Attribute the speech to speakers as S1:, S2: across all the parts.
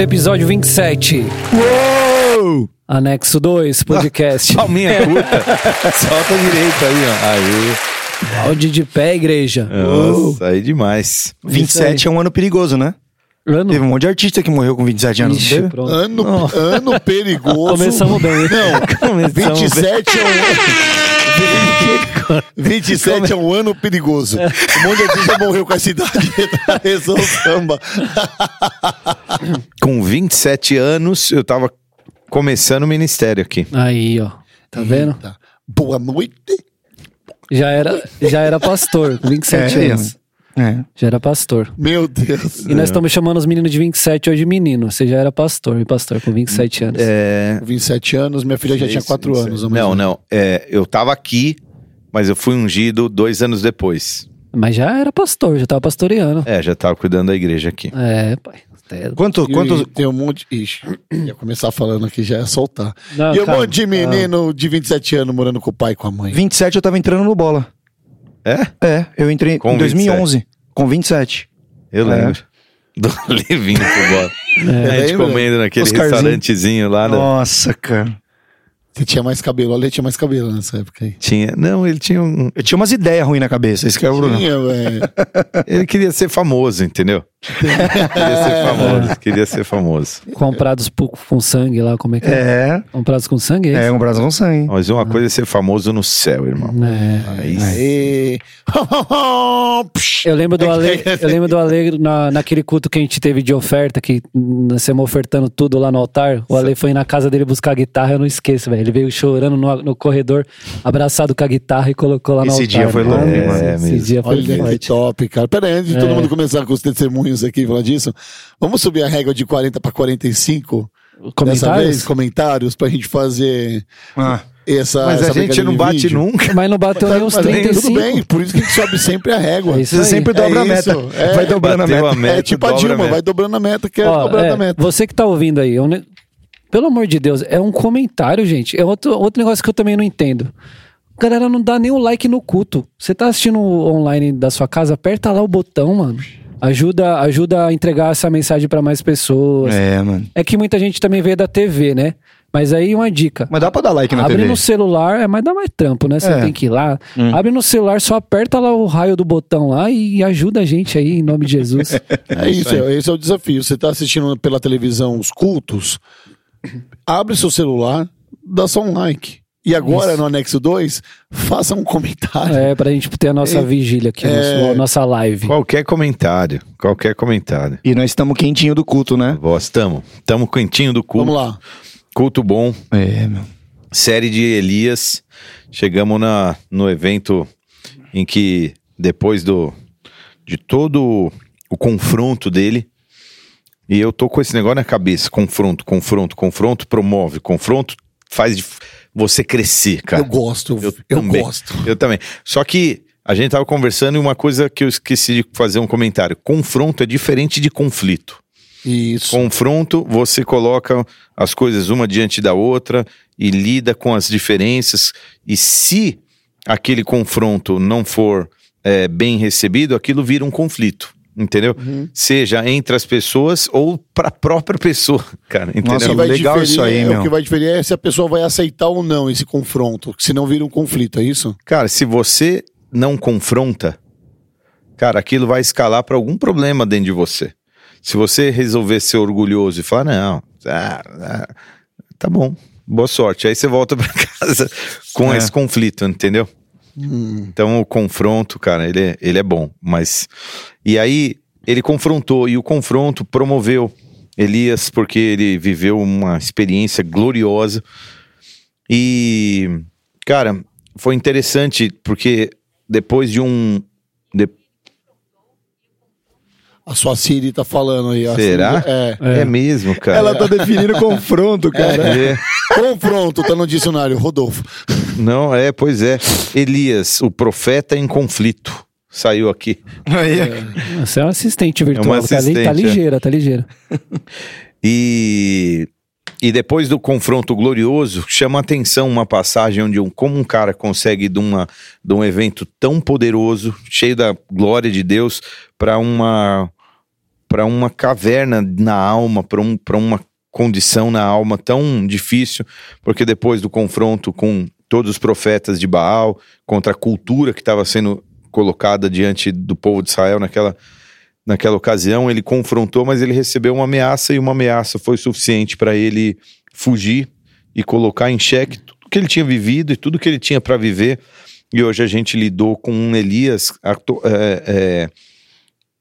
S1: Episódio 27.
S2: Uou!
S1: Anexo 2, podcast.
S3: Palminha curta. Solta direito aí, ó. Aí.
S1: Áudio de pé, igreja.
S3: Nossa, aí demais.
S2: 27 é um ano perigoso, né?
S1: Ano?
S2: Teve um monte de artista que morreu com 27 anos.
S1: Ixi.
S4: Ano, ano perigoso.
S1: Começamos bem.
S4: Não,
S3: Começamos
S4: 27 é um... 27 é um ano perigoso. Um monte de artista morreu com essa idade. Rezou o samba.
S3: Com 27 anos, eu tava começando o ministério aqui.
S1: Aí, ó. Tá vendo?
S4: Tá. Boa noite.
S1: Já era, já era pastor, com 27
S2: É,
S1: anos.
S2: É.
S1: Já era pastor.
S4: Meu Deus.
S1: E nós estamos chamando os meninos de 27 hoje de menino. Você já era pastor, e pastor com 27 anos.
S3: É.
S4: Com 27 anos, minha filha já tinha 4 anos.
S3: Não,
S4: menos.
S3: não. É, eu tava aqui, mas eu fui ungido dois anos depois.
S1: Mas já era pastor, já tava pastoreando.
S3: É, já tava cuidando da igreja aqui.
S1: É, pai.
S2: Quanto,
S4: E
S2: quantos...
S4: tem um monte. Ixi, ia começar falando aqui, já ia soltar.
S1: Não,
S4: e um
S1: calma.
S4: monte de menino de 27 anos morando com o pai e com a mãe.
S2: 27 eu tava entrando no bola.
S3: É?
S2: É, eu entrei
S3: Com
S2: em 2011, com 27.
S3: Eu
S2: É.
S3: lembro. Do Levinho pro bola.
S1: É.
S3: A gente comendo naquele
S2: Oscarzinho.
S3: restaurantezinho lá. da-
S2: Nossa, cara.
S4: Você tinha mais cabelo. Olha, ele tinha mais cabelo nessa época aí.
S3: Tinha. Não, ele tinha um.
S2: Eu tinha umas ideias ruins na cabeça, isso que é o problema.
S4: Tinha, velho.
S3: Ele queria ser famoso, entendeu? queria ser famoso. Queria ser famoso.
S1: Comprados com sangue lá, como é que é?
S2: É,
S1: Comprados com sangue?
S2: é
S1: É.
S2: um braço com sangue.
S3: Mas uma coisa é ser famoso no céu, irmão.
S1: é.
S3: Aí
S4: Aê.
S1: Eu lembro do Ale, eu lembro do Ale na, naquele culto que a gente teve de oferta, que nós estamos ofertando tudo lá no altar. O Ale foi na casa dele buscar a guitarra, eu não esqueço, velho. Ele veio chorando no, no corredor, abraçado com a guitarra e colocou lá no
S2: Esse
S1: altar.
S2: dia foi louco,
S1: É,
S3: mano.
S1: Esse
S3: mesmo.
S1: dia foi
S4: Olha que top, cara. Pera aí, antes de
S1: É.
S4: todo mundo começar com os testemunhos aqui e falar disso, vamos subir a régua de 40 para 45? Dessa
S1: Comentários?
S4: vez, comentários, pra gente fazer
S2: Ah,
S4: essa.
S3: Mas
S4: essa
S3: a gente não bate
S4: vídeo.
S3: nunca.
S1: Mas não bateu nem uns
S4: Mas aí,
S1: 35.
S4: tudo bem, por isso que a gente sobe sempre a régua.
S1: É
S2: você sempre dobra a
S4: É
S2: meta.
S4: isso, é.
S2: Vai dobrando a meta.
S3: a meta.
S4: é tipo a Dilma,
S3: meta.
S4: vai dobrando a meta, que é
S1: Ó,
S4: dobrando
S1: é,
S4: a meta.
S1: Você que tá ouvindo aí, é pelo amor de Deus, é um comentário, gente. É outro, outro negócio que eu também não entendo. A galera não dá nem o like no culto. Você tá assistindo online da sua casa, aperta lá o botão, mano. Ajuda, ajuda a entregar essa mensagem pra mais pessoas. É.
S2: É, mano.
S1: que muita gente também vê da TV, né? Mas aí uma dica.
S2: Mas dá pra dar like na
S1: Abre
S2: TV.
S1: no celular, é mais dá mais trampo, né? Você
S2: É.
S1: tem que ir lá. Abre no celular, só aperta lá o raio do botão lá e ajuda a gente aí, em nome de Jesus.
S4: É isso, é- esse é o desafio. Você tá assistindo pela televisão os cultos, abre seu celular, dá só um like. E agora, no anexo 2, faça um comentário.
S1: É, pra gente ter a nossa
S4: É.
S1: vigília aqui,
S4: É.
S1: nosso- a nossa live.
S3: Qualquer comentário. Qualquer comentário.
S2: E nós estamos quentinho do culto, né?
S3: Vós, tamo. Tamo quentinho do culto.
S4: Vamos lá.
S3: Culto bom.
S2: É, meu.
S3: série de Elias. Chegamos na, no evento em que, depois do, de todo o confronto dele, e eu tô com esse negócio na cabeça: confronto, confronto, confronto, promove, confronto faz de- você crescer, cara.
S4: Eu gosto, eu,
S3: também.
S4: gosto.
S3: Eu também. Só que a gente tava conversando e uma coisa que eu esqueci de fazer um comentário: confronto é diferente de conflito.
S4: Isso.
S3: Confronto, você coloca as coisas uma diante da outra e lida com as diferenças. E se aquele confronto não for é, bem recebido, aquilo vira um conflito. Entendeu?
S4: Uhum.
S3: Seja entre as pessoas ou para a própria pessoa, cara. Entendeu?
S2: Nossa,
S4: O que vai
S2: legal
S4: diferir
S2: isso aí,
S4: é-
S2: meu.
S4: O que vai diferir é se a pessoa vai aceitar ou não esse confronto. Se não vira um conflito, é isso?
S3: Cara, se você não confronta, cara, aquilo vai escalar para algum problema dentro de você. Se você resolver ser orgulhoso e falar, não, ah, ah, tá bom, boa sorte. Aí você volta para casa com
S2: É.
S3: esse conflito, entendeu? Então o confronto, cara, ele é, ele é bom. Mas. E aí ele confrontou, e o confronto promoveu Elias, porque ele viveu uma experiência gloriosa. E, cara, foi interessante, porque depois de um. de-
S4: A sua Siri tá falando aí. a
S3: Será?
S4: Siri- é.
S3: É. mesmo, cara.
S2: Ela tá definindo confronto, cara.
S3: É.
S4: Confronto, tá no dicionário, Rodolfo.
S3: Não, é, pois é. Elias, o profeta em conflito. Saiu aqui.
S2: Aí,
S1: Você é um assistente virtual,
S3: É uma
S1: tá, li- tá
S3: assistente, é.
S1: ligeira, tá ligeira.
S3: E, e depois do confronto glorioso, chama atenção uma passagem onde um, como um cara consegue de, uma, de um evento tão poderoso, cheio da glória de Deus, para uma para uma caverna na alma, para um, uma condição na alma tão difícil, porque depois do confronto com todos os profetas de Baal, contra a cultura que estava sendo colocada diante do povo de Israel naquela, naquela ocasião, ele confrontou, mas ele recebeu uma ameaça e uma ameaça foi suficiente para ele fugir e colocar em xeque tudo que ele tinha vivido e tudo que ele tinha para viver. E hoje a gente lidou com um Elias é, é,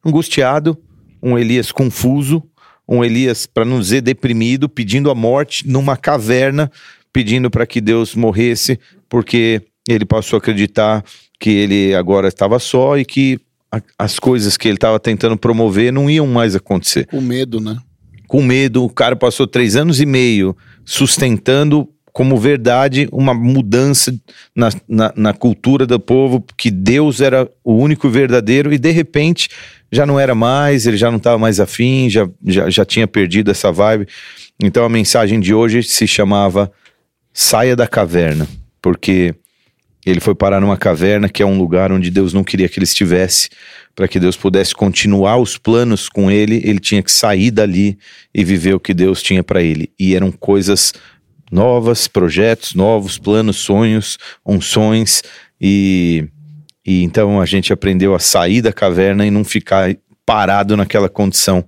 S3: angustiado, um Elias confuso, um Elias, para não dizer deprimido, pedindo a morte numa caverna, pedindo para que Deus morresse, porque ele passou a acreditar que ele agora estava só e que a- as coisas que ele estava tentando promover não iam mais acontecer
S4: Com medo, né?
S3: com medo. O cara passou três anos e meio sustentando como verdade uma mudança na, na, na cultura do povo, que Deus era o único verdadeiro, e de repente já não era mais, ele já não estava mais afim, já, já, já tinha perdido essa vibe. Então a mensagem de hoje se chamava Saia da caverna, porque ele foi parar numa caverna que é um lugar onde Deus não queria que ele estivesse. Para que Deus pudesse continuar os planos com ele, ele tinha que sair dali e viver o que Deus tinha para ele. E eram coisas novas, projetos novos, planos, sonhos, unções. E, e então a gente aprendeu a sair da caverna e não ficar parado naquela condição.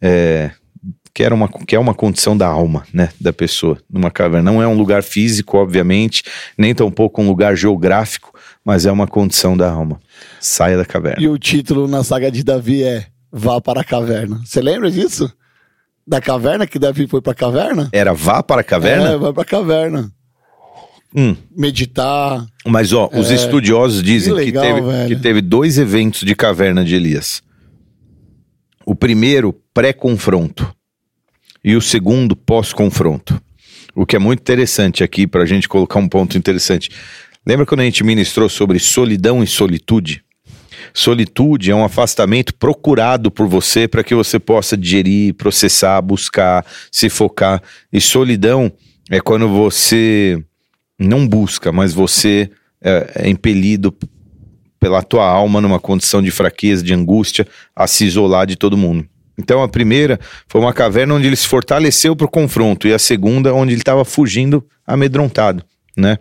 S3: é, que, era uma, que é uma condição da alma, né, da pessoa, numa caverna. Não é um lugar físico, obviamente, nem tampouco um lugar geográfico, mas é uma condição da alma. Saia da caverna.
S4: E o título na saga de Davi é Vá para a caverna. Você lembra disso? Da caverna que Davi foi pra caverna?
S3: Era vá para a
S4: É,
S3: caverna?
S4: vai pra caverna.
S3: Hum,
S4: Meditar.
S3: mas ó, os estudiosos dizem
S4: Que
S3: que,
S4: legal,
S3: teve,
S4: velho.
S3: que teve dois eventos de caverna de Elias. O primeiro, pré-confronto. E o segundo, pós-confronto. O que é muito interessante aqui, para a gente colocar um ponto interessante. Lembra quando a gente ministrou sobre solidão e solitude? Solitude é um afastamento procurado por você para que você possa digerir, processar, buscar, se focar. E solidão é quando você não busca, mas você é, é impelido pela tua alma numa condição de fraqueza, de angústia, a se isolar de todo mundo. Então a primeira foi uma caverna onde ele se fortaleceu para o confronto e a segunda onde ele estava fugindo amedrontado, né?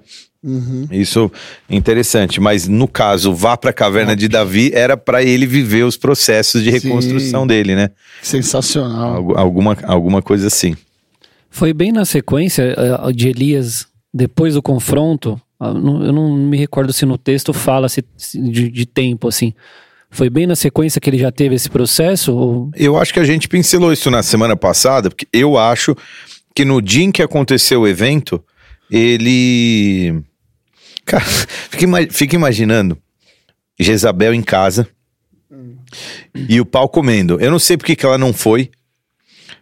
S3: Isso é interessante, mas no caso, vá para a caverna de Davi era para ele viver os processos de
S4: Sim.
S3: reconstrução dele, né?
S4: Sensacional.
S3: Algu- alguma, alguma coisa assim.
S1: Foi bem na sequência eh, de Elias, depois do confronto. ah, Eu não me recordo se no texto fala se- de, de tempo, assim. Foi bem na sequência que ele já teve esse processo? Ou...
S3: Eu acho que a gente pincelou isso na semana passada, porque eu acho que no dia em que aconteceu o evento, ele. Cara, fica, ima- fica imaginando Jezabel em casa e o pau comendo. Eu não sei porque que ela não foi,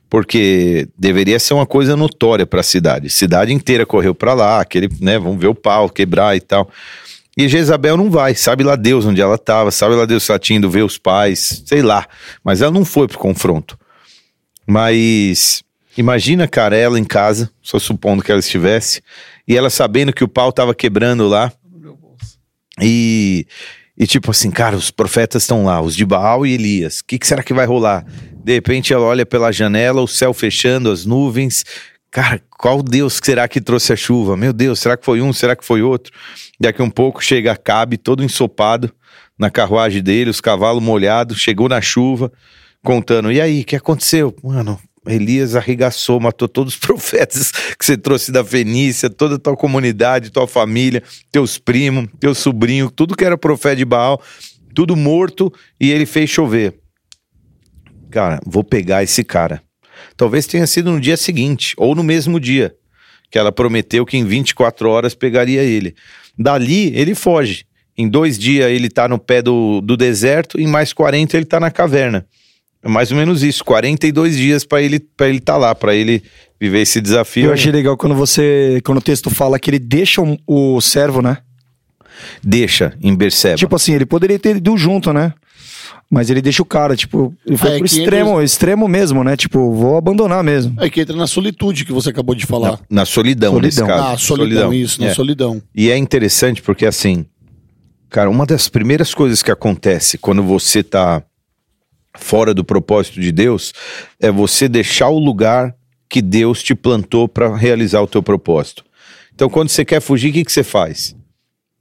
S3: porque deveria ser uma coisa notória para a cidade. Cidade inteira correu para lá, aquele, né, vamos ver o pau quebrar e tal. E Jezabel não vai, sabe lá Deus onde ela estava, sabe lá Deus ido ver os pais, sei lá. Mas ela não foi pro confronto. Mas imagina, cara, ela em casa, só supondo que ela estivesse, e ela sabendo que o pau tava quebrando lá. E, e tipo assim, cara, os profetas estão lá, os de Baal e Elias. O que, que será que vai rolar? De repente ela olha pela janela, o céu fechando, as nuvens. Cara, qual Deus será que trouxe a chuva? Meu Deus, será que foi um? Será que foi outro? Daqui um pouco chega Cabe, todo ensopado na carruagem dele, os cavalos molhados, chegou na chuva, contando. E aí, o que aconteceu? Mano, Elias arregaçou, matou todos os profetas que você trouxe da Fenícia, toda a tua comunidade, tua família, teus primos, teu sobrinho, tudo que era profeta de Baal, tudo morto, e ele fez chover. Cara, vou pegar esse cara. Talvez tenha sido no dia seguinte, ou no mesmo dia, que ela prometeu que em 24 horas pegaria ele. Dali, ele foge. Em dois dias ele tá no pé do, do deserto, em mais 40 ele tá na caverna. É mais ou menos isso, 42 dias para ele para ele tá lá, para ele viver esse desafio.
S2: Eu achei legal quando você. Quando o texto fala que ele deixa o, o servo, né?
S3: Deixa em Berseba.
S2: Tipo assim, ele poderia ter ido junto, né? Mas ele deixa o cara, tipo, ele foi
S4: Ah, é
S2: pro extremo, extremo mesmo, né? Tipo, vou abandonar mesmo.
S4: É que entra na solitude que você acabou de falar.
S3: na, na solidão,
S2: Solidão.
S3: nesse caso.
S4: Ah, solidão, isso, na
S3: É.
S4: solidão.
S3: E é interessante porque assim, cara, uma das primeiras coisas que acontece quando você tá fora do propósito de Deus, é você deixar o lugar que Deus te plantou para realizar o teu propósito. Então, quando você quer fugir, o que, que você faz?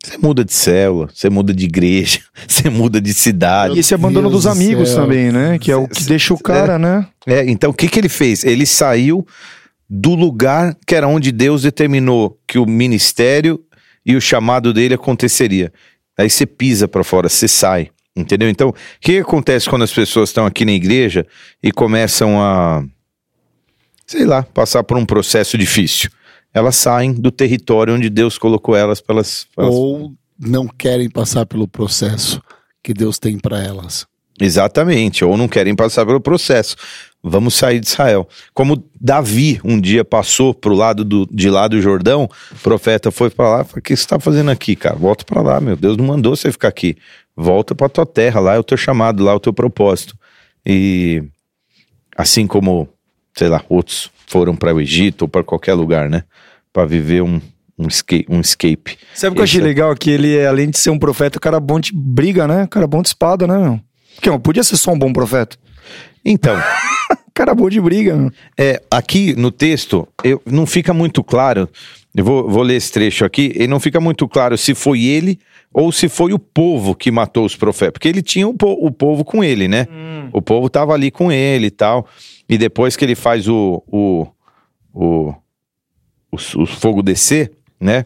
S3: Você muda de célula, você muda de igreja, você muda de cidade.
S2: E esse abandono
S4: Deus
S2: dos
S4: do
S2: amigos
S4: céu.
S2: também, né? Que é o que deixa o cara, né?
S3: É, então, o que, que ele fez? Ele saiu do lugar que era onde Deus determinou que o ministério e o chamado dele aconteceria. Aí você pisa para fora, você sai, entendeu? Então, o que, acontece quando as pessoas estão aqui na igreja e começam a, sei lá, passar por um processo difícil? Elas saem do território onde Deus colocou elas para elas. pra elas-
S4: Ou não querem passar pelo processo que Deus tem pra elas.
S3: Exatamente, ou não querem passar pelo processo. Vamos sair de Israel. Como Davi um dia passou pro lado do, de lá do Jordão, o profeta foi para lá, falou: "O que você está fazendo aqui, cara? Volta para lá, meu Deus não mandou você ficar aqui. Volta para tua terra, lá é o teu chamado, lá é o teu propósito". E assim como, sei lá, outros foram para o Egito ou para qualquer lugar, né, para viver um um escape, um escape.
S2: Sabe o que eu achei
S3: é-
S2: legal? Que ele, é, além de ser um profeta, o cara bom de briga, né? O cara bom de espada, né, meu? Porque, não, podia ser só um bom profeta.
S3: Então,
S2: cara bom de briga, meu.
S3: É, aqui no texto, eu, não fica muito claro. Eu vou, vou ler esse trecho aqui, e não fica muito claro se foi ele ou se foi o povo que matou os profetas. Porque ele tinha o, po- o povo com ele, né? O povo estava ali com ele e tal. E depois que ele faz o, o, o, o, o fogo descer, né?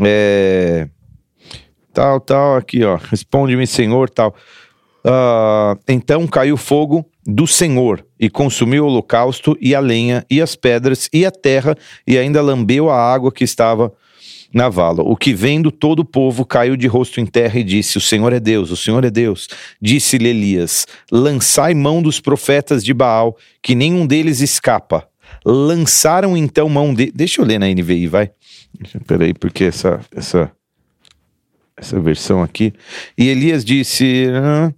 S3: É, tal, tal, aqui, ó. Responde-me, Senhor, tal. Ah, então caiu fogo do Senhor e consumiu o holocausto e a lenha e as pedras e a terra e ainda lambeu a água que estava na vala. O que vendo todo o povo caiu de rosto em terra e disse: O Senhor é Deus, o Senhor é Deus. Disse-lhe Elias: Lançai mão dos profetas de Baal, que nenhum deles escapa. Lançaram então mão de. Deixa eu ler na NVI, vai. Peraí, porque essa, essa, essa versão aqui. E Elias disse. "Ah,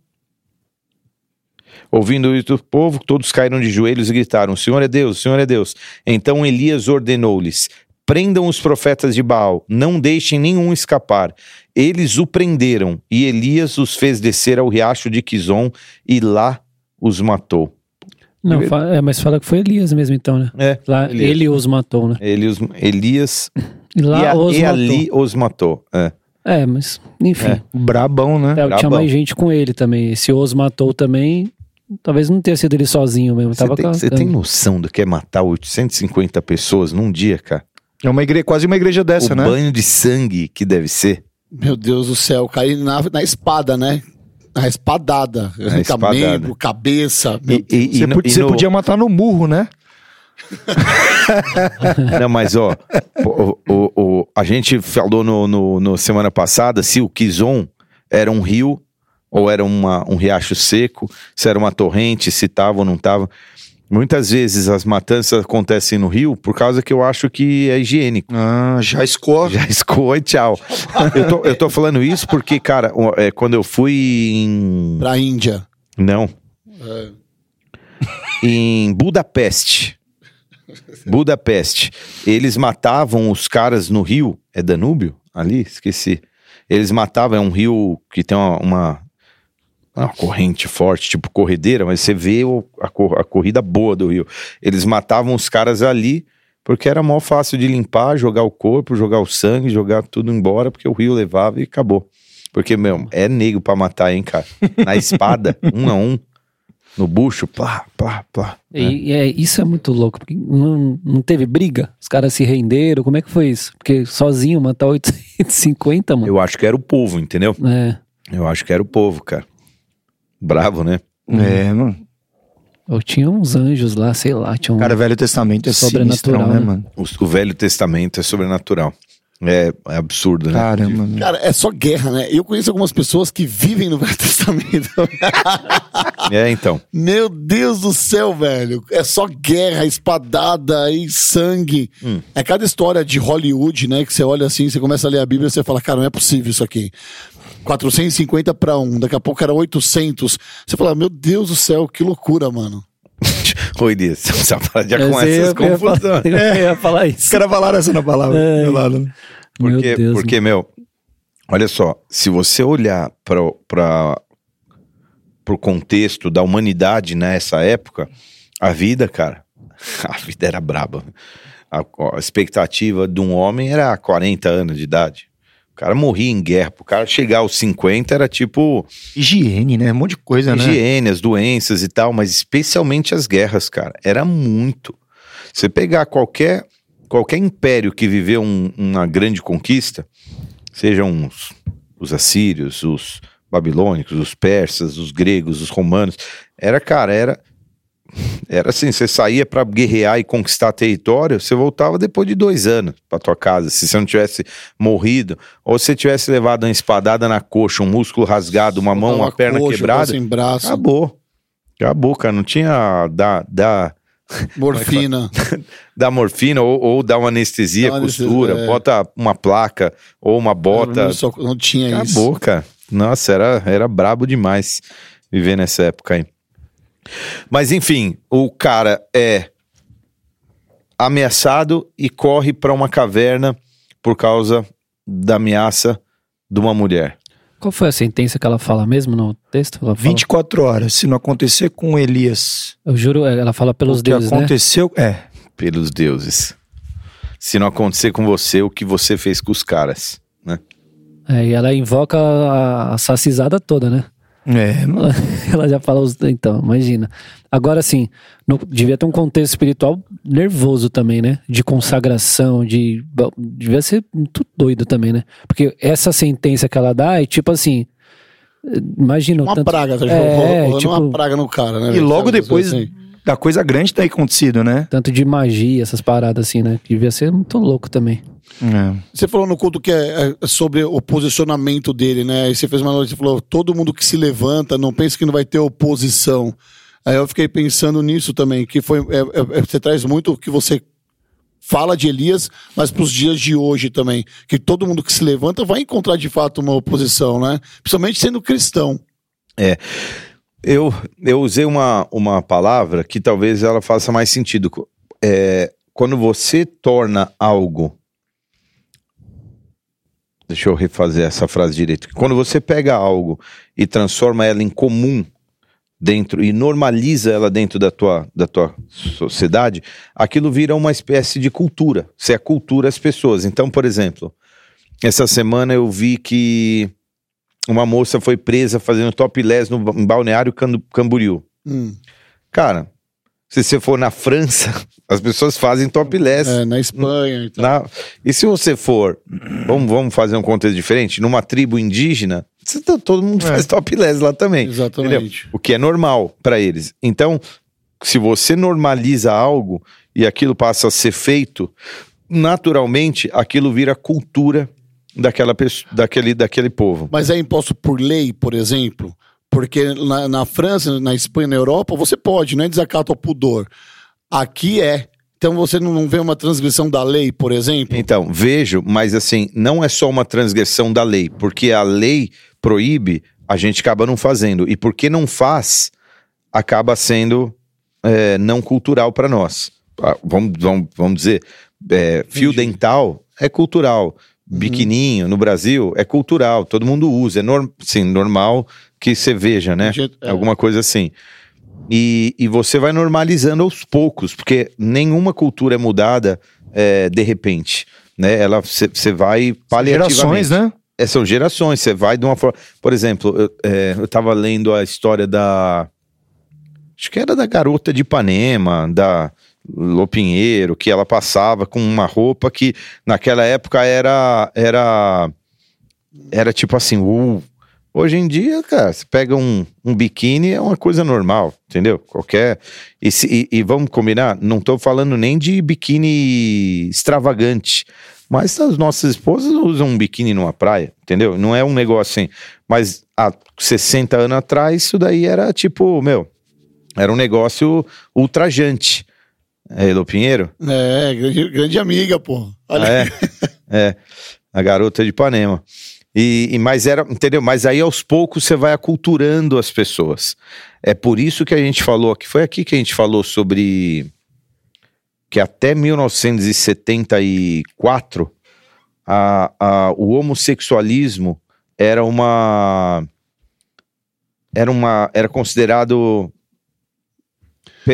S3: Ouvindo isso do povo, todos caíram de joelhos e gritaram: O Senhor é Deus, o Senhor é Deus. Então Elias ordenou-lhes: Prendam os profetas de Baal, não deixem nenhum escapar. Eles o prenderam, e Elias os fez descer ao riacho de Quizon, e lá os matou.
S1: Não, fa- é, mas fala que foi Elias mesmo, então, né?
S3: É,
S1: Lá,
S3: Elias.
S1: ele os matou, né?
S3: Ele os- Elias
S1: E lá
S3: e, a-
S1: os
S3: e
S1: matou.
S3: ali os matou. É.
S1: É, mas, enfim.
S2: Brabão, né?
S1: É, tinha
S3: Brabão.
S1: mais gente com ele também. Esse os matou também. Talvez não tenha sido ele sozinho mesmo.
S3: Você tem, você tem noção do que é matar 850 pessoas num dia, cara?
S2: É uma igreja, quase uma igreja dessa,
S3: o
S2: né?
S3: banho de sangue que deve ser.
S4: Meu Deus do céu, cair na, na espada, né? Na espadada. Arranca
S3: espadada.
S4: membro, cabeça.
S3: E, e- e
S2: Você,
S3: no-
S2: pod-
S3: e
S2: você
S3: no-
S2: podia matar no murro, né?
S3: Não, mas ó, o, o- o- a gente falou no, no- no semana passada se o Kizon era um rio ou era uma, um riacho seco, se era uma torrente, se tava ou não tava. Muitas vezes as matanças acontecem no rio por causa que eu acho que é higiênico.
S2: Ah, já escorre.
S3: Já escoa e tchau. eu, tô, eu tô falando isso porque, cara, é, quando eu fui em.
S4: Pra Índia.
S3: Não. Em Budapeste. Budapeste. Eles matavam os caras no rio. É Danúbio? Ali? Esqueci. Eles matavam, é um rio que tem uma, uma, uma corrente forte, tipo corredeira, mas você vê o- a, cor- a corrida boa do rio. Eles matavam os caras ali porque era mó fácil de limpar, jogar o corpo, jogar o sangue, jogar tudo embora, porque o rio levava e acabou. Porque, meu, é nego pra matar, hein, cara? Na espada, um a um, no bucho, plá, plá, plá.
S1: E, e é, isso é muito louco, porque não, não teve briga? Os caras se renderam, como é que foi isso? Porque sozinho matar 850, mano.
S3: Eu acho que era o povo, entendeu?
S1: É,
S3: Eu acho que era o povo, cara. Bravo, né?
S2: É, mano.
S1: eu tinha uns anjos lá, sei lá, tinha um...
S2: Cara, Velho Testamento é
S1: Sobrenatural,
S2: né,
S1: né?
S2: mano?
S3: O, o Velho Testamento é sobrenatural. É, é absurdo, né?
S2: Caramba, mano.
S4: Cara, é só guerra, né? Eu conheço algumas pessoas que vivem no Velho Testamento.
S3: É, então.
S4: Meu Deus do céu, velho. É só guerra, espadada e sangue.
S3: Hum.
S4: É cada história de Hollywood, né? Que você olha assim, você começa a ler a Bíblia e você fala, cara, não é possível isso aqui. 450 para um, daqui a pouco era 800. Você fala, meu Deus do céu, que loucura, mano.
S3: Oi, Dias. Para já
S1: Eu
S3: com
S1: sei,
S3: essas
S1: eu
S3: confusões.
S1: Eu ia falar
S2: Os
S1: isso.
S2: caras falaram essa na palavra.
S1: É.
S2: do lado, né?
S1: Meu
S3: Porque,
S1: Deus,
S3: porque meu, olha só, se você olhar para pro contexto da humanidade nessa época, a vida, cara, a vida era braba. A, a expectativa de um homem era 40 anos de idade. O cara morria em guerra. O cara chegar aos 50 era tipo
S2: Higiene, né? Um monte de coisa, né?
S3: higiene, as doenças e tal, mas especialmente as guerras, cara. Era muito. Você pegar qualquer, qualquer império que viveu um- uma grande conquista, sejam os, os assírios, os babilônicos, os persas, os gregos, os romanos, era, cara, era. Era assim, você saía pra guerrear e conquistar território, você voltava depois de dois anos pra tua casa. Se você não tivesse morrido, ou se você tivesse levado uma espadada na coxa, um músculo rasgado, uma mão, uma perna
S4: coxa,
S3: quebrada,
S4: Sem braço,
S3: Acabou. Acabou, cara. Não tinha da, da,
S4: morfina.
S3: da morfina ou, ou dar uma anestesia,
S4: Dá uma anestesia,
S3: costura,
S4: é.
S3: bota uma placa ou uma bota.
S4: Não, só- não tinha isso.
S3: Acabou, cara. Nossa, era, era brabo demais viver nessa época aí. Mas enfim, o cara é ameaçado e corre pra uma caverna por causa da ameaça de uma mulher.
S1: Qual foi a sentença que ela fala mesmo no texto? Ela fala-
S2: 24 horas. Se não acontecer com Elias,
S1: eu juro, é, ela fala pelos
S2: o que
S1: deuses, né?
S2: aconteceu, é.
S3: pelos deuses. Se não acontecer com você o que você fez com os caras, né?
S1: É, e ela invoca a, a sacizada toda, né?
S2: É, mano.
S1: Ela, já fala os. Então, imagina. Agora, assim, no- devia ter um contexto espiritual nervoso também, né? De consagração, de. bom, Devia ser muito doido também, né? Porque essa sentença que ela dá é tipo assim. Imagina. o
S4: Uma
S1: tanto-
S4: praga, tá
S1: É,
S4: rolando
S1: tipo-
S4: uma praga no cara, né?
S2: E
S4: velho?
S2: logo
S4: Sabe,
S2: depois
S4: assim.
S2: da coisa grande ter acontecido, né?
S1: Tanto de magia, essas paradas assim, né? Devia ser muito louco também.
S2: É.
S4: Você falou no culto que é, é sobre o posicionamento dele, né? Aí você fez uma notícia, você falou, todo mundo que se levanta, não pensa que não vai ter oposição. Aí eu fiquei pensando nisso também, que foi. é, é, é, você traz muito o que você fala de Elias, mas para os dias de hoje também. Que todo mundo que se levanta vai encontrar de fato uma oposição, né? Principalmente sendo cristão.
S3: Eu, eu usei uma, uma palavra que talvez ela faça mais sentido. É, quando você torna algo. Deixa eu refazer essa frase direito. Quando você pega algo e transforma ela em comum dentro e normaliza ela dentro da tua, da tua sociedade, aquilo vira uma espécie de cultura. Você acultura as pessoas. Então, por exemplo, essa semana eu vi que uma moça foi presa fazendo topless no em Balneário Cam- Camboriú.
S4: Hum.
S3: Cara, se você for na França, as pessoas fazem topless.
S4: É, na Espanha e tal.
S3: Na- e se você for, vamos, vamos fazer um contexto diferente, numa tribo indígena, você tá- todo mundo
S2: É.
S3: faz topless lá também.
S4: Exatamente.
S3: entendeu? O que é normal para eles. Então, se você normaliza algo e aquilo passa a ser feito, naturalmente aquilo vira cultura daquela pessoa, daquele, daquele povo.
S4: Mas é imposto por lei, por exemplo? Porque na, na França, na Espanha, na Europa, você pode, não é desacato ao pudor. Aqui é. Então você não, vê uma transgressão da lei, por exemplo?
S3: Então, vejo, mas assim, não é só uma transgressão da lei, porque a lei proíbe, a gente acaba não fazendo. E porque não faz, acaba sendo é, não cultural para nós. Ah, Vamos, vamos, vamos dizer, é, fio dental é cultural. Biquininho no Brasil é cultural, todo mundo usa, é norm, sim, normal que você veja, né?
S4: Gente, é.
S3: Alguma coisa assim. E, e você vai normalizando aos poucos, porque nenhuma cultura é mudada é, de repente. Né? Ela você vai paliativamente.
S2: Gerações, né?
S3: É, são gerações, você vai de uma forma. Por exemplo, eu, é, eu tava lendo a história da. Acho que era da garota de Ipanema, da Lopinheiro, que ela passava com uma roupa que naquela época era. Era, era tipo assim, uh, Hoje em dia, cara, você pega um, um biquíni, é uma coisa normal, entendeu? Qualquer. E, se- e- e vamos combinar, não tô falando nem de biquíni extravagante. Mas as nossas esposas usam um biquíni numa praia, entendeu? Não é um negócio assim. Mas há 60 anos atrás, isso daí era tipo, meu, era um negócio ultrajante. É, Elô Pinheiro?
S4: É, grande, grande amiga, pô. Olha
S3: É, é, a garota de Ipanema. E, e- mas era, entendeu? Mas aí aos poucos você vai aculturando as pessoas. É por isso que a gente falou, que foi aqui que a gente falou sobre que até 1974 a, a, o homossexualismo era uma era, uma, era considerado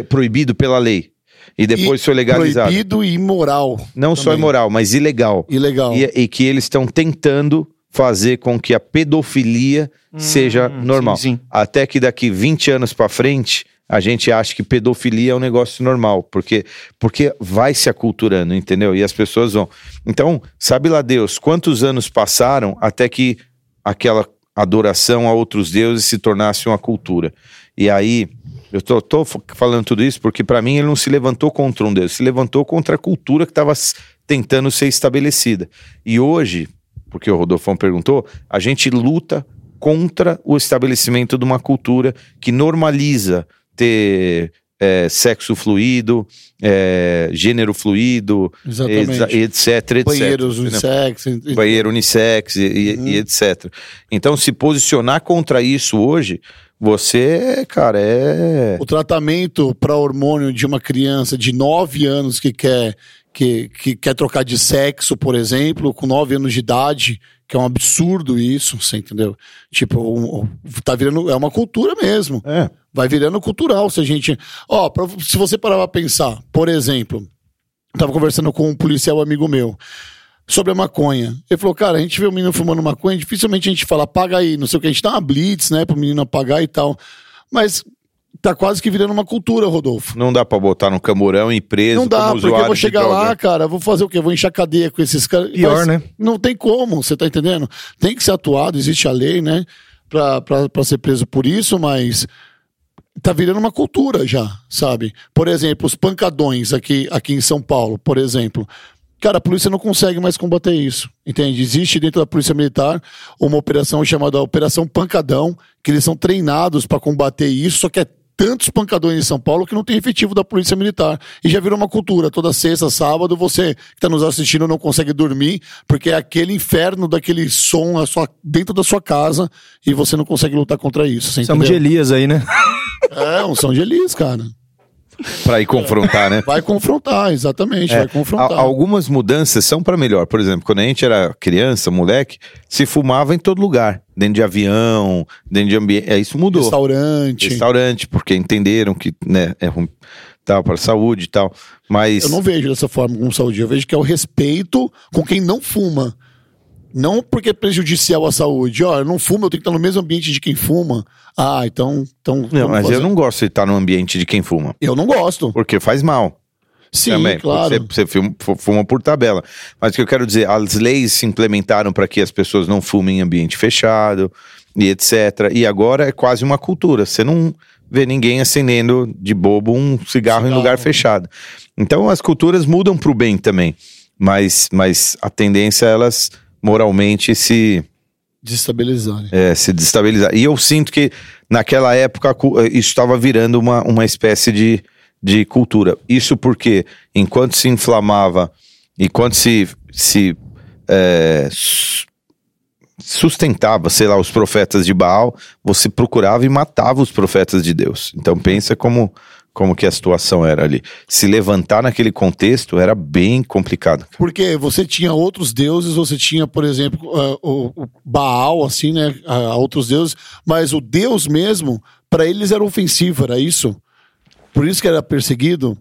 S3: proibido pela lei. E depois
S4: E
S3: foi legalizado.
S4: Proibido e imoral.
S3: Não só
S4: também.
S3: imoral, mas ilegal.
S4: Ilegal.
S3: E, e que eles estão tentando fazer com que a pedofilia seja normal.
S2: sim, sim.
S3: Até que daqui 20 anos pra frente, a gente acha que pedofilia é um negócio normal, porque porque vai se aculturando, entendeu? E as pessoas vão. Então, sabe lá Deus, quantos anos passaram até que aquela adoração a outros deuses se tornasse uma cultura? E aí, eu tô, tô falando tudo isso porque pra mim ele não se levantou contra um deus, se levantou contra a cultura que estava tentando ser estabelecida. E hoje, porque o Rodolfão perguntou, a gente luta contra o estabelecimento de uma cultura que normaliza ter é, sexo fluido, é, gênero fluido,
S4: Exatamente.
S3: etc, etc.
S4: Banheiros unissex. e-
S3: banheiro unissex e-
S4: Uhum.
S3: e etc. Então, se posicionar contra isso hoje, você, cara, é.
S4: O tratamento para hormônio de uma criança de 9 anos que quer, que, que quer trocar de sexo, por exemplo, com 9 anos de idade, que é um absurdo isso, você entendeu? Tipo, um- um- tá virando. É uma cultura mesmo.
S3: É.
S4: Vai virando cultural se a gente. Ó, pra- se você parar pra pensar, por exemplo, eu tava conversando com um policial amigo meu sobre a maconha. Ele falou, cara, a gente vê o menino fumando maconha, dificilmente a gente fala, apaga aí, não sei o que, a gente dá uma blitz, né, pro menino apagar e tal. Mas tá quase que virando uma cultura, Rodolfo.
S3: Não dá pra botar no camorão e preso
S4: Não dá,
S3: como
S4: porque eu vou chegar lá, cara, vou fazer o quê? Vou encher a cadeia com esses caras.
S2: Pior, né?
S4: Não tem como, você tá entendendo? Tem que ser atuado, existe a lei, né? Pra, pra, pra ser preso por isso, mas tá virando uma cultura já, sabe? Por exemplo, os pancadões aqui, aqui em São Paulo, por exemplo. Cara, a polícia não consegue mais combater isso, entende? Existe dentro da polícia militar uma operação chamada Operação Pancadão, que eles são treinados para combater isso, só que é tantos pancadões em São Paulo que não tem efetivo da polícia militar. E já virou uma cultura. Toda sexta, sábado, você que está nos assistindo não consegue dormir, porque é aquele inferno daquele som a sua- dentro da sua casa e você não consegue lutar contra isso.
S2: Estamos de? Elias aí, né?
S4: É, um São de Elis, cara.
S3: Pra ir confrontar, né?
S4: Vai confrontar, exatamente,
S3: É,
S4: vai confrontar.
S3: a- algumas mudanças são para melhor. Por exemplo, quando a gente era criança, moleque, se fumava em todo lugar. Dentro de avião, dentro de ambiente. É, isso mudou.
S4: Restaurante.
S3: Restaurante, porque entenderam que né, é ruim tal, para a saúde e tal. Mas.
S4: Eu não vejo dessa forma com saúde. Eu vejo que é o respeito com quem não fuma. Não porque é prejudicial à saúde. Ó, eu não fumo, eu tenho que estar no mesmo ambiente de quem fuma. Ah, então. então
S3: Não, mas
S4: fazer.
S3: eu não gosto de estar no ambiente de quem fuma.
S4: Eu não gosto.
S3: Porque faz mal.
S4: Sim,
S3: também.
S4: claro.
S3: Você, você fuma, fu- fuma por tabela. Mas o que eu quero dizer, as leis se implementaram para que as pessoas não fumem em ambiente fechado e etc. E agora é quase uma cultura. Você não vê ninguém acendendo de bobo um cigarro, em
S4: Cigarro.
S3: lugar fechado. Então as culturas mudam para o bem também. Mas, mas a tendência é elas moralmente se,
S4: Desestabilizar. né?
S3: é, se destabilizar. E eu sinto que naquela época cu- isso estava virando uma, uma espécie de, de cultura. Isso porque enquanto se inflamava, enquanto se, se é, su- sustentava, sei lá, os profetas de Baal, você procurava e matava os profetas de Deus. Então pensa como, como que a situação era ali. Se levantar naquele contexto era bem complicado.
S4: Porque você tinha outros deuses, você tinha, por exemplo, ah, o, o Baal, assim, né? ah, outros deuses, mas o Deus mesmo, para eles era ofensivo, era isso? Por isso que era perseguido?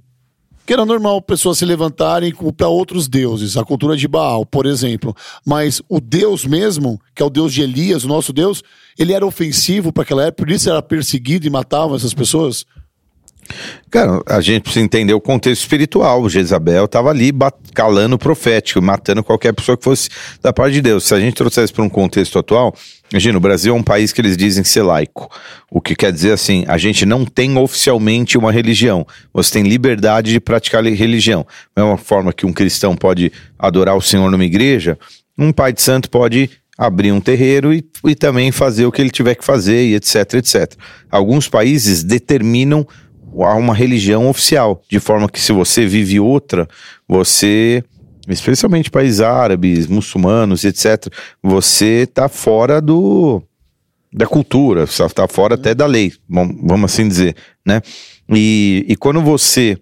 S4: Que era normal pessoas se levantarem para outros deuses, a cultura de Baal, por exemplo. Mas o Deus mesmo, que é o Deus de Elias, o nosso Deus, ele era ofensivo para aquela época, por isso era perseguido e matava essas pessoas?
S3: Cara, a gente precisa entender o contexto espiritual. Jezabel estava ali calando o profético, matando qualquer pessoa que fosse da parte de Deus. Se a gente trouxesse para um contexto atual, imagina, o Brasil é um país que eles dizem ser laico. O que quer dizer assim, a gente não tem oficialmente uma religião. Você tem liberdade de praticar li- religião. Da mesma forma que um cristão pode adorar o Senhor numa igreja, um pai de santo pode abrir um terreiro e, e também fazer o que ele tiver que fazer e etc, etc. Alguns países determinam há uma religião oficial, de forma que se você vive outra, você, especialmente países árabes, muçulmanos, etc, você está fora do da cultura, está fora até da lei, vam- vamos assim dizer, né? E, e quando você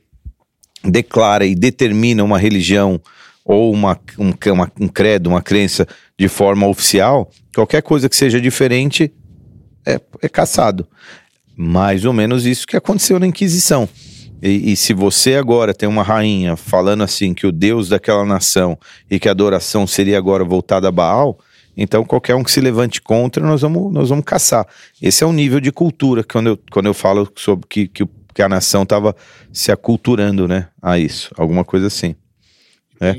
S3: declara e determina uma religião ou uma, um, uma- um credo, uma crença de forma oficial, qualquer coisa que seja diferente é, é caçado. Mais ou menos isso que aconteceu na Inquisição. E, e se você agora tem uma rainha falando assim que o Deus daquela nação e que a adoração seria agora voltada a Baal, então qualquer um que se levante contra, nós vamos, nós vamos caçar. Esse é o nível de cultura quando eu, quando eu falo sobre que, que, que a nação estava se aculturando, né, a isso, alguma coisa assim. É.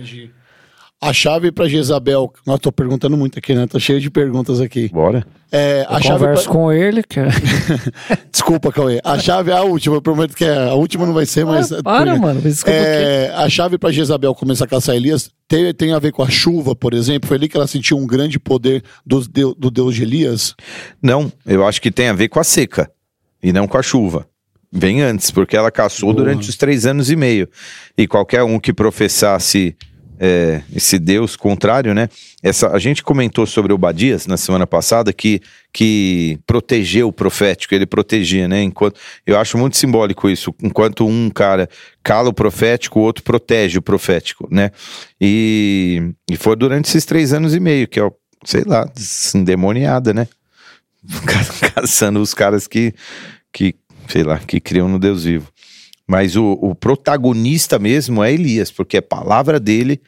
S4: A chave pra Jezabel. Não, tô perguntando muito aqui, né? Tô cheio de perguntas aqui.
S3: Bora.
S4: É, a
S1: Eu
S4: chave
S1: converso
S4: pra...
S1: com ele, que é-
S4: Desculpa, Cauê. A chave é a última. Eu prometo que é- a última não vai ser, mas.
S1: Ah, para, mano. Mas desculpa?
S4: É, a chave pra Jezabel começar a caçar Elias tem, tem a ver com a chuva, por exemplo. Foi ali que ela sentiu um grande poder deu- do Deus de Elias.
S3: Não, eu acho que tem a ver com a seca e não com a chuva. Vem antes, porque ela caçou
S4: Boa.
S3: durante os três anos e meio. E qualquer um que professasse é, esse Deus contrário, né? Essa, a gente comentou sobre Obadias na semana passada que, que protegeu o profético, ele protegia, né? Enquanto, eu acho muito simbólico isso. Enquanto um cara cala o profético, o outro protege o profético, né? E, e foi durante esses três anos e meio, que é, o, sei lá, endemoniada, né? Ca- caçando os caras que, que, sei lá, que criam no Deus vivo. Mas o, o protagonista mesmo é Elias, porque é palavra dele,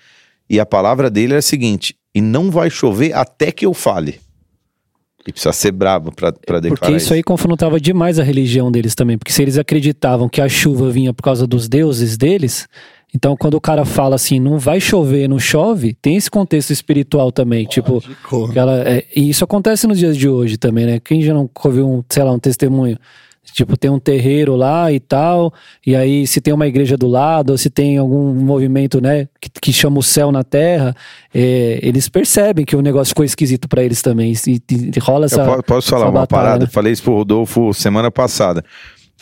S3: e a palavra dele é a seguinte: e não vai chover até que eu fale. E precisa ser brabo pra, pra declarar
S1: Porque isso aí confrontava demais a religião deles também. Porque se eles acreditavam que a chuva vinha por causa dos deuses deles, então quando o cara fala assim, não vai chover, não chove, tem esse contexto espiritual também. Tipo, ela, é, e isso acontece nos dias de hoje também, né? Quem já não ouviu um, sei lá, um testemunho? Tipo, tem um terreiro lá e tal, e aí se tem uma igreja do lado, ou se tem algum movimento, né, que, que chama o céu na terra, é, eles percebem que o negócio ficou esquisito pra eles também. E, e- rola essa.
S3: Eu po- posso falar uma
S1: batalha,
S3: parada?
S1: né?
S3: Falei isso pro Rodolfo semana passada.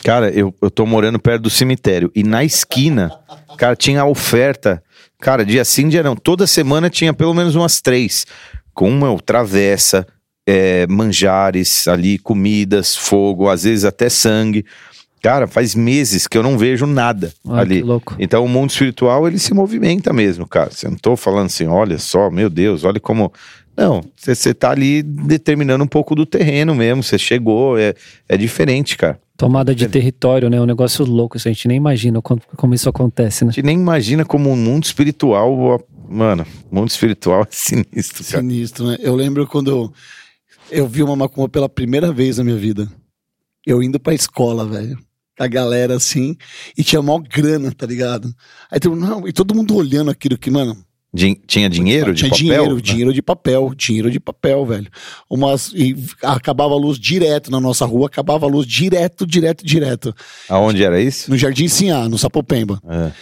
S3: Cara, eu, eu tô morando perto do cemitério e na esquina, cara, tinha oferta. Cara, dia sim, dia não. Toda semana tinha pelo menos umas três. Com uma travessa, é, manjares ali, comidas, fogo, às vezes até sangue. Cara, faz meses que eu não vejo nada
S1: Ah,
S3: ali.
S1: que louco.
S3: Então o mundo espiritual ele se movimenta mesmo, cara. Você não tô falando assim, olha só, meu Deus, olha como. Não, você tá ali determinando um pouco do terreno mesmo. Você chegou, é, é diferente, cara.
S1: Tomada de território, né? Um negócio louco, isso a gente nem imagina como, como isso acontece, né?
S3: A gente nem imagina como o mundo espiritual. Mano, o mundo espiritual é sinistro, cara.
S4: Sinistro, né? Eu lembro quando eu, vi uma macumba pela primeira vez na minha vida. Eu indo pra escola, velho. A galera assim, e tinha maior grana, tá ligado? Aí todo, não, e todo mundo olhando aquilo que, mano,
S3: Din- tinha dinheiro de
S4: tinha
S3: papel?
S4: dinheiro,
S3: né?
S4: dinheiro de papel, dinheiro de papel, velho. Umas, e acabava a luz direto na nossa rua, acabava a luz direto, direto, direto.
S3: Aonde era isso?
S4: No Jardim Sinhá, no Sapopemba.
S3: É.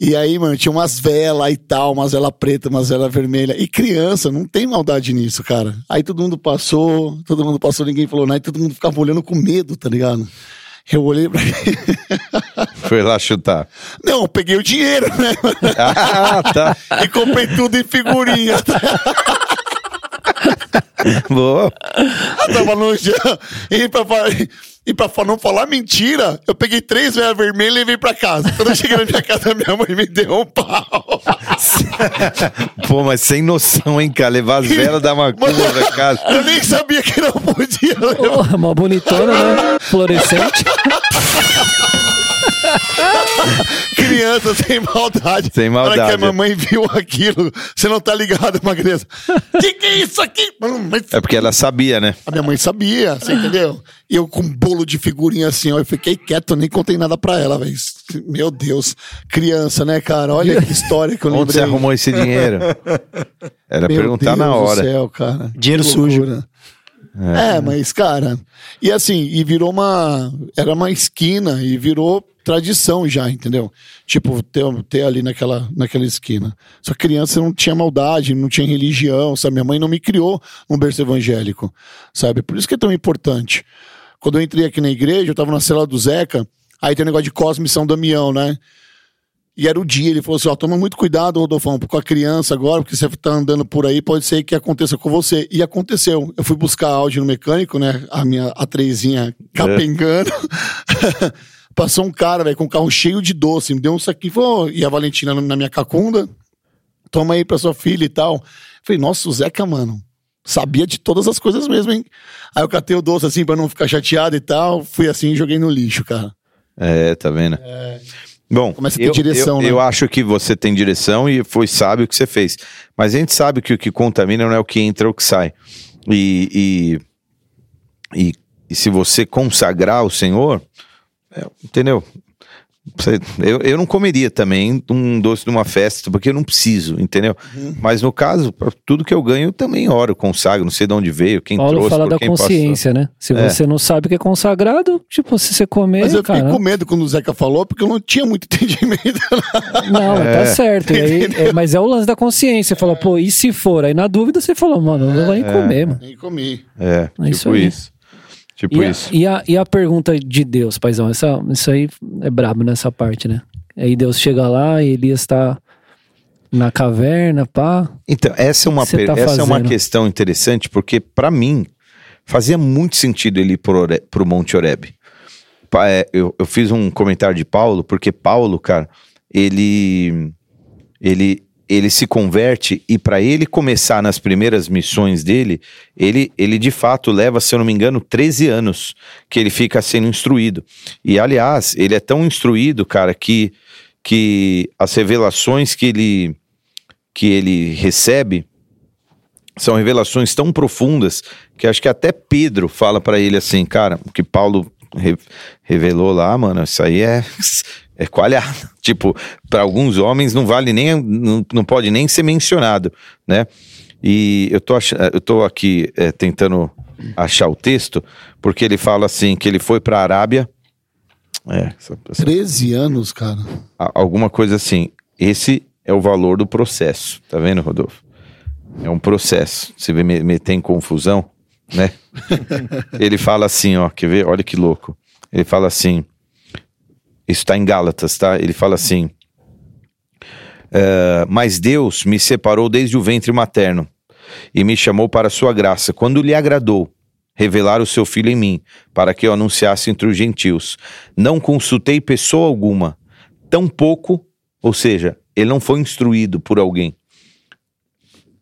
S4: E aí, mano, tinha umas velas e tal, umas velas preta, umas velas vermelha. E criança, não tem maldade nisso, cara. Aí todo mundo passou, todo mundo passou, ninguém falou nada, e todo mundo ficava olhando com medo, tá ligado? Eu olhei pra.
S3: Foi lá chutar.
S4: Não, eu peguei o dinheiro, né?
S3: ah, tá.
S4: E comprei tudo em figurinha.
S3: Boa.
S4: Eu tava no chão. E pra, e pra não falar mentira, eu peguei três velas vermelhas e levei pra casa. Quando eu cheguei na minha casa, minha mãe me deu um pau.
S3: Pô, mas sem noção, hein, cara? Levar as velas da macumba pra casa.
S4: Eu nem sabia que não podia levar.
S1: Oh, uma bonitona, né? Fluorescente.
S4: Criança sem maldade.
S3: Sem
S4: Na hora que a
S3: maldade.
S4: mamãe viu aquilo, você não tá ligado, uma criança. Que que é isso aqui? Mas
S3: É porque ela sabia, né?
S4: A minha mãe sabia, você entendeu? E eu com um bolo de figurinha assim, ó, eu fiquei quieto, nem contei nada pra ela, velho. Meu Deus. Criança, né, cara? Olha que história que eu lembrei.
S3: Onde você arrumou esse dinheiro? Era
S4: Meu
S3: perguntar
S4: Deus
S3: na
S4: do
S3: hora.
S4: céu, cara.
S2: Dinheiro sujo.
S4: Loucura. É. mas, cara, e assim, e virou uma. Era uma esquina e virou tradição já, entendeu? Tipo, ter, ter ali naquela, naquela esquina. Só criança não tinha maldade, não tinha religião, sabe? Minha mãe não me criou num berço evangélico, sabe? Por isso que é tão importante. Quando eu entrei aqui na igreja, eu tava na cela do Zeca, aí tem o negócio de Cosme São Damião, né? E era o dia, ele falou assim: ó, toma muito cuidado, Rodolfão, com a criança agora, porque você tá andando por aí, pode ser que aconteça com você. E aconteceu. Eu fui buscar áudio no mecânico, né? A minha a trezinha capengando. Passou um cara, velho, com um carro cheio de doce, me deu um saquinho, falou, e a Valentina na minha cacunda, toma aí pra sua filha e tal. Falei, nossa, o Zeca, mano. sabia de todas as coisas mesmo, hein? Aí eu catei o doce assim pra não ficar chateado e tal. Fui assim e joguei no lixo, cara.
S3: É, tá vendo? Bom,
S4: Começa a ter
S3: eu,
S4: direção,
S3: eu,
S4: né?
S3: eu acho que você tem direção e foi sábio o que você fez. Mas a gente sabe que o que contamina não é o que entra ou o que sai. E, e, e, e se você consagrar o Senhor, é, entendeu? Eu, eu não comeria também um doce numa festa, porque eu não preciso, entendeu?
S4: Uhum.
S3: Mas no caso, tudo que eu ganho, eu também oro, consagro, não sei de onde veio, quem
S1: Paulo
S3: trouxe,
S1: fala
S3: por
S1: da
S3: quem passou.
S1: consciência, né? Se
S3: É.
S1: você não sabe o que é consagrado, tipo, se você comer,
S4: Mas eu fiquei
S1: cara.
S4: com medo quando o Zeca falou, porque eu não tinha muito entendimento.
S1: Não,
S3: É.
S1: tá certo. E aí, é, mas é o lance da consciência. Você fala, pô, e se for? Aí na dúvida você falou, mano, não vou nem comer, mano.
S4: Nem comi.
S3: É,
S1: É isso
S3: tipo
S1: aí.
S3: isso. Tipo
S1: E a,
S3: isso.
S1: e, a, e a pergunta de Deus, paizão, essa, isso aí é brabo nessa parte, né? Aí Deus chega lá e Elias tá na caverna, pá.
S3: Então, essa é uma, per-
S1: tá
S3: essa é uma questão interessante, porque pra mim fazia muito sentido ele ir pro, Ore- pro Monte Oreb. Pa- é, eu, eu fiz um comentário de Paulo, porque Paulo, cara, ele, ele, ele se converte e pra ele começar nas primeiras missões dele, ele, ele de fato leva, se eu não me engano, 13 anos que ele fica sendo instruído. E aliás, ele é tão instruído, cara, que, que as revelações que ele que ele recebe são revelações tão profundas que acho que até Pedro fala pra ele assim, cara, o que Paulo re- revelou lá, mano, isso aí é é coalhada. Tipo, para alguns homens não vale nem não, não pode nem ser mencionado, né? E eu tô ach- eu tô aqui é, tentando achar o texto porque ele fala assim que ele foi pra Arábia é, essa- essa-
S4: 13 anos, cara.
S3: a- alguma coisa assim. Esse é o valor do processo. Tá vendo, Rodolfo? É um processo. Você vê me- meter em confusão, né? Ele fala assim, ó, quer ver? Olha que louco. Ele fala assim. Isso está em Gálatas, tá? Ele fala assim. "Eh, mas Deus me separou desde o ventre materno e me chamou para a sua graça, quando lhe agradou revelar o seu filho em mim, para que eu anunciasse entre os gentios. Não consultei pessoa alguma, tampouco, ou seja, ele não foi instruído por alguém.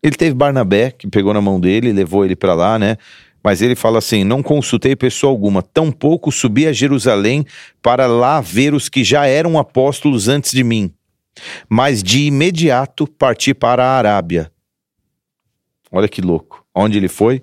S3: Ele teve Barnabé, que pegou na mão dele, levou ele para lá, né? Mas ele fala assim: não consultei pessoa alguma, tampouco subi a Jerusalém para lá ver os que já eram apóstolos antes de mim, mas de imediato parti para a Arábia. Olha que louco. Onde ele foi?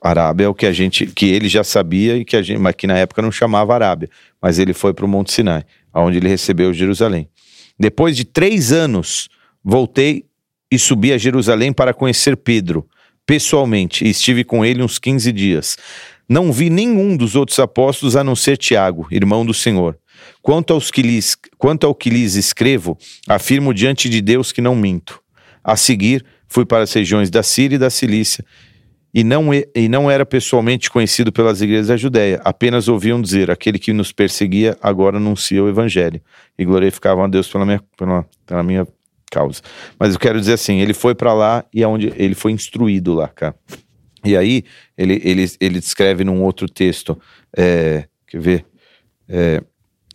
S3: Arábia é o que a gente, que ele já sabia e que a gente, mas que na época não chamava Arábia. Mas ele foi para o Monte Sinai, onde ele recebeu Jerusalém. Depois de três anos, voltei e subi a Jerusalém para conhecer Pedro pessoalmente e estive com ele uns 15 dias. Não vi nenhum dos outros apóstolos a não ser Tiago, irmão do Senhor. Quanto, aos que lhes, quanto ao que lhes escrevo, afirmo diante de Deus que não minto. A seguir, fui para as regiões da Síria e da Cilícia, e não, e, não era pessoalmente conhecido pelas igrejas da Judéia, apenas ouviam dizer: aquele que nos perseguia agora anuncia o evangelho, e glorificavam a Deus pela minha, pela, pela minha causa. Mas eu quero dizer assim: ele foi para lá e aonde ele foi instruído lá, cara. E aí, ele, ele, ele descreve num outro texto, é, quer ver? É,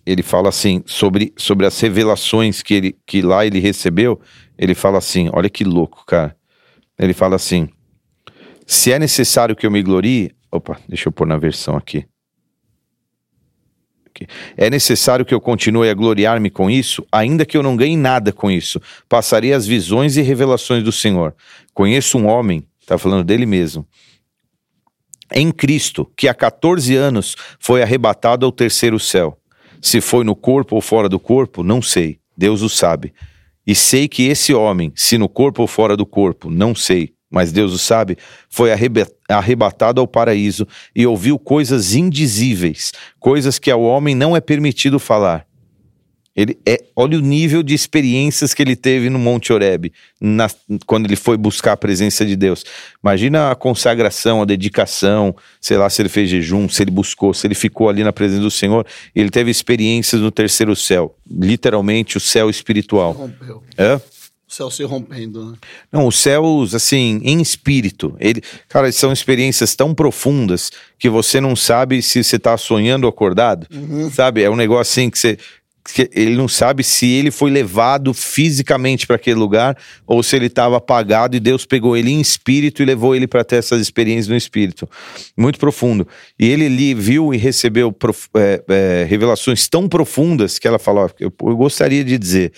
S3: ele fala assim sobre, sobre as revelações que, ele, que lá ele recebeu. Ele fala assim: olha que louco, cara. Ele fala assim: se é necessário que eu me glorie. Opa, deixa eu pôr na versão aqui. É necessário que eu continue a gloriar-me com isso, ainda que eu não ganhe nada com isso. Passarei as visões e revelações do Senhor. Conheço um homem, está falando dele mesmo, em Cristo, que há 14 anos foi arrebatado ao terceiro céu. Se foi no corpo ou fora do corpo, não sei. Deus o sabe. E sei que esse homem, se no corpo ou fora do corpo, não sei, mas Deus o sabe, foi arreba- arrebatado ao paraíso e ouviu coisas indizíveis, coisas que ao homem não é permitido falar. Ele é, olha o nível de experiências que ele teve no Monte Oreb, na- quando ele foi buscar a presença de Deus. Imagina a consagração, a dedicação, sei lá se ele fez jejum, se ele buscou, se ele ficou ali na presença do Senhor. Ele teve experiências no terceiro céu, literalmente o céu espiritual.
S4: Rompeu. O céu se rompendo, né?
S3: Não, os céus, assim, em espírito. Ele, cara, são experiências tão profundas que você não sabe se você tá sonhando ou acordado. Sabe? É um negócio assim que você, que ele não sabe se ele foi levado fisicamente para aquele lugar ou se ele estava apagado e Deus pegou ele em espírito e levou ele para ter essas experiências no espírito. Muito profundo. E ele ali viu e recebeu prof, é, é, revelações tão profundas que ela falou: eu, eu gostaria de dizer,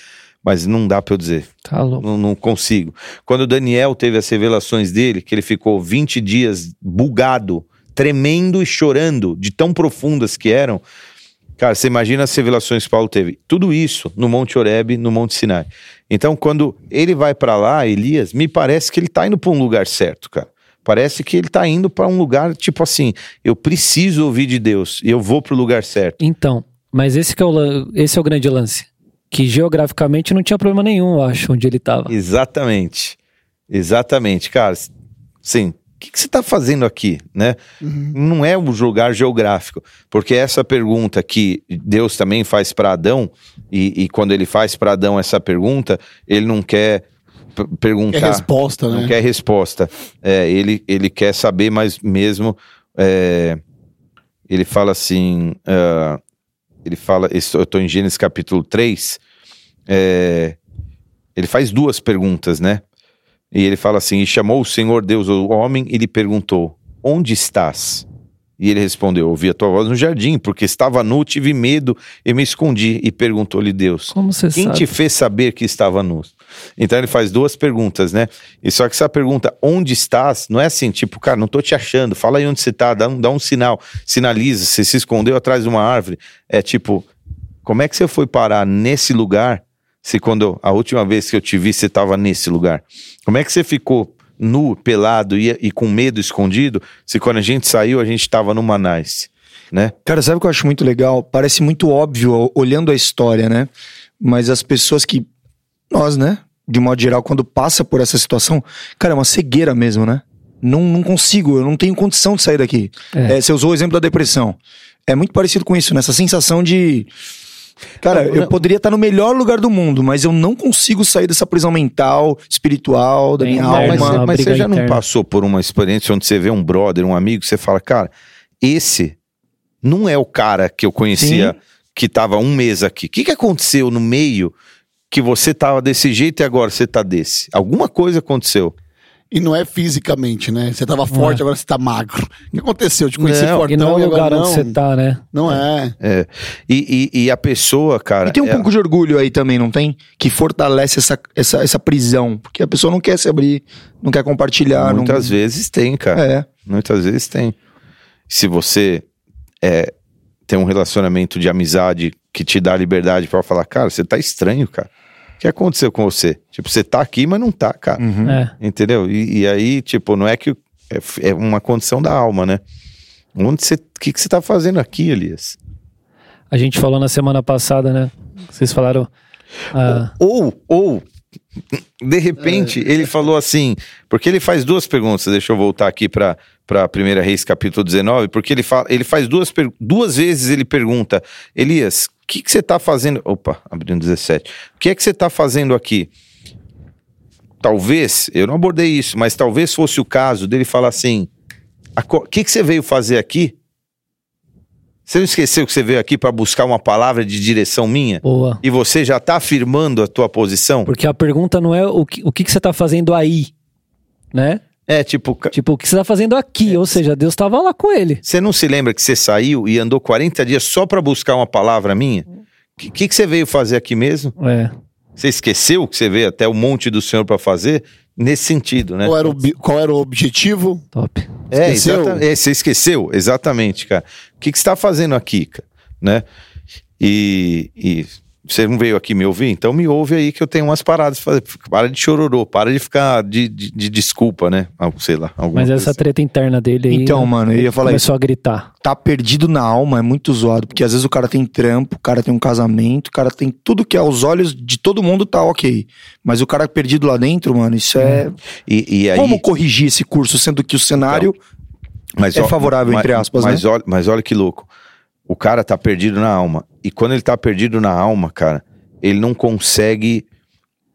S3: mas não dá para eu dizer.
S1: Tá louco.
S3: Não, não consigo. Quando Daniel teve as revelações dele, que ele ficou 20 dias bugado, tremendo e chorando, de tão profundas que eram. Cara, você imagina as revelações que Paulo teve. Tudo isso no Monte Oreb, no Monte Sinai. Então, quando ele vai para lá, Elias, me parece que ele tá indo para um lugar certo, cara. Parece que ele tá indo para um lugar tipo assim, eu preciso ouvir de Deus e eu vou pro lugar certo.
S1: Então, mas esse, que é o, esse é o grande lance. Que geograficamente não tinha problema nenhum, eu acho, onde ele tava.
S3: Exatamente. Exatamente, cara. Sim. O que, que você está fazendo aqui, né? Não é um lugar geográfico, porque essa pergunta que Deus também faz para Adão e, e quando ele faz para Adão essa pergunta, ele não quer perguntar,
S4: É resposta, né?
S3: não quer resposta. É, ele, ele quer saber, mas mesmo é, ele fala assim, ah, ele fala, eu estou em Gênesis capítulo 3, é, ele faz duas perguntas, né? E ele fala assim: E chamou o Senhor Deus o homem e lhe perguntou: Onde estás? E ele respondeu: Ouvi a tua voz no jardim, porque estava nu, tive medo e me escondi. E perguntou-lhe Deus:
S1: Como você
S3: Quem
S1: sabe?
S3: te fez saber que estava nu? Então ele faz duas perguntas, né? E só que essa pergunta, onde estás, não é assim, tipo, cara, não tô te achando, fala aí onde você tá, dá um, dá um sinal, sinaliza, você se escondeu atrás de uma árvore. É tipo, como é que você foi parar nesse lugar se quando a última vez que eu te vi você estava nesse lugar? Como é que você ficou nu, pelado e, e com medo escondido se quando a gente saiu a gente estava no Manais, né?
S2: Cara, sabe o que eu acho muito legal? Parece muito óbvio olhando a história, né? Mas as pessoas que. Nós, né? De modo geral, quando passa por essa situação, cara, é uma cegueira mesmo, né? Não, não consigo, eu não tenho condição de sair daqui.
S1: É.
S2: É, você usou o exemplo da depressão. É muito parecido com isso, nessa sensação de. Cara,
S3: Não,
S2: eu
S3: não.
S2: poderia estar no melhor lugar do mundo, mas eu não consigo sair dessa prisão mental, espiritual, da minha
S3: Não, mas,
S2: alma.
S3: você- mas você já não
S1: interna.
S3: passou por uma experiência onde você vê um brother, um amigo, você fala, cara, esse não é o cara que eu conhecia que tava um mês aqui. O que, que aconteceu no meio que você tava desse jeito e agora você tá desse? Alguma coisa aconteceu.
S4: E não é fisicamente, né? Você tava forte,
S1: é.
S4: agora você tá magro. O que aconteceu? Eu te conheci
S3: Não,
S4: fortão
S1: E não é o lugar
S4: não.
S1: onde você tá, né?
S4: Não é.
S3: É. E, e- e a pessoa, cara.
S2: E tem um
S3: é-
S2: pouco de orgulho aí também, não tem? Que fortalece essa, essa, essa prisão. Porque a pessoa não quer se abrir, não quer compartilhar.
S3: Muitas
S2: não...
S3: vezes tem, cara.
S2: É.
S3: Muitas vezes tem. Se você é, tem um relacionamento de amizade que te dá liberdade pra falar, cara, você tá estranho, cara. O que aconteceu com você? Tipo, você tá aqui, mas não tá, cara.
S2: Uhum.
S1: É.
S3: Entendeu? E, e aí, tipo, não é que é, é uma condição da alma, né? Onde você, o que, que você tá fazendo aqui, Elias?
S1: A gente falou na semana passada, né? Vocês falaram. ah,
S3: Ou, ou, de repente, ele falou assim, porque ele faz duas perguntas, deixa eu voltar aqui para para 1 Reis capítulo 19, porque ele, fala, ele faz duas, duas vezes ele pergunta, Elias, o que, que você está fazendo? Opa, abrindo 17. O que é que você está fazendo aqui? Talvez, eu não abordei isso, mas talvez fosse o caso dele falar assim: o que, que você veio fazer aqui? Você não esqueceu que você veio aqui para buscar uma palavra de direção minha?
S1: boa.
S3: E você já tá afirmando a tua posição?
S1: Porque a pergunta não é o que, o que, que você tá fazendo aí, né?
S3: É, tipo,
S1: Tipo, o que você tá fazendo
S3: É.
S1: aqui? Ou seja, Deus tava lá com ele.
S3: você não se lembra que você saiu e andou 40 dias só pra buscar uma palavra minha? O que, que, que você veio fazer aqui mesmo?
S1: É.
S3: Você esqueceu que você veio até o monte do Senhor pra fazer? Nesse sentido, né?
S4: Qual, era o, qual era o objetivo?
S1: Top.
S3: É,
S4: Esqueceu?
S3: exata- é, você esqueceu, exatamente, cara. O que, que você tá fazendo aqui, cara? Né? E, e você não veio aqui me ouvir? Então me ouve aí que eu tenho umas paradas. pra fazer. Para de chororô, para de ficar de, de, de desculpa, né? Algo, sei lá. alguma
S1: Mas essa
S3: assim.
S1: treta interna dele aí.
S2: Então, mano, eu ia falar isso.
S1: Começou a gritar.
S2: Tá perdido na alma é muito zoado. Porque às vezes o cara tem trampo, o cara tem um casamento, o cara tem tudo que aos olhos de todo mundo tá ok. Mas o cara perdido lá dentro, mano, isso é.
S3: E, e aí,
S2: Como corrigir esse curso, sendo que o cenário.
S3: Mas,
S2: É
S3: ó,
S2: favorável, entre aspas,
S3: mas
S2: né?
S3: Olha, mas olha que louco. O cara tá perdido na alma. E quando ele tá perdido na alma, cara, ele não consegue.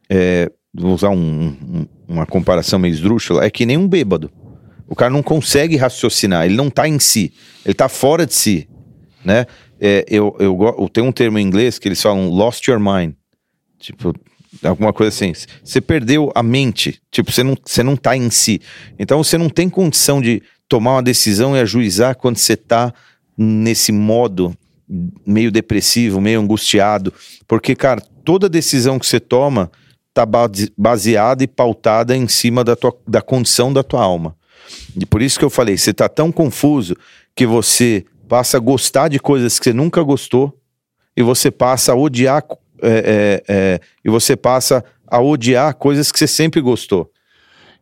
S3: é, vou usar um- um- uma comparação meio esdrúxula. É que nem um bêbado. O cara não consegue raciocinar. Ele não tá em si. Ele tá fora de si. Né? é, eu, eu, eu tenho um termo em inglês que eles falam lost your mind. Tipo, alguma coisa assim. Você perdeu a mente. Tipo, você não, você não tá em si. Então você não tem condição de tomar uma decisão e ajuizar quando você tá nesse modo meio depressivo, meio angustiado. Porque, cara, toda decisão que você toma tá base- baseada e pautada em cima da, tua, da condição da tua alma. E por isso que eu falei, você tá tão confuso que você passa a gostar de coisas que você nunca gostou e você passa a odiar é, é, é, e você passa a odiar coisas que você sempre gostou.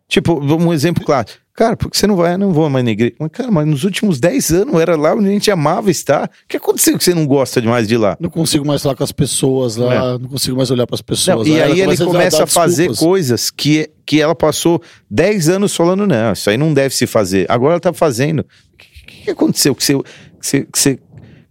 S3: Tipo, um exemplo claro. Cara, porque você não vai, não vou mais na igreja. Mas, cara, mas nos últimos 10 anos era lá onde a gente amava estar. O que aconteceu que você não gosta demais de lá?
S4: Não consigo mais falar com as pessoas lá, não consigo mais olhar para as pessoas.
S3: É. Não, e
S4: ela
S3: aí ele começa
S4: dar
S3: a fazer coisas que, que ela passou 10 anos falando, não, isso aí não deve se fazer. Agora ela tá fazendo. O que, que aconteceu? Que você, que você, que você-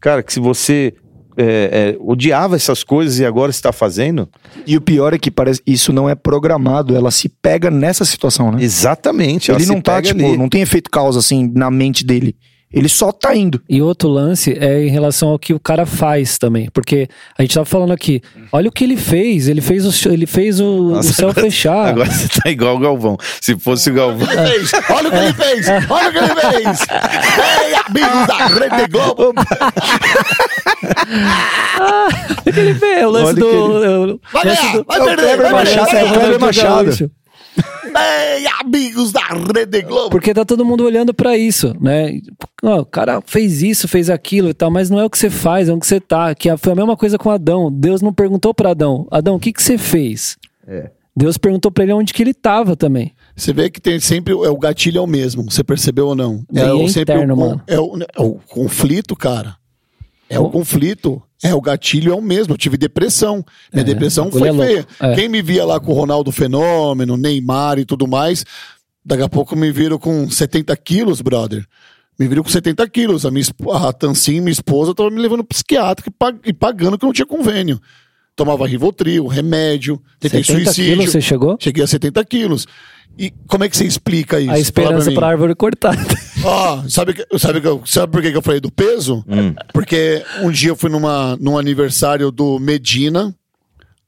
S3: cara, que se você é, é, odiava essas coisas e agora está fazendo?
S2: E o pior é que parece isso não é programado, ela se pega nessa situação, né?
S3: Exatamente. ela
S2: Ele não tá, tipo,
S3: ali.
S2: não tem efeito causa assim na mente dele. Ele só tá indo.
S1: E outro lance é em relação ao que o cara faz também. Porque a gente tava falando aqui, olha o que ele fez. Ele fez o, ele fez o, o
S3: Nossa,
S1: céu
S3: agora-
S1: fechar.
S3: Agora você tá igual o Galvão. Se fosse o Galvão.
S4: Ele fez. Olha o que ele fez! Olha o que ele fez! Ei, amigos da Rede Globo!
S1: O que ele fez? O lance
S3: Olha
S1: do. o
S4: Vai
S1: lance
S4: ganhar,
S1: do-
S4: vai
S1: É o
S4: perder, vai perder,
S1: é o
S4: Kleber
S1: Kleber
S2: Machado.
S1: Gaúcho.
S4: Amigos da Rede Globo!
S1: Porque tá todo mundo olhando pra isso, né? O cara fez isso, fez aquilo e tal, mas não é o que você faz, é o que você tá. Que foi a mesma coisa com Adão. Deus não perguntou pra Adão, Adão, o que que você fez? Deus perguntou pra ele onde que ele tava também.
S4: Você vê que tem sempre é o gatilho é o mesmo, você percebeu ou não?
S1: Bem
S4: o, sempre
S1: interno,
S4: o,
S1: mano.
S4: é, o, é o conflito, cara. É o conflito. É o gatilho é o mesmo. Eu tive depressão. Minha
S1: É,
S4: depressão foi
S1: é
S4: feia.
S1: É.
S4: Quem me via lá com o Ronaldo Fenômeno, Neymar e tudo mais, daqui a pouco me viram com 70 quilos, brother. Me viram com 70 quilos. A, minha, a Tancinha, minha esposa, tava me levando pro psiquiatra e pag- pagando que não tinha convênio. Tomava Rivotril, remédio, tentei
S1: 70
S4: suicídio.
S1: quilos você chegou?
S4: Cheguei a 70 quilos. E como é que você explica isso?
S1: A esperança
S4: mim.
S1: árvore cortada.
S4: Ó, sabe, que- sabe, que eu- sabe por que eu falei do peso?
S3: Hum.
S4: Porque um dia eu fui numa, num aniversário do Medina,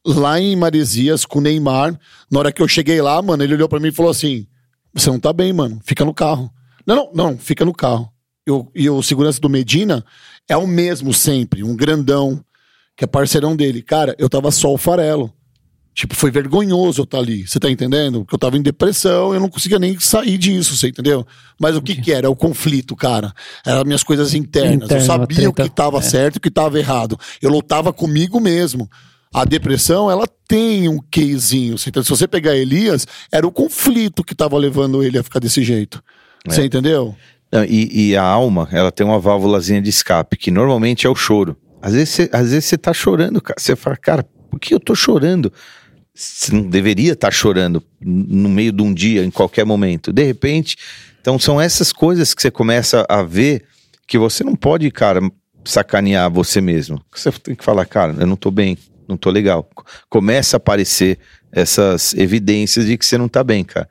S4: lá em Maresias, com o Neymar. Na hora que eu cheguei lá, mano, ele olhou pra mim e falou assim: Você não tá bem, mano, fica no carro. Não, não, não, fica no carro. Eu, e o segurança do Medina é o mesmo sempre, um grandão, que é parceirão dele. Cara, eu tava só o farelo. Tipo, foi vergonhoso eu estar ali, você tá entendendo? Porque eu tava em depressão, eu não conseguia nem sair disso, você entendeu? Mas o que que era? O conflito, cara. Eram minhas coisas internas.
S1: Interno,
S4: eu sabia o que tava certo e o que tava errado. Eu lutava comigo mesmo. A depressão, ela tem um quezinho. Você entendeu? Se você pegar Elias, era o conflito que tava levando ele a ficar desse jeito. Você entendeu?
S3: Não, E, e a alma, ela tem uma válvulazinha de escape, que normalmente é o choro. Às vezes, você, às vezes você tá chorando, cara. Você fala, cara, por que eu tô chorando? Você não deveria estar chorando n- no meio de um dia, em qualquer momento. De repente, então são essas coisas que você começa a ver que você não pode, cara, sacanear você mesmo. Você tem que falar, cara, eu não tô bem, não tô legal. Começa a aparecer essas evidências de que você não tá bem, cara.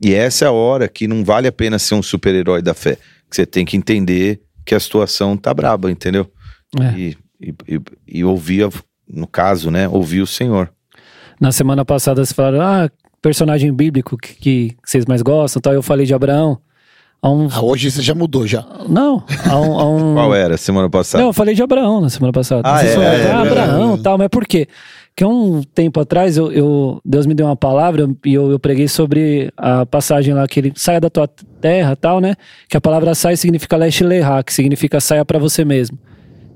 S3: E essa é a hora que não vale a pena ser um super-herói da fé. Que você tem que entender que a situação tá braba, entendeu?
S1: É.
S3: E, e, e, e ouvir, no caso, né? Ouvir o Senhor.
S1: Na semana passada vocês falaram, ah, personagem bíblico que, que vocês mais gostam, tal. Eu falei de Abraão. Há um,
S4: Ah, hoje você já mudou já.
S1: não, há um, há um-
S3: Qual era semana passada?
S1: Não, eu falei de Abraão na semana passada.
S3: Ah, é,
S1: falaram,
S3: é,
S1: ah,
S3: é,
S1: Abraão
S4: é.
S1: tal, mas por quê? Porque um tempo atrás eu, eu- Deus me deu uma palavra e eu, eu preguei sobre a passagem lá que ele saia da tua terra tal, né? Que a palavra sai significa leste leha, que significa saia pra você mesmo.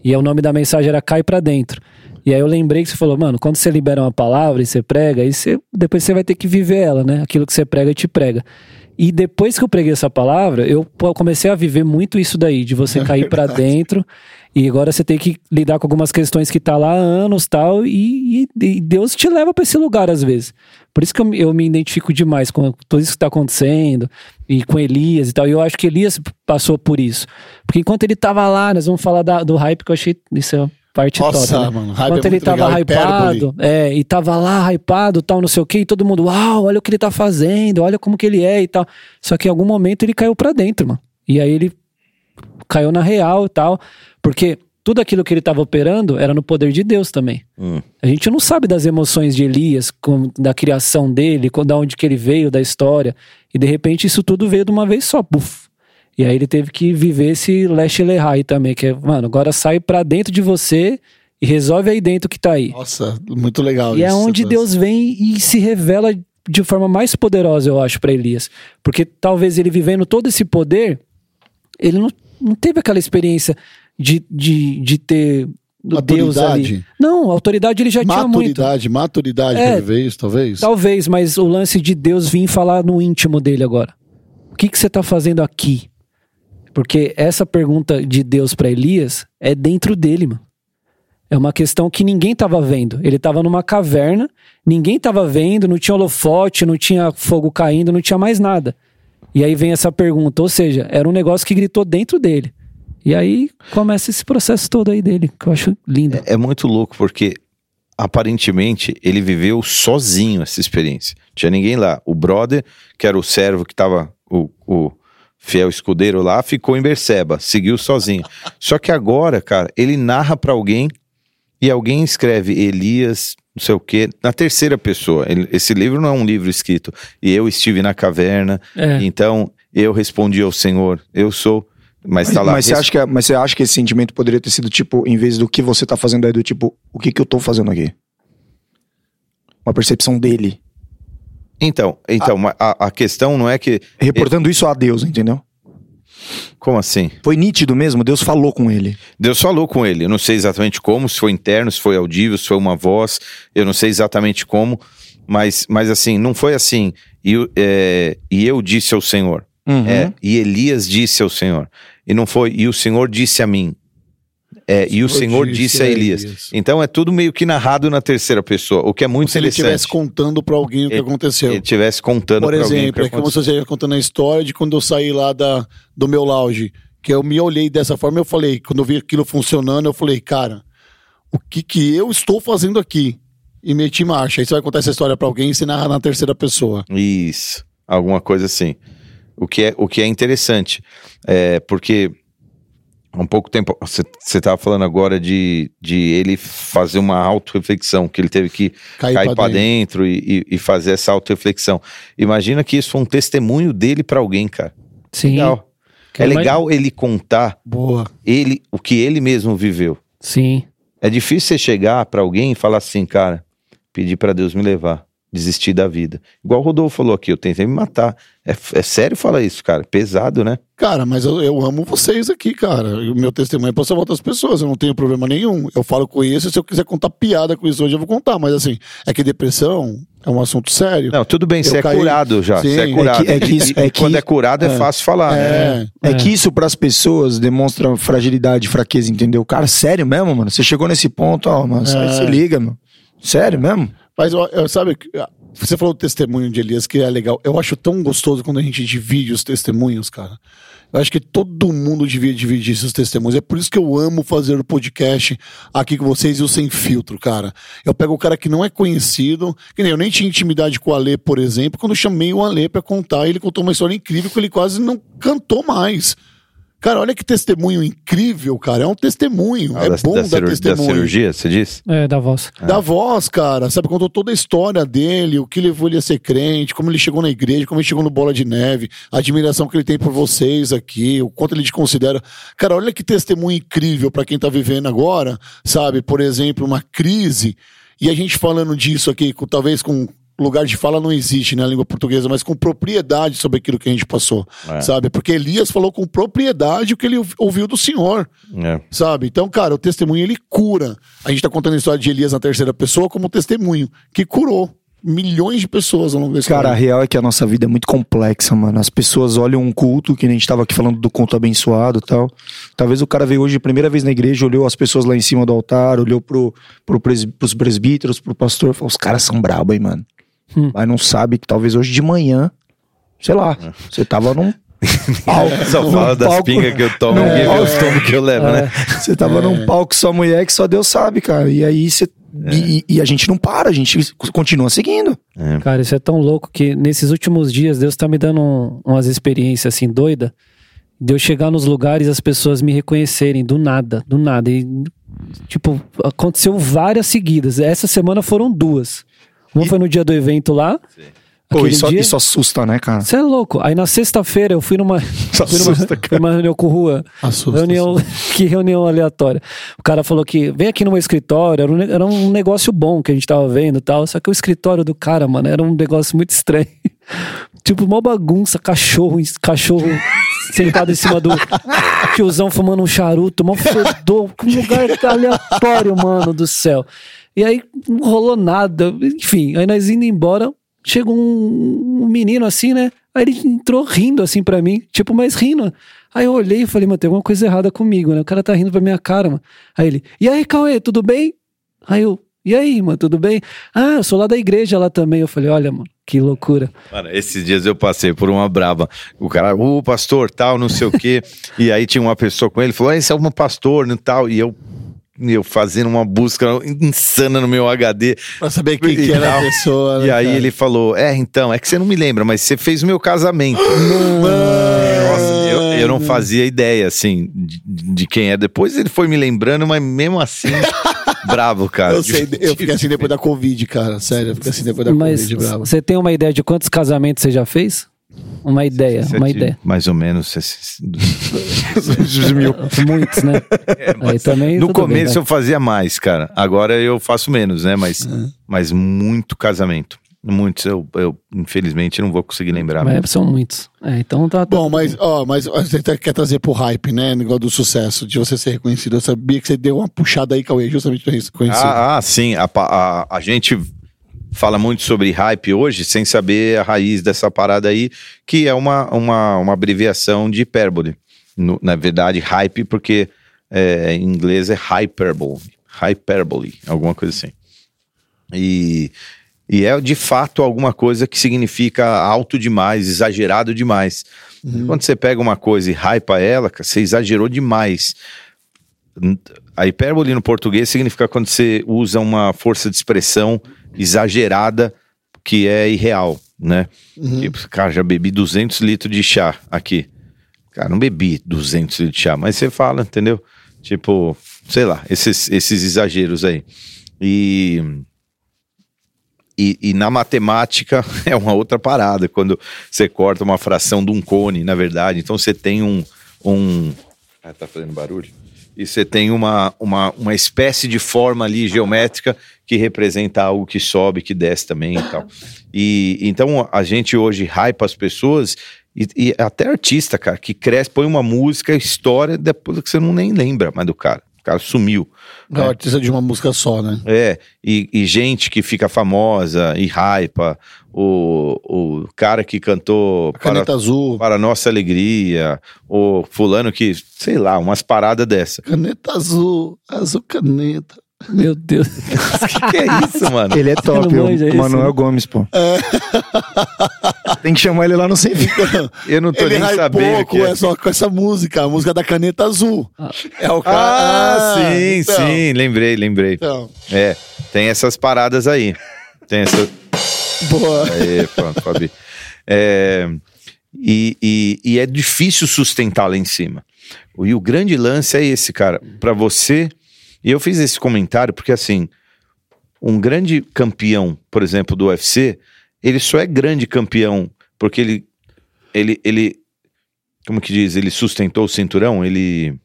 S1: E aí o nome da mensagem era cai pra dentro. E aí eu lembrei que você falou, mano, quando você libera uma palavra e você prega, aí você, depois você vai ter que viver ela, né? Aquilo que você prega te prega. E depois que eu preguei essa palavra, eu comecei a viver muito isso daí, de você cair pra dentro. E agora você tem que lidar com algumas questões que tá lá há anos tal, e, e- e Deus te leva pra esse lugar às vezes. Por isso que eu, eu me identifico demais com tudo isso que tá acontecendo, e com Elias e tal. E eu acho que Elias passou por isso. Porque enquanto ele tava lá, nós vamos falar da- do hype que eu achei. Isso é parte
S4: Nossa,
S1: top. né?
S4: mano,
S1: Enquanto
S4: é
S1: ele tava
S4: legal, hipérbole.
S1: hypado, é, e tava lá hypado, tal, não sei o que, e todo mundo, uau, olha o que ele tá fazendo, olha como que ele é e tal. Só que em algum momento ele caiu pra dentro, mano. E aí ele caiu na real e tal, porque tudo aquilo que ele estava operando era no poder de Deus também.
S3: Hum.
S1: A gente não sabe das emoções de Elias, com- da criação dele, com- da onde que ele veio, da história. E de repente isso tudo veio de uma vez só, buf. E aí ele teve que viver esse leste lehai também, que é, mano, agora sai pra dentro de você e resolve aí dentro que tá aí.
S4: Nossa, muito legal
S1: E é
S4: isso,
S1: onde
S4: Sebas.
S1: Deus vem e se revela de forma mais poderosa, eu acho, pra Elias. Porque talvez ele vivendo todo esse poder, ele não, não teve aquela experiência de, de, de ter o Deus ali.
S4: Maturidade.
S1: Não, autoridade ele já tinha muito.
S4: Maturidade, maturidade
S1: É.
S4: isso, talvez.
S1: Talvez, mas o lance de Deus vir falar no íntimo dele agora. O que, que você tá fazendo aqui? Porque essa pergunta de Deus pra Elias é dentro dele, mano. É uma questão que ninguém tava vendo. Ele tava numa caverna, ninguém tava vendo, não tinha holofote, não tinha fogo caindo, não tinha mais nada. E aí vem essa pergunta, ou seja, era um negócio que gritou dentro dele. E aí começa esse processo todo aí dele, que eu acho lindo.
S3: É muito louco, porque aparentemente ele viveu sozinho essa experiência. Tinha ninguém lá. O brother, que era o servo que tava, o, o fiel escudeiro lá, ficou em Berseba, seguiu sozinho. Só que agora, cara, ele narra pra alguém e alguém escreve Elias, não sei o quê, na terceira pessoa. Ele- esse livro não é um livro escrito. E eu estive na caverna,
S1: É.
S3: então eu respondi ao Senhor, eu sou. Mas tá lá.
S2: Mas você, acha que, é- mas você acha que esse sentimento poderia ter sido tipo, em vez do que você tá fazendo, é do tipo, o que que eu tô fazendo aqui? Uma percepção dele.
S3: Então, então
S2: Ah.
S3: ma- a, a questão não é que.
S2: Reportando isso a Deus, entendeu?
S3: Como assim?
S2: Foi nítido mesmo, Deus falou com ele.
S3: Deus falou com ele. Eu não sei exatamente como, se foi interno, se foi audível, se foi uma voz. Eu não sei exatamente como, mas, mas assim, não foi assim. E, é, e eu disse ao Senhor.
S2: Uhum.
S3: É, e Elias disse ao Senhor. E não foi, e o Senhor disse a mim. É, e o Senhor disse a Elias. Então é tudo meio que narrado na terceira pessoa, o que é muito
S4: Se ele estivesse contando pra alguém o que
S3: Ele-
S4: aconteceu.
S3: Ele estivesse contando
S4: Por
S3: pra alguém. o
S4: exemplo, é como se você estivesse contando a história de quando eu saí lá da, do meu lounge. Que eu me olhei dessa forma, eu falei, quando eu vi aquilo funcionando, eu falei, cara, o que que eu estou fazendo aqui? E meti marcha. Aí você vai contar essa história pra alguém e você narra na terceira pessoa.
S3: Isso, alguma coisa assim. O que é, o que é interessante, é porque há um pouco tempo, você estava falando agora de, de ele fazer uma autorreflexão, que ele teve que
S4: Cair,
S3: cair
S4: pra
S3: para
S4: dentro.
S3: dentro, e, e- fazer essa autorreflexão. Imagina que isso foi um testemunho dele para alguém, cara.
S1: Sim.
S3: Legal. É
S1: Quero mais-
S3: legal ele contar
S4: Boa.
S3: ele, o que ele mesmo viveu.
S1: Sim.
S3: É difícil você chegar para alguém e falar assim, cara, pedir para Deus me levar, desistir da vida. Igual o Rodolfo falou aqui, eu tentei me matar. É, é sério falar isso, cara? Pesado, né?
S4: Cara, mas eu, eu amo vocês aqui, cara. O meu testemunho é pra salvar outras pessoas, eu não tenho problema nenhum. Eu falo com isso, se eu quiser contar piada com isso hoje, eu vou contar. Mas assim, é que depressão é um assunto sério.
S3: Não, tudo bem, você é
S4: caí-
S3: curado já.
S4: Sim.
S3: Você é curado.
S2: É que- é que isso- é que
S3: quando é curado é,
S2: é.
S3: fácil falar. né?
S4: É.
S2: É, que isso pras pessoas demonstra fragilidade, fraqueza, entendeu? Cara, sério mesmo, mano? Você chegou nesse ponto, ó, mano,
S4: É.
S2: se liga, mano. Sério mesmo?
S4: Mas eu, eu- sabe, você falou do testemunho de Elias, que é legal. Eu acho tão gostoso quando a gente divide os testemunhos, cara. Eu acho que todo mundo devia dividir esses testemunhos. É por isso que eu amo fazer o podcast aqui com vocês e o Sem Filtro, cara. Eu pego o cara que não é conhecido, que nem eu nem tinha intimidade com o Alê, por exemplo, quando eu chamei o Alê pra contar, ele contou uma história incrível que ele quase não cantou mais. Cara, olha que testemunho incrível, cara. É um testemunho.
S3: Ah,
S4: é
S3: da,
S4: bom
S3: da
S4: dar
S3: ciru- da
S4: testemunho.
S3: cirurgia, você disse?
S1: É, da voz.
S4: Da voz, cara, sabe? Contou toda a história dele, o que levou ele a ser crente, como ele chegou na igreja, como ele chegou no Bola de Neve, a admiração que ele tem por vocês aqui, o quanto ele te considera. Cara, olha que testemunho incrível pra quem tá vivendo agora, sabe? Por exemplo, uma crise, e a gente falando disso aqui, com- talvez com lugar de fala não existe na língua portuguesa, mas com propriedade sobre aquilo que a gente passou,
S3: É.
S4: sabe? Porque Elias falou com propriedade o que ele ouv- ouviu do Senhor.
S3: É.
S4: Sabe? Então, cara, o testemunho ele cura. A gente tá contando a história de Elias na terceira pessoa como testemunho, que curou milhões de pessoas ao longo da história.
S2: Cara, a real é que a nossa vida é muito complexa, mano. As pessoas olham um culto, que nem a gente tava aqui falando do culto abençoado e tal. Talvez o cara veio hoje a primeira vez na igreja, olhou as pessoas lá em cima do altar, olhou pro, pro pres, pros presbíteros, pro pastor, falou: os caras são brabos, hein, mano.
S1: Hum.
S2: Mas não sabe que talvez hoje de manhã, sei lá, você tava num. palco,
S3: Só fala das
S2: palco-
S3: pingas que eu tomo
S2: Não,
S3: e
S2: é.
S3: os tomos que eu levo, né?
S2: Você tava num palco só mulher que só Deus sabe, cara. E aí você. E, e a gente não para, a gente continua seguindo.
S1: Cara, isso é tão louco que nesses últimos dias Deus tá me dando um- umas experiências assim doida. De eu chegar nos lugares e as pessoas me reconhecerem do nada, do nada. E, tipo, aconteceu várias seguidas. Essa semana foram duas. Uma foi no dia do evento lá.
S2: Pô,
S1: aquele
S2: isso,
S1: dia-
S2: isso assusta, né, cara?
S1: Você é louco. Aí na sexta-feira eu fui numa, fui numa,
S2: assusta,
S1: numa reunião com rua.
S4: Assusta,
S1: reunião, que reunião aleatória. O cara falou que vem aqui no meu escritório, era um, era um negócio bom que a gente tava vendo e tal. Só que o escritório do cara, mano, era um negócio muito estranho. tipo, uma bagunça, cachorro, cachorro sentado em cima do tiozão fumando um charuto, mó fedor, um lugar aleatório, mano do céu. E aí não rolou nada. Enfim, aí nós indo embora, chega um, um menino assim, né? Aí ele entrou rindo assim pra mim, tipo, mas rindo. Aí eu olhei e falei, mano, tem alguma coisa errada comigo, né? O cara tá rindo pra minha cara, mano. Aí ele, e aí, Cauê, tudo bem? Aí eu, e aí, mano, tudo bem? Ah, eu sou lá da igreja lá também. Eu falei, olha, mano, que loucura.
S3: Mano, esses dias eu passei por uma braba. O cara, o pastor, tal, não sei o quê. e aí tinha uma pessoa com ele, falou: "Ah, esse é um pastor, né, tal. E eu, eu fazendo uma busca insana no meu HD.
S4: Pra saber quem que era a pessoa. né,
S3: E aí
S4: cara?
S3: ele falou: É, então, é que você não me lembra, mas você fez o meu casamento. Nossa, eu, eu não fazia ideia, assim, de, de quem é. Depois ele foi me lembrando, mas mesmo assim, bravo, cara.
S4: Eu, sei, eu fiquei assim depois da Covid, cara. Sério, eu fiquei assim depois da
S1: Mas
S4: Covid, bravo.
S1: você tem uma ideia de quantos casamentos você já fez? Uma ideia, uma ideia.
S3: Mais ou menos.
S2: mil.
S1: Muitos, né? Aí também.
S3: No
S1: tudo bem,
S3: começo
S1: vai.
S3: eu fazia mais, cara. Agora eu faço menos, né? Mas, mas muito casamento. Muitos. Eu, eu, infelizmente, não vou conseguir lembrar.
S1: Mas
S3: mesmo.
S1: são muitos. É, então tá. tá
S4: Bom, mas, ó, mas você tá- quer trazer pro hype, né? Negócio do sucesso, de você ser reconhecido. Eu sabia que você deu uma puxada aí, Cauê, justamente pra ser reconhecido.
S3: Ah, ah, sim. A, a, a gente fala muito sobre hype hoje sem saber a raiz dessa parada aí, que é uma, uma, uma abreviação de hipérbole. No- na verdade, hype, porque é, em inglês é hyperbole. Hyperbole, alguma coisa assim. E, e é de fato alguma coisa que significa alto demais, exagerado demais. Quando você pega uma coisa e hypa ela, você exagerou demais. A hipérbole no português significa quando você usa uma força de expressão exagerada que é irreal, né? Tipo, cara, já bebi 200 litros de chá aqui. Cara, não bebi 200 litros de chá, mas você fala, entendeu? Tipo, sei lá, esses, esses exageros aí. E, e, e na matemática é uma outra parada, quando você corta uma fração de um cone, na verdade. Então você tem um. um... Ah, tá fazendo barulho? E você tem uma, uma, uma espécie de forma ali geométrica que representa algo que sobe, que desce também e tal. E então a gente hoje hypa as pessoas e, e até artista, cara, que cresce, põe uma música, história, depois que você não nem lembra mais do cara. O cara sumiu.
S4: É o artista de uma música só, né?
S3: É, e, e gente que fica famosa e hypa. O, o cara que cantou
S4: caneta
S3: para,
S4: azul.
S3: para Nossa Alegria, o fulano que, sei lá, umas paradas dessa.
S4: Caneta azul, azul caneta.
S1: Meu Deus.
S3: O que, que é isso, mano?
S2: Ele é top,
S1: não
S2: o Manuel? Gomes, pô. Tem que chamar ele lá no sem fim.
S3: Eu não tô
S4: Ele
S3: nem sabendo. que é.
S4: essa, com essa música, a música da caneta azul. É o
S3: Ah,
S4: cara.
S3: sim,
S4: então,
S3: sim, lembrei, lembrei.
S4: Então,
S3: É, tem essas paradas aí. Tem essa.
S4: boa.
S3: Aí, pronto, Fabi. É, e, e, e é difícil sustentar lá em cima. E o grande lance é esse, cara. Pra você. E eu fiz esse comentário porque, assim, um grande campeão, por exemplo, do UFC, ele só é grande campeão porque ele. Ele. ele como que diz? Ele sustentou o cinturão? Ele.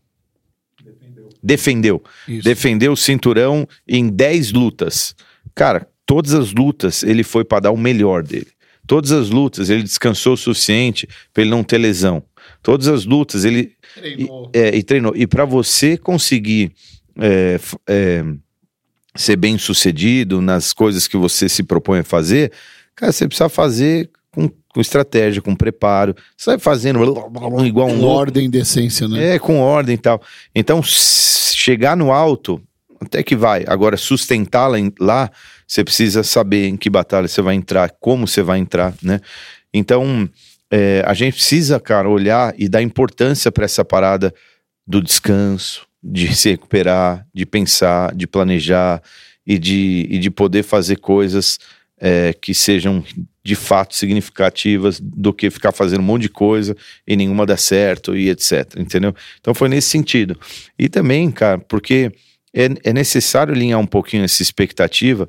S3: Defendeu.
S4: Isso.
S3: Defendeu o cinturão em 10 lutas. Cara, todas as lutas ele foi para dar o melhor dele. Todas as lutas ele descansou o suficiente para ele não ter lesão. Todas as lutas ele
S4: Treinou.
S3: e, é, e treinou. E para você conseguir é, é, ser bem sucedido nas coisas que você se propõe a fazer, cara, você precisa fazer com, com estratégia, com preparo. Você vai fazendo igual um
S4: Com ordem decência, né?
S3: É, com ordem e tal. Então, chegar no alto, até que vai. Agora, sustentá-la lá, você precisa saber em que batalha você vai entrar, como você vai entrar, né? Então, é, a gente precisa, cara, olhar e dar importância para essa parada do descanso, de se recuperar, de pensar, de planejar e de, e de poder fazer coisas é, que sejam de fato significativas do que ficar fazendo um monte de coisa e nenhuma dá certo e etc. Entendeu? Então foi nesse sentido. E também, cara, porque é, é necessário alinhar um pouquinho essa expectativa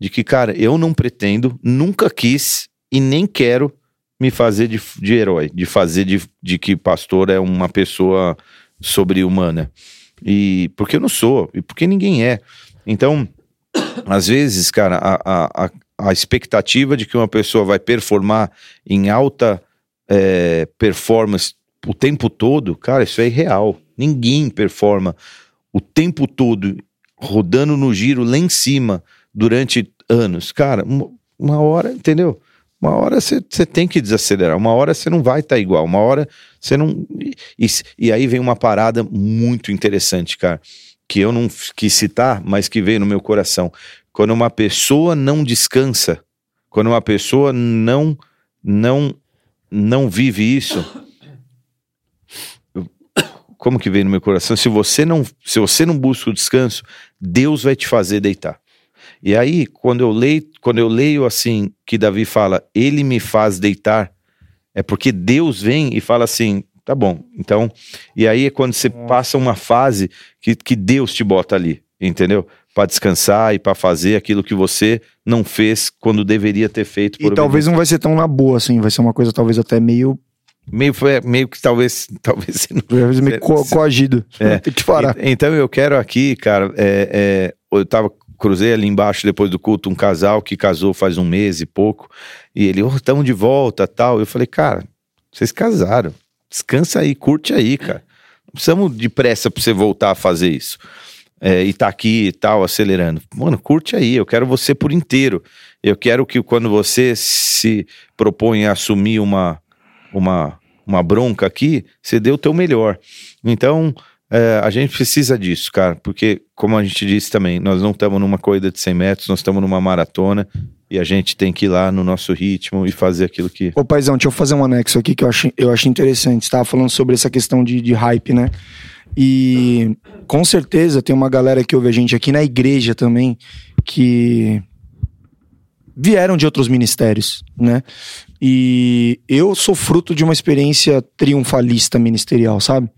S3: de que, cara, eu não pretendo, nunca quis e nem quero me fazer de, de herói, de fazer de, de que pastor é uma pessoa sobre-humana. E porque eu não sou, e porque ninguém é. Então, às vezes, cara, a, a, a expectativa de que uma pessoa vai performar em alta é, performance o tempo todo, cara, isso é irreal. Ninguém performa o tempo todo rodando no giro lá em cima durante anos. Cara, uma, hora, entendeu? Uma hora você tem que desacelerar, uma hora você não vai estar tá igual, uma hora você não. E, e aí vem uma parada muito interessante, cara, que eu não quis citar, mas que veio no meu coração. Quando uma pessoa não descansa, quando uma pessoa não não não vive isso, como que veio no meu coração? Se você não se você não busca o descanso, Deus vai te fazer deitar. E aí, quando eu leio, quando eu leio assim, que Davi fala, ele me faz deitar, é porque Deus vem e fala assim, tá bom. Então, e aí é quando você passa uma fase que, que Deus te bota ali, entendeu? Para descansar e para fazer aquilo que você não fez quando deveria ter feito.
S2: e talvez não vai ser tão na boa assim, vai ser uma coisa talvez até meio
S3: meio meio que talvez talvez
S2: talvez meio co coagido
S3: é. tem que parar então eu quero aqui cara é, é, eu tava cruzei ali embaixo depois do culto um casal que casou faz um mês e pouco, e ele, oh, estamos de volta, tal. Eu falei, cara, vocês casaram, descansa aí, curte aí, cara. Não precisamos de pressa para você voltar a fazer isso. É, e tá aqui e tal, acelerando. Mano, curte aí, eu quero você por inteiro. Eu quero que quando você se propõe a assumir uma, uma, uma bronca aqui, você dê o teu melhor. Então, é, a gente precisa disso, cara, porque, como a gente disse também, nós não estamos numa corrida de 100 metros, nós estamos numa maratona e a gente tem que ir lá no nosso ritmo e fazer aquilo que.
S2: Ô, paizão, deixa eu fazer um anexo aqui que eu acho, eu acho interessante. Você estava falando sobre essa questão de, de hype, né? E com certeza tem uma galera que ouve a gente aqui na igreja também que vieram de outros ministérios, né? E eu sou fruto de uma experiência triunfalista ministerial, sabe?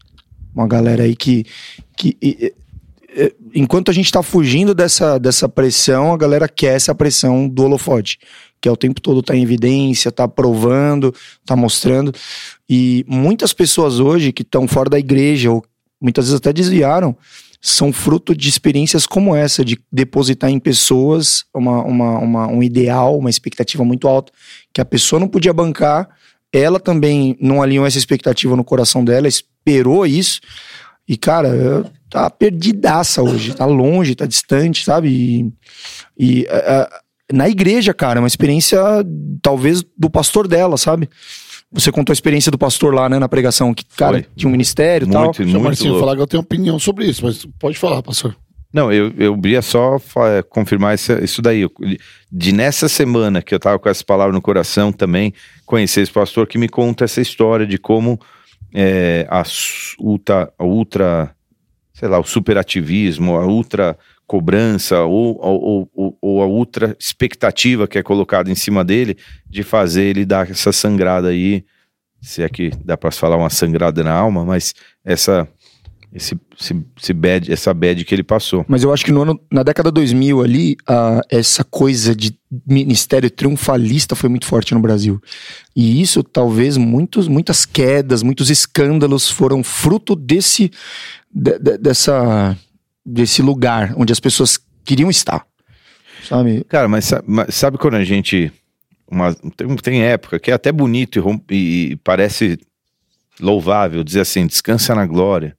S2: Uma galera aí que. que e, e, enquanto a gente tá fugindo dessa, dessa pressão, a galera quer essa pressão do holofote. Que é o tempo todo tá em evidência, tá provando, tá mostrando. E muitas pessoas hoje que estão fora da igreja, ou muitas vezes até desviaram, são fruto de experiências como essa, de depositar em pessoas uma, uma, uma, um ideal, uma expectativa muito alta, que a pessoa não podia bancar, ela também não alinhou essa expectativa no coração dela, esperou isso. E, cara, tá perdidaça hoje, tá longe, tá distante, sabe? E, e uh, na igreja, cara, é uma experiência, talvez, do pastor dela, sabe? Você contou a experiência do pastor lá, né, na pregação, que, cara, Foi. tinha um ministério e tal.
S4: Muito, muito Marcinho, falar que eu tenho opinião sobre isso, mas pode falar, pastor.
S3: Não, eu, eu ia só confirmar isso, isso daí. De nessa semana que eu tava com essa palavra no coração também, conhecer esse pastor que me conta essa história de como é, a, ultra, a ultra, sei lá, o superativismo, a ultra cobrança ou, ou, ou, ou, a ultra expectativa que é colocada em cima dele de fazer ele dar essa sangrada aí, se é que dá para falar uma sangrada na alma, mas essa esse, esse, bad, essa bad que ele passou.
S2: Mas eu acho que no ano, na década 2000 ali, essa coisa de ministério triunfalista foi muito forte no Brasil. E isso, talvez, muitos, muitas quedas, muitos escândalos foram fruto desse, de, de, dessa, desse lugar onde as pessoas queriam estar. Sabe?
S3: Cara, mas sabe, mas sabe quando a gente. Uma, tem, tem época que é até bonito e, e parece louvável dizer assim: descansa na glória.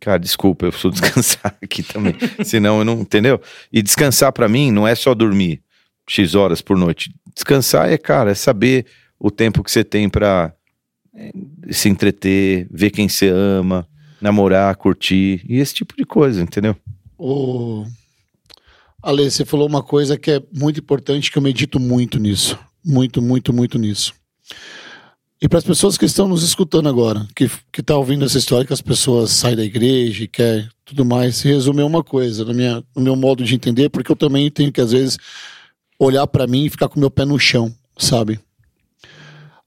S3: Cara, desculpa, eu preciso descansar aqui também. Senão eu não. Entendeu? E descansar para mim não é só dormir X horas por noite. Descansar é, cara, é saber o tempo que você tem pra é, se entreter, ver quem você ama, namorar, curtir e esse tipo de coisa, entendeu?
S4: O... Ale, você falou uma coisa que é muito importante, que eu medito muito nisso. Muito, muito, muito nisso. E para as pessoas que estão nos escutando agora, que que tá ouvindo essa história que as pessoas saem da igreja e quer tudo mais, se resume uma coisa, no, minha, no meu modo de entender, porque eu também tenho que às vezes olhar para mim e ficar com meu pé no chão, sabe?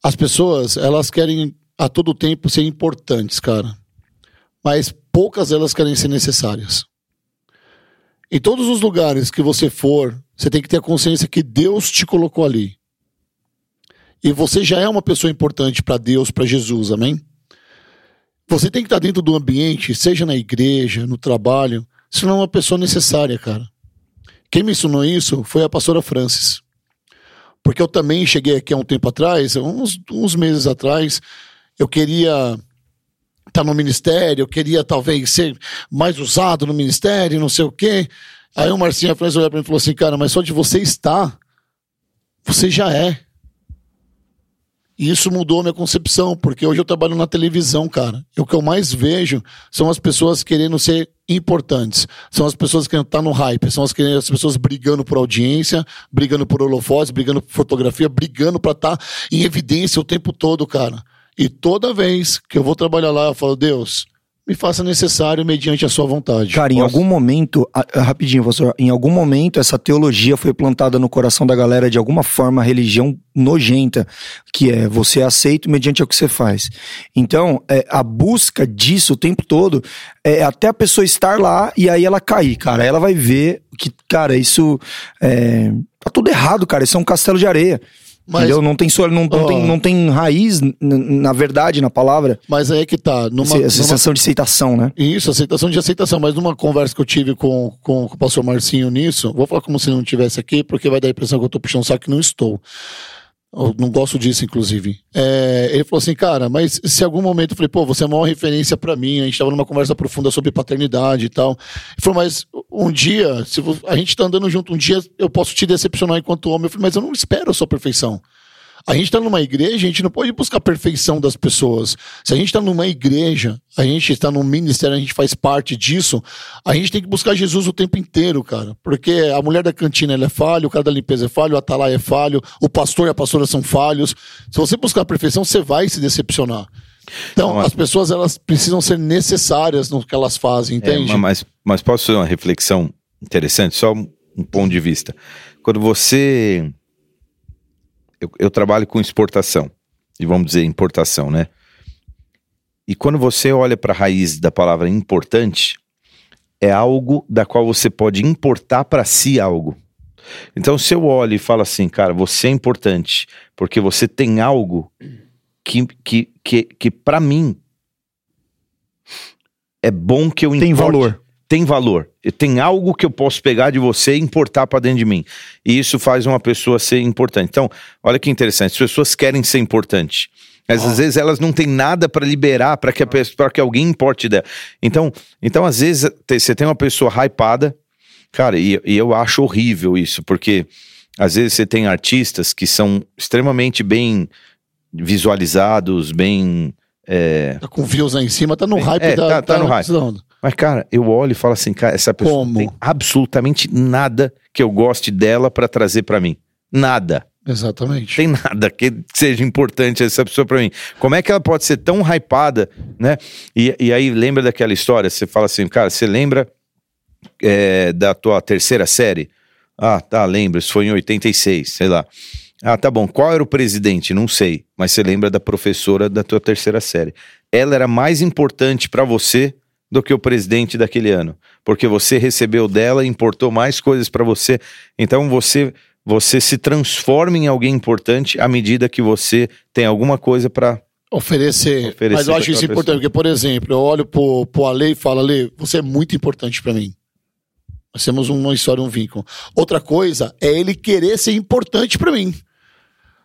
S4: As pessoas, elas querem a todo tempo ser importantes, cara. Mas poucas elas querem ser necessárias. Em todos os lugares que você for, você tem que ter a consciência que Deus te colocou ali. E você já é uma pessoa importante para Deus, para Jesus, amém? Você tem que estar dentro do ambiente, seja na igreja, no trabalho, se não é uma pessoa necessária, cara. Quem me ensinou isso foi a pastora Francis. Porque eu também cheguei aqui há um tempo atrás, uns, uns meses atrás, eu queria estar no ministério, eu queria talvez ser mais usado no ministério, não sei o quê. Aí o Marcinho Francis olhou para mim e falou assim, cara, mas só de você estar, você já é. E isso mudou a minha concepção, porque hoje eu trabalho na televisão, cara. E o que eu mais vejo são as pessoas querendo ser importantes. São as pessoas que estão no hype, são as, as pessoas brigando por audiência, brigando por holofotes, brigando por fotografia, brigando para estar tá em evidência o tempo todo, cara. E toda vez que eu vou trabalhar lá, eu falo, Deus, me faça necessário mediante a sua vontade.
S2: Cara, em Posso? algum momento, rapidinho, pastor, em algum momento essa teologia foi plantada no coração da galera de alguma forma, religião nojenta, que é você é aceito mediante o que você faz. Então, é, a busca disso o tempo todo é até a pessoa estar lá e aí ela cair, cara. Ela vai ver que, cara, isso é, tá tudo errado, cara. Isso é um castelo de areia. Mas, Entendeu? Não tem, não, não, tem, não tem raiz, na verdade, na palavra.
S4: Mas aí é que tá. Numa,
S2: Essa sensação numa... de aceitação, né?
S4: Isso, aceitação de aceitação. Mas numa conversa que eu tive com, com, com o pastor Marcinho nisso, vou falar como se não estivesse aqui, porque vai dar a impressão que eu tô puxando saco que não estou. Eu não gosto disso, inclusive. É, ele falou assim, cara, mas se algum momento eu falei, pô, você é a maior referência para mim, a gente tava numa conversa profunda sobre paternidade e tal. Ele falou, mas um dia, se a gente tá andando junto, um dia eu posso te decepcionar enquanto homem. Eu falei, mas eu não espero a sua perfeição. A gente está numa igreja, a gente não pode buscar a perfeição das pessoas. Se a gente está numa igreja, a gente está num ministério, a gente faz parte disso, a gente tem que buscar Jesus o tempo inteiro, cara. Porque a mulher da cantina é falha, o cara da limpeza é falho, o atalai é falho, o pastor e a pastora são falhos. Se você buscar a perfeição, você vai se decepcionar. Então, as pessoas elas precisam ser necessárias no que elas fazem, é, entende?
S3: É, mas, mas posso fazer uma reflexão interessante, só um ponto de vista. Quando você eu, eu trabalho com exportação, e vamos dizer importação, né? E quando você olha para a raiz da palavra importante, é algo da qual você pode importar para si algo. Então, se eu olho e falo assim, cara, você é importante porque você tem algo que, que, que, que para mim é bom que eu
S2: importe. Tem valor
S3: tem valor. Tem algo que eu posso pegar de você e importar para dentro de mim. E isso faz uma pessoa ser importante. Então, olha que interessante. As pessoas querem ser importantes. Mas às vezes elas não têm nada para liberar para que, a que alguém importe dela. Então, então, às vezes, você tem uma pessoa hypada, cara, e, e eu acho horrível isso, porque às vezes você tem artistas que são extremamente bem visualizados, bem. É...
S4: Tá com views lá em cima, tá no hype é,
S3: da. Tá, tá, tá no hype. Mas, cara, eu olho e falo assim, cara, essa pessoa Como? não tem absolutamente nada que eu goste dela para trazer para mim. Nada.
S4: Exatamente.
S3: Tem nada que seja importante essa pessoa para mim. Como é que ela pode ser tão hypada, né? E, e aí lembra daquela história, você fala assim, cara, você lembra é, da tua terceira série? Ah, tá, lembro, isso foi em 86, sei lá. Ah, tá bom. Qual era o presidente? Não sei. Mas você lembra da professora da tua terceira série. Ela era mais importante para você do que o presidente daquele ano, porque você recebeu dela, importou mais coisas para você. Então você você se transforma em alguém importante à medida que você tem alguma coisa para
S4: oferecer. oferecer. Mas eu acho isso importante, porque, por exemplo, eu olho pro, pro Ale e falo, Ale, você é muito importante para mim. Nós temos uma história, um vínculo. Outra coisa é ele querer ser importante para mim.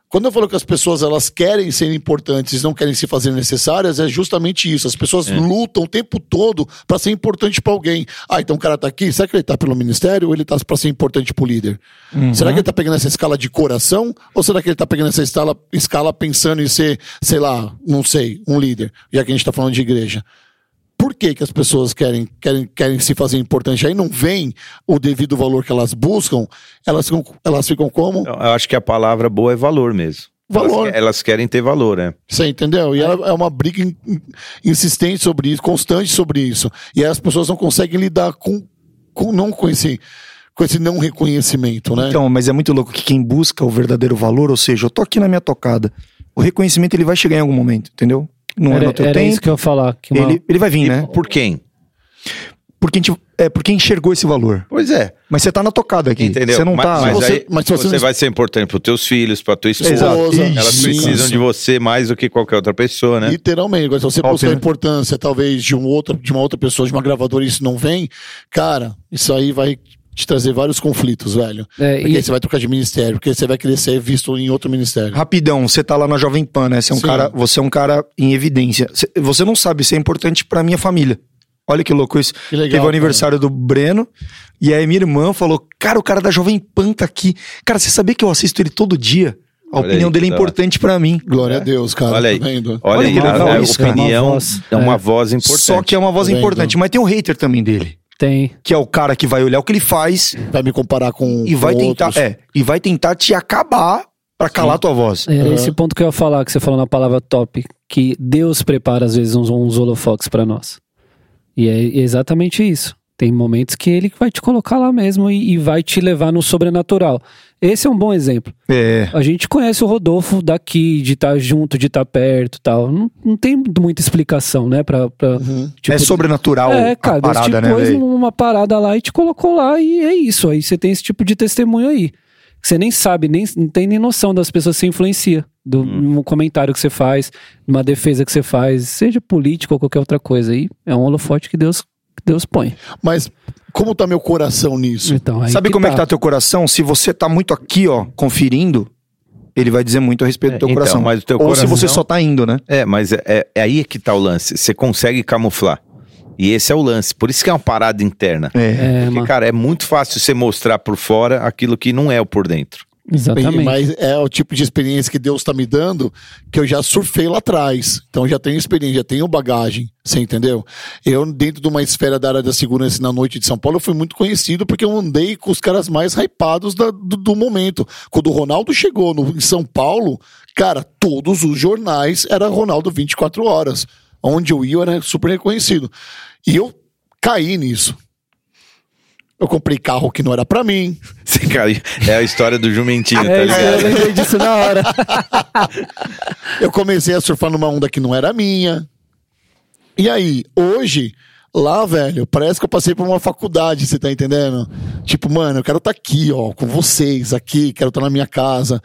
S4: Quando eu falo que as pessoas elas querem ser importantes, não querem se fazer necessárias, é justamente isso. As pessoas é. lutam o tempo todo para ser importante para alguém. Ah, então o cara tá aqui, será que ele tá pelo ministério ou ele tá para ser importante pro líder? Uhum. Será que ele tá pegando essa escala de coração ou será que ele tá pegando essa escala, escala pensando em ser, sei lá, não sei, um líder? Já que a gente tá falando de igreja por que, que as pessoas querem, querem, querem se fazer importante? Aí não vem o devido valor que elas buscam, elas ficam, elas ficam como?
S3: Eu acho que a palavra boa é valor mesmo.
S4: Valor.
S3: Elas, elas querem ter valor, né?
S4: Você entendeu? E é, é uma briga in, insistente sobre isso, constante sobre isso. E as pessoas não conseguem lidar com, com não com esse com esse não reconhecimento, né?
S2: Então, mas é muito louco que quem busca o verdadeiro valor, ou seja, eu tô aqui na minha tocada, o reconhecimento ele vai chegar em algum momento, entendeu? Não é
S1: Era,
S2: no teu
S1: era isso
S2: tempo.
S1: que eu ia falar. Que uma-
S2: Ele, ele vai vir,
S3: E
S2: né?
S3: Por quem?
S2: Porque, a gente, é, porque enxergou esse valor.
S3: Pois é.
S2: Mas você tá na tocada aqui.
S3: Entendeu?
S2: Você não
S3: mas,
S2: tá.
S3: mas
S4: Você-
S3: aí
S4: mas se você
S3: você,
S4: não-
S3: vai ser importante pros teus filhos, pra tua esposa.
S2: Exato.
S3: Elas
S2: Isso.
S3: precisam de você mais do que qualquer outra pessoa, né?
S4: Literalmente. Agora, se você buscar a importância, talvez, de, um outro, de uma outra pessoa, de uma gravadora, e isso não vem, cara, isso aí vai te trazer vários conflitos, velho.
S1: É,
S4: Porque
S1: e-
S4: aí você vai trocar de ministério, porque você vai querer ser visto em outro ministério.
S2: Rapidão, você tá lá na Jovem Pan, né? Você é um,
S4: Sim.
S2: cara, você é um cara em evidência. Você- não sabe se é importante pra minha família. Olha que louco isso.
S4: Que legal,
S2: Teve o
S4: cara.
S2: aniversário do Breno. E aí minha irmã falou: Cara, o cara da Jovem Pan tá aqui. Cara, você sabia que eu assisto ele todo dia? A
S3: Olha
S2: opinião
S3: aí,
S2: dele é
S3: hora.
S2: importante pra mim.
S4: Glória a Deus, cara.
S3: Olha aí.
S4: Tá vendo?
S3: Olha,
S2: Olha
S3: aí,
S2: legal
S3: a, a
S2: isso, cara.
S3: opinião
S1: Uma voz,
S3: é uma
S1: é.
S3: voz importante.
S2: Só que é uma voz
S4: Tá
S2: importante. Mas tem um hater também dele.
S1: Tem.
S2: Que é o cara que vai olhar o que ele faz
S4: Vai me comparar com.
S2: e vai
S4: com
S2: tentar.
S4: outros.
S2: É, e vai tentar te acabar pra calar a tua voz.
S1: Era
S4: Aham.
S1: esse ponto que eu ia falar, que você falou na palavra top, que Deus prepara às vezes uns, uns holofotes pra nós. E é exatamente isso. Tem momentos que ele vai te colocar lá mesmo e, e vai te levar no sobrenatural. Esse é um bom exemplo.
S2: É.
S1: A gente conhece o Rodolfo daqui, de estar junto, de estar perto e tal. Não, não tem muita explicação, né? Pra, pra,
S4: Uhum.
S1: tipo,
S2: é sobrenatural
S1: é, cara,
S2: a parada,
S1: te
S2: né,
S1: pôs numa parada lá e te colocou lá e é isso. Aí você tem esse tipo de testemunho aí. Você nem sabe, nem, não tem nem noção das pessoas que você influencia. Do
S2: Hum.
S1: um comentário que você faz, uma defesa que você faz, seja político ou qualquer outra coisa. Aí é um holofote que Deus, que Deus põe.
S4: Mas como tá meu coração nisso?
S1: Então,
S2: Sabe como é que tá teu coração? Se você tá muito aqui, ó, conferindo, ele vai dizer muito a respeito
S3: É,
S2: do teu
S3: então,
S2: coração.
S3: mas o teu
S2: Ou se
S3: coração-
S2: você só tá indo, né?
S3: É, mas é, é- é aí que tá o lance. Você consegue camuflar. E esse é o lance. Por isso que é uma parada interna.
S2: É.
S1: É,
S3: Porque,
S1: mano,
S3: cara, é muito fácil você mostrar por fora aquilo que não é o por dentro.
S1: Exatamente.
S4: Mas é o tipo de experiência que Deus tá me dando que eu já surfei lá atrás. Então já tenho experiência, já tenho bagagem. Você entendeu? Eu, dentro de uma esfera da área da segurança na noite de São Paulo, eu fui muito conhecido porque eu andei com os caras mais hypados da- do, do momento. Quando o Ronaldo chegou no, em São Paulo, cara, todos os jornais era Ronaldo 24 horas. Onde eu ia, eu era super reconhecido. E eu caí nisso. Eu comprei carro que não era pra mim.
S3: Você cai- É a história do jumentinho, tá
S1: É, isso, eu
S3: ligado?
S1: lembrei disso na hora.
S4: Eu comecei a surfar numa onda que não era minha. E aí, hoje, lá, velho, parece que eu passei por uma faculdade, você tá entendendo? Tipo, mano, eu quero estar aqui, ó, com vocês, aqui, quero estar na minha casa.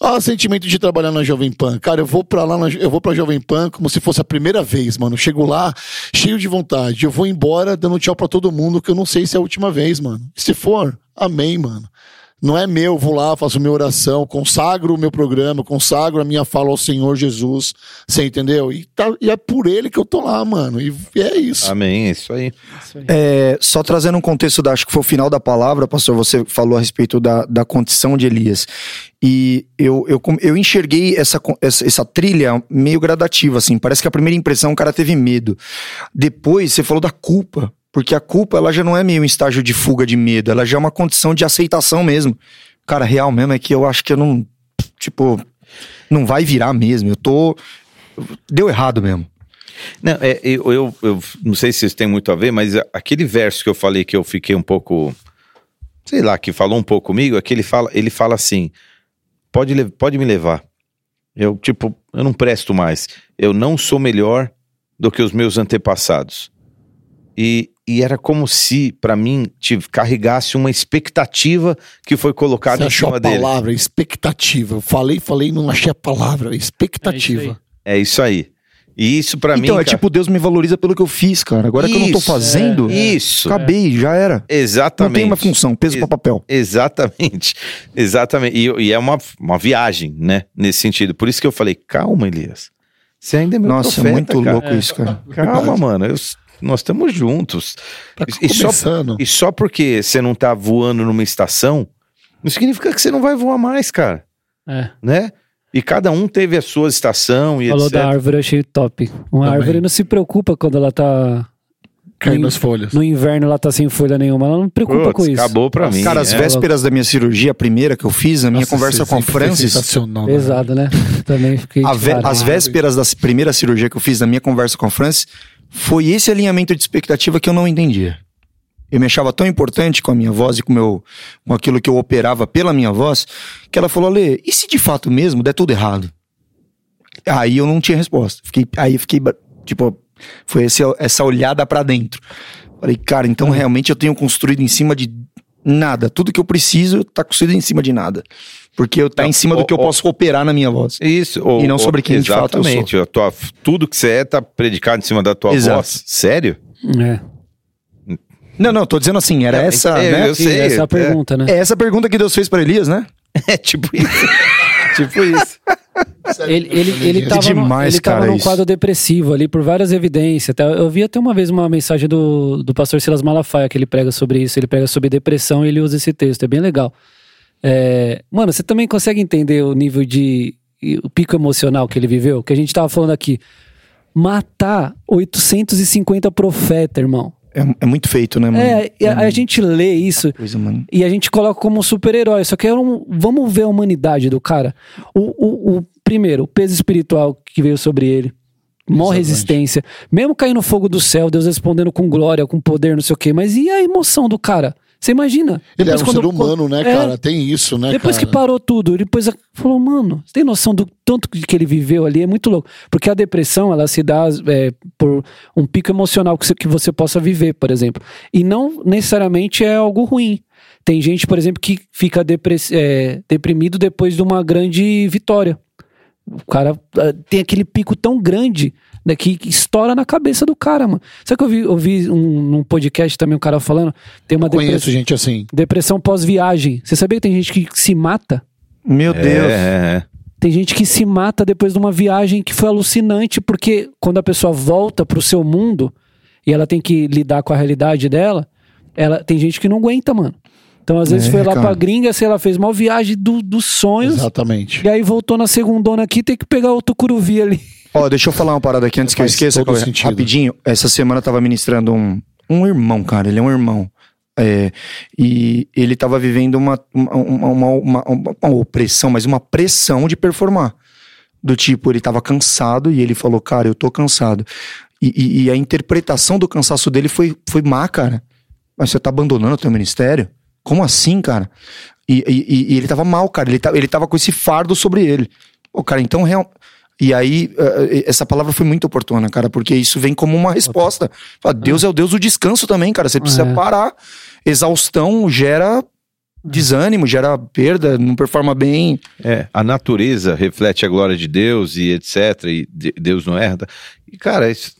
S4: Ah, sentimento de trabalhar na Jovem Pan. Cara, eu vou pra lá, na- eu vou pra Jovem Pan como se fosse a primeira vez, mano. Chego lá, cheio de vontade. Eu vou embora dando tchau pra todo mundo, que eu não sei se é a última vez, mano. Se for, amém, mano. Não é meu, vou lá, faço minha oração, consagro o meu programa, consagro a minha fala ao Senhor Jesus. Você entendeu? E, tá- e é por ele que eu tô lá, mano. E é isso.
S3: Amém, é isso aí.
S2: É, só trazendo um contexto, da, acho que foi o final da palavra, pastor, você falou a respeito da, da condição de Elias. E eu, eu, eu enxerguei essa, essa, essa trilha meio gradativa, assim. Parece que a primeira impressão o cara teve medo. Depois você falou da culpa. Porque a culpa, ela já não é meio um estágio de fuga de medo, ela já é uma condição de aceitação mesmo. Cara, real mesmo é que eu acho que eu não. Tipo, não vai virar mesmo. Eu tô. Deu errado mesmo.
S3: Não, é, eu, eu, eu não sei se isso tem muito a ver, mas aquele verso que eu falei que eu fiquei um pouco, sei lá, que falou um pouco comigo, é que ele fala, ele fala assim: pode, pode me levar. Eu, tipo, eu não presto mais. Eu não sou melhor do que os meus antepassados. E, e era como se, pra mim, tive, carregasse uma expectativa que foi
S4: Você
S3: colocada em
S4: achou
S3: cima
S4: a
S3: dele.
S4: palavra, expectativa. Eu falei, falei, não achei a palavra, expectativa.
S3: É isso aí. E isso pra mim.
S2: então, é
S3: cara,
S2: tipo, Deus me valoriza pelo que eu fiz, cara. Agora que eu não tô
S3: Isso,
S2: fazendo,
S3: Isso.
S2: acabei, já era. Não
S3: Exatamente.
S2: tem uma função, peso pra papel.
S3: Exatamente, exatamente. E, e é uma, uma viagem, né? Nesse sentido. Por isso que eu falei, calma, Elias. Você ainda é meu
S2: Nossa,
S3: profeta,
S2: é muito
S3: cara.
S2: louco isso, cara.
S3: Calma, mano. eu- nós estamos juntos.
S4: Tá
S3: E, só, e só porque você não tá voando numa estação, não significa que você não vai voar mais, cara.
S1: É.
S3: Né? E cada um teve a sua estação e
S1: Falou
S3: etc.
S1: da árvore, eu achei top. Uma
S4: Também.
S1: árvore não se preocupa quando ela tá.
S4: Caindo nas folhas.
S1: No inverno ela tá sem folha nenhuma. Ela não preocupa
S3: Putz,
S1: com isso.
S3: Acabou pra mim.
S2: Cara, as
S3: é.
S2: vésperas da minha cirurgia, a primeira que eu fiz, a minha
S4: Nossa,
S2: conversa com a Francis.
S4: Sensacional. né?
S1: Pesado, né? Também fiquei.
S2: a
S1: cara.
S2: as vésperas da primeira cirurgia que eu fiz, da minha conversa com a Francis, foi esse alinhamento de expectativa que eu não entendia. Eu me achava tão importante com a minha voz e com, meu, com aquilo que eu operava pela minha voz, que ela falou: Lê, e se de fato mesmo der tudo errado? Aí eu não tinha resposta. Fiquei, aí fiquei, tipo, foi esse, essa olhada para dentro. Falei, cara, então realmente eu tenho construído em cima de nada. Tudo que eu preciso tá construído em cima de nada. Porque eu tá
S3: Não,
S2: em cima
S3: o-
S2: do que eu
S3: o-
S2: posso operar na minha voz.
S3: Isso. ou-
S2: E não sobre quem de fato eu sou.
S3: Exatamente. A tua- tudo que você é tá predicado em cima da tua
S2: Exato.
S3: voz. Sério?
S1: É.
S2: Não, não, tô dizendo assim, era essa,
S3: é,
S2: né?
S3: eu sei,
S1: essa é a
S3: é.
S1: pergunta, né?
S2: É essa pergunta que Deus fez para Elias, né?
S3: É tipo isso. tipo isso.
S1: Ele, ele, ele tava,
S2: demais,
S1: no, ele tava
S2: cara,
S1: num
S2: isso.
S1: quadro depressivo ali por várias evidências. Eu vi até uma vez uma mensagem do, do pastor Silas Malafaia que ele prega sobre isso. Ele prega sobre depressão e ele usa esse texto. É bem legal. É, mano, você também consegue entender o nível de. o pico emocional que ele viveu? Que a gente tava falando aqui. Matar 850 profetas, irmão.
S2: É, é muito feito, né, mano?
S1: É, e a, a gente lê isso
S2: Coisa, mano.
S1: e a gente coloca como um super-herói. Só que é um, vamos ver a humanidade do cara. O, o, o- primeiro, o peso espiritual que veio sobre ele. Mó
S4: Exatamente.
S1: resistência. Mesmo cair no fogo do céu, Deus respondendo com glória, com poder, não sei o quê. Mas e a emoção do cara? Você imagina?
S4: Ele era
S1: Depois
S4: um
S1: quando-
S4: ser humano, né,
S1: É,
S4: cara? Tem isso, né,
S1: Depois
S4: cara?
S1: que parou tudo, ele depois falou, mano, você tem noção do tanto que ele viveu ali? É muito louco. Porque a depressão, ela se dá é, por um pico emocional que você, que você possa viver, por exemplo. E não necessariamente é algo ruim. Tem gente, por exemplo, que fica depress- é, deprimido depois de uma grande vitória. O cara ah, tem aquele pico tão grande né, que que estoura na cabeça do cara, mano. Sabe que eu vi, eu vi um, num podcast também um cara falando? Tem uma
S4: Conheço
S1: depressão,
S4: gente assim.
S1: depressão pós-viagem. Você sabia que tem gente que se mata?
S2: Meu
S3: É,
S2: Deus.
S3: é, é.
S1: Tem gente que se mata depois de uma viagem que foi alucinante, porque quando a pessoa volta pro seu mundo e ela tem que lidar com a realidade dela, ela tem gente que não aguenta, mano. Então, às vezes,
S2: É,
S1: foi lá
S2: cara.
S1: pra gringa, sei lá, fez uma viagem do- dos sonhos,
S4: Exatamente.
S1: e aí voltou na segundona aqui, tem que pegar o tucuruvi ali.
S2: Ó, deixa eu falar uma parada aqui antes que eu esqueça. Rapidinho, essa semana eu tava ministrando um, um irmão, cara. Ele é um irmão. É, e ele tava vivendo uma, uma, uma, uma, uma- opressão, mas uma pressão de performar. Do tipo, ele tava cansado e ele falou, cara, eu tô cansado. E, e- e a interpretação do cansaço dele foi, foi má, cara. Mas você tá abandonando o teu ministério? Como assim, cara? E, e- ele tava mal, cara. Ele, tá, ele tava com esse fardo sobre ele. Pô, cara, então real. E aí, eh, essa palavra foi muito oportuna, cara, porque isso vem como uma resposta. Fala, Deus é o Deus do descanso também, cara. Você precisa
S1: É.
S2: parar. Exaustão gera desânimo, gera perda, não performa bem.
S3: É, a natureza reflete a glória de Deus e etc. E de- Deus não erra. E, cara, isso-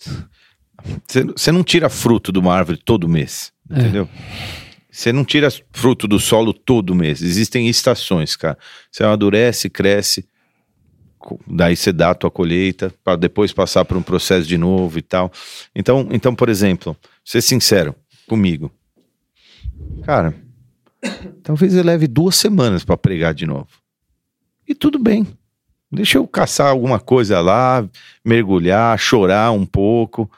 S3: você não tira fruto de uma árvore todo mês,
S1: É.
S3: entendeu? Você não tira fruto do solo todo mês. Existem estações, cara. Você amadurece, cresce, daí você dá a tua colheita, para depois passar por um processo de novo e tal. Então, então por exemplo, ser sincero comigo. Cara, talvez eu leve duas semanas para pregar de novo. E tudo bem. Deixa eu caçar alguma coisa lá, mergulhar, chorar um pouco.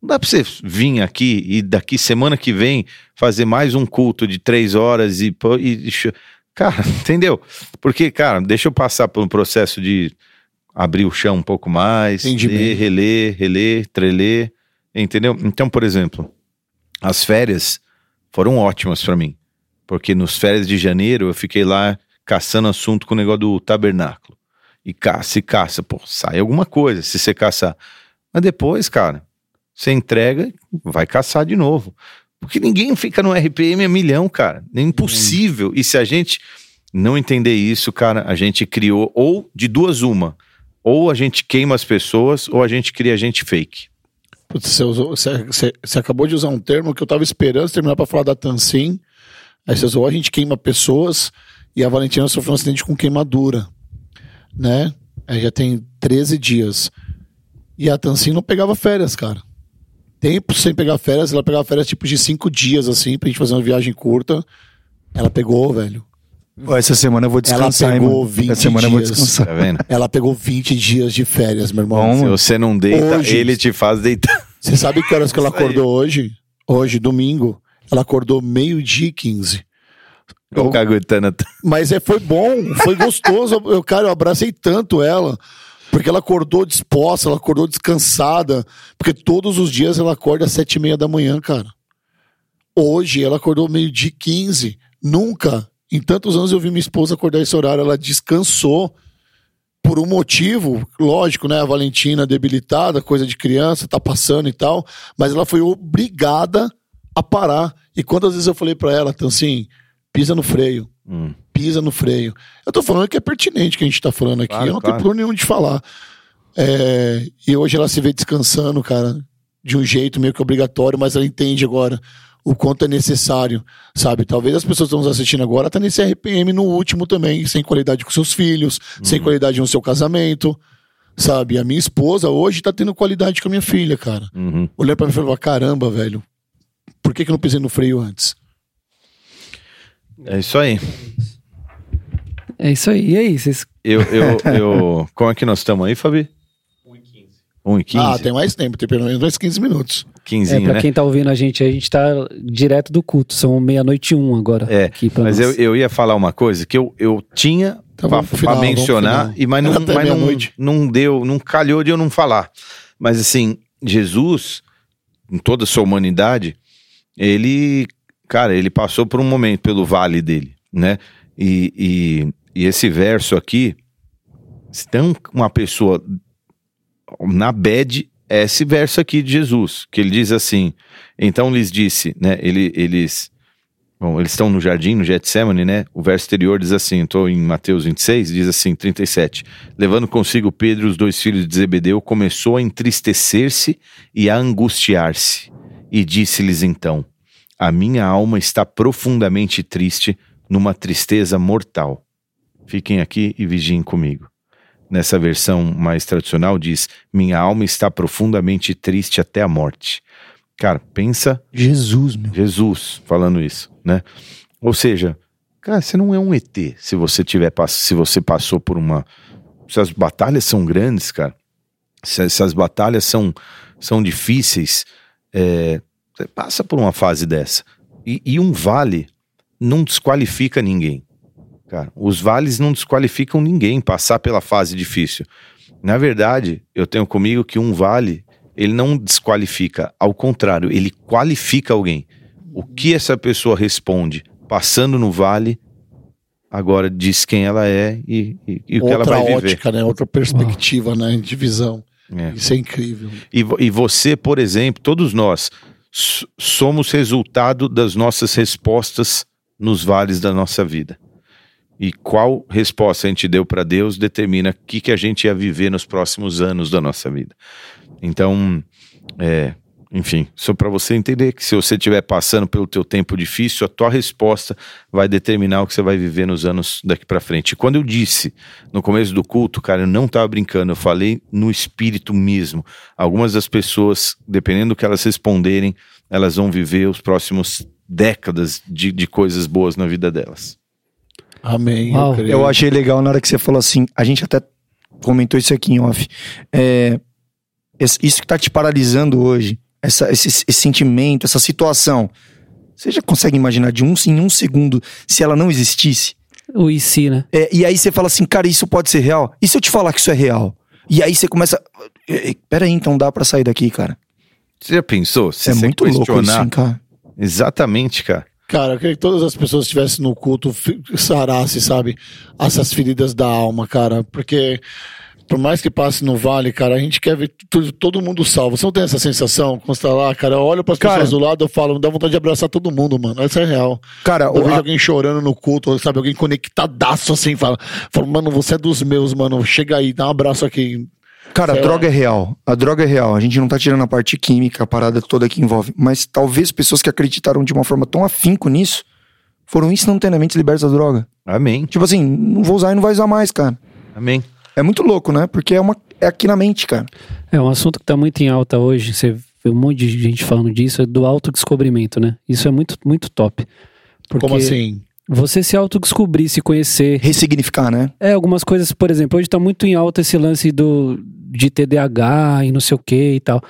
S3: Não dá pra você vir aqui e daqui semana que vem fazer mais um culto de três horas e. e- cara, entendeu? Porque, cara, deixa eu passar por um processo de abrir o chão um pouco mais,
S4: Entendi
S3: ler, reler, reler, treler, entendeu? Então, por exemplo, as férias foram ótimas pra mim. Porque nos férias de janeiro eu fiquei lá caçando assunto com o negócio do tabernáculo. E caça e caça, pô, sai alguma coisa se você caçar. Mas depois, cara, você entrega, vai caçar de novo. Porque ninguém fica no RPM a milhão, cara. É impossível. E se a gente não entender isso, cara, a gente criou, ou de duas uma, ou a gente queima as pessoas, ou a gente cria gente fake.
S4: Você, usou- você- você- você acabou de usar um termo que eu tava esperando terminar pra falar da Tansim. Aí você usou, a gente queima pessoas e a Valentina sofreu um acidente com queimadura, né? Aí já tem 13 dias. E a Tansim não pegava férias, cara. Tempo sem pegar férias, ela pegava férias tipo de 5 dias, assim, pra gente fazer uma viagem curta. Ela pegou, velho.
S2: Essa semana eu vou descansar, hein,
S4: pegou
S2: mano?
S4: 20
S2: Essa semana eu vou
S4: dias.
S2: descansar.
S3: Tá vendo?
S4: Ela pegou 20 dias de férias, meu irmão.
S2: Bom,
S3: Se você não deita,
S4: Hoje-
S3: ele te faz deitar.
S4: Você sabe que horas que ela acordou hoje? Hoje, domingo. Ela acordou meio-dia e 15.
S3: Eu.
S4: Mas é, foi bom, foi gostoso. Eu, cara, eu abracei tanto ela. Porque ela acordou disposta, ela acordou descansada. Porque todos os dias ela acorda às sete e meia da manhã, cara. Hoje ela acordou meio-dia e 15. Nunca, em tantos anos, eu vi minha esposa acordar esse horário. Ela descansou por um motivo, lógico, né? A Valentina debilitada, coisa de criança, tá passando e tal. Mas ela foi obrigada a parar. E quantas vezes eu falei pra ela, então assim, pisa no freio,
S3: Hum.
S4: Pisa no freio. Eu tô falando que é pertinente que a gente tá falando aqui.
S3: Claro,
S4: eu não
S3: claro.
S4: tenho problema nenhum de falar. É, e hoje ela se vê descansando, cara, de um jeito meio que obrigatório, mas ela entende agora o quanto é necessário, sabe? Talvez as pessoas que estão nos assistindo agora tá nesse RPM no último também, sem qualidade com seus filhos, sem
S3: Uhum.
S4: qualidade no seu casamento, sabe? A minha esposa hoje tá tendo qualidade com a minha filha, cara.
S3: Uhum.
S4: Olhando pra mim e falando, caramba, velho, por que, que eu não pisei no freio antes?
S3: É isso aí.
S1: É isso aí. E aí, vocês.
S3: Eu, eu, eu... Como é que nós estamos aí, Fabi? 1 e 15.
S4: Ah, tem mais tempo, tem pelo menos mais 15 minutos.
S3: 15,
S1: É, pra
S3: né?
S1: quem tá ouvindo a gente, a gente tá direto do culto. São meia-noite e um agora.
S3: É,
S1: aqui pra
S3: Mas
S1: nós.
S3: eu, eu ia falar uma coisa que eu, eu tinha
S4: Tá,
S3: pra,
S4: final,
S3: pra mencionar, e, mas, não, mas não, não deu, não calhou de eu não falar. Mas assim, Jesus, em toda a sua humanidade, ele, cara, ele passou por um momento pelo vale dele, né? E, e, esse verso aqui, se tem uma pessoa na bed, é esse verso aqui de Jesus, que ele diz assim, então lhes disse, né, ele, eles, bom, eles estão no jardim, no Getsemane, né, o verso anterior diz assim, estou em Mateus 26, diz assim, 37, levando consigo Pedro os dois filhos de Zebedeu, começou a entristecer-se e a angustiar-se, e disse-lhes então, a minha alma está profundamente triste, numa tristeza mortal. Fiquem aqui e vigiem comigo. Nessa versão mais tradicional diz: Minha alma está profundamente triste até a morte. Cara, pensa
S2: Jesus, meu.
S3: Jesus falando isso, né? Ou seja, cara, você não é um ET se você tiver se você passou por uma se as batalhas são grandes, cara. Se, se as batalhas são são difíceis, é, você passa por uma fase dessa. E, e um vale não desqualifica ninguém. Cara, os vales não desqualificam ninguém passar pela fase difícil. Na verdade, eu tenho comigo que um vale, ele não desqualifica, ao contrário, ele qualifica alguém. O que essa pessoa responde passando no vale, agora diz quem ela é e, e- e o que ela
S4: Outra
S3: vai viver.
S4: ótica, né? Outra perspectiva, né? De visão.
S3: É.
S4: Isso é incrível.
S3: E, e você, por exemplo, todos nós somos resultado das nossas respostas nos vales da nossa vida. E qual resposta a gente deu para Deus determina o que, que a gente ia viver nos próximos anos da nossa vida. Então, é, enfim, só para você entender que se você estiver passando pelo teu tempo difícil, a tua resposta vai determinar o que você vai viver nos anos daqui para frente. Quando eu disse no começo do culto, cara, eu não estava brincando, eu falei no espírito mesmo. Algumas das pessoas, dependendo do que elas responderem, elas vão viver os próximos décadas de, de coisas boas na vida delas.
S4: Amém.
S1: Uau.
S4: Eu, creio.
S2: Eu achei legal na hora que você falou assim, a gente até comentou isso aqui em off. É, isso que tá te paralisando hoje, essa, esse, esse sentimento, essa situação, você já consegue imaginar de um em um segundo se ela não existisse?
S1: O IC, né?
S2: É, e aí você fala assim, cara, isso pode ser real? E se eu te falar que isso é real? E aí você começa. "Eh, eh, Peraí, então dá pra sair daqui, cara.
S3: Você já pensou? Se
S2: é
S3: você
S2: muito louco isso,
S3: questionar-
S2: hein, cara.
S3: Exatamente, cara.
S4: Cara, eu queria que todas as pessoas que estivessem no culto sarasse, sabe? Essas feridas da alma, cara. Porque, por mais que passe no vale, cara, a gente quer ver todo mundo salvo. Você não tem essa sensação quando você tá lá, cara? Eu olho pras
S2: Cara-
S4: pessoas do lado, eu falo, dá vontade de abraçar todo mundo, mano. Essa é real.
S2: Cara,
S4: Eu vejo
S2: a-
S4: alguém chorando no culto, sabe? Alguém conectadaço assim, fala, fala, mano, você é dos meus, mano. Chega aí, dá um abraço aqui.
S2: Cara, a
S4: Sei
S2: droga
S4: lá.
S2: é real. A droga é real. A gente não tá tirando a parte química, a parada toda que envolve. Mas talvez pessoas que acreditaram de uma forma tão afinco nisso foram instantaneamente libertas da droga.
S3: Amém.
S2: Tipo assim, não vou usar e não vai usar mais, cara.
S3: Amém.
S2: É muito louco, né? Porque é, uma, é aqui na mente, cara.
S1: É um assunto que tá muito em alta hoje. Você vê um monte de gente falando disso, é do autodescobrimento, né? Isso é muito, muito top. Porque
S4: Como assim?
S1: Você se autodescobrir, se conhecer.
S2: Ressignificar, né?
S1: É, algumas coisas, por exemplo, hoje tá muito em alta esse lance do, de TDAH e não sei o que e tal.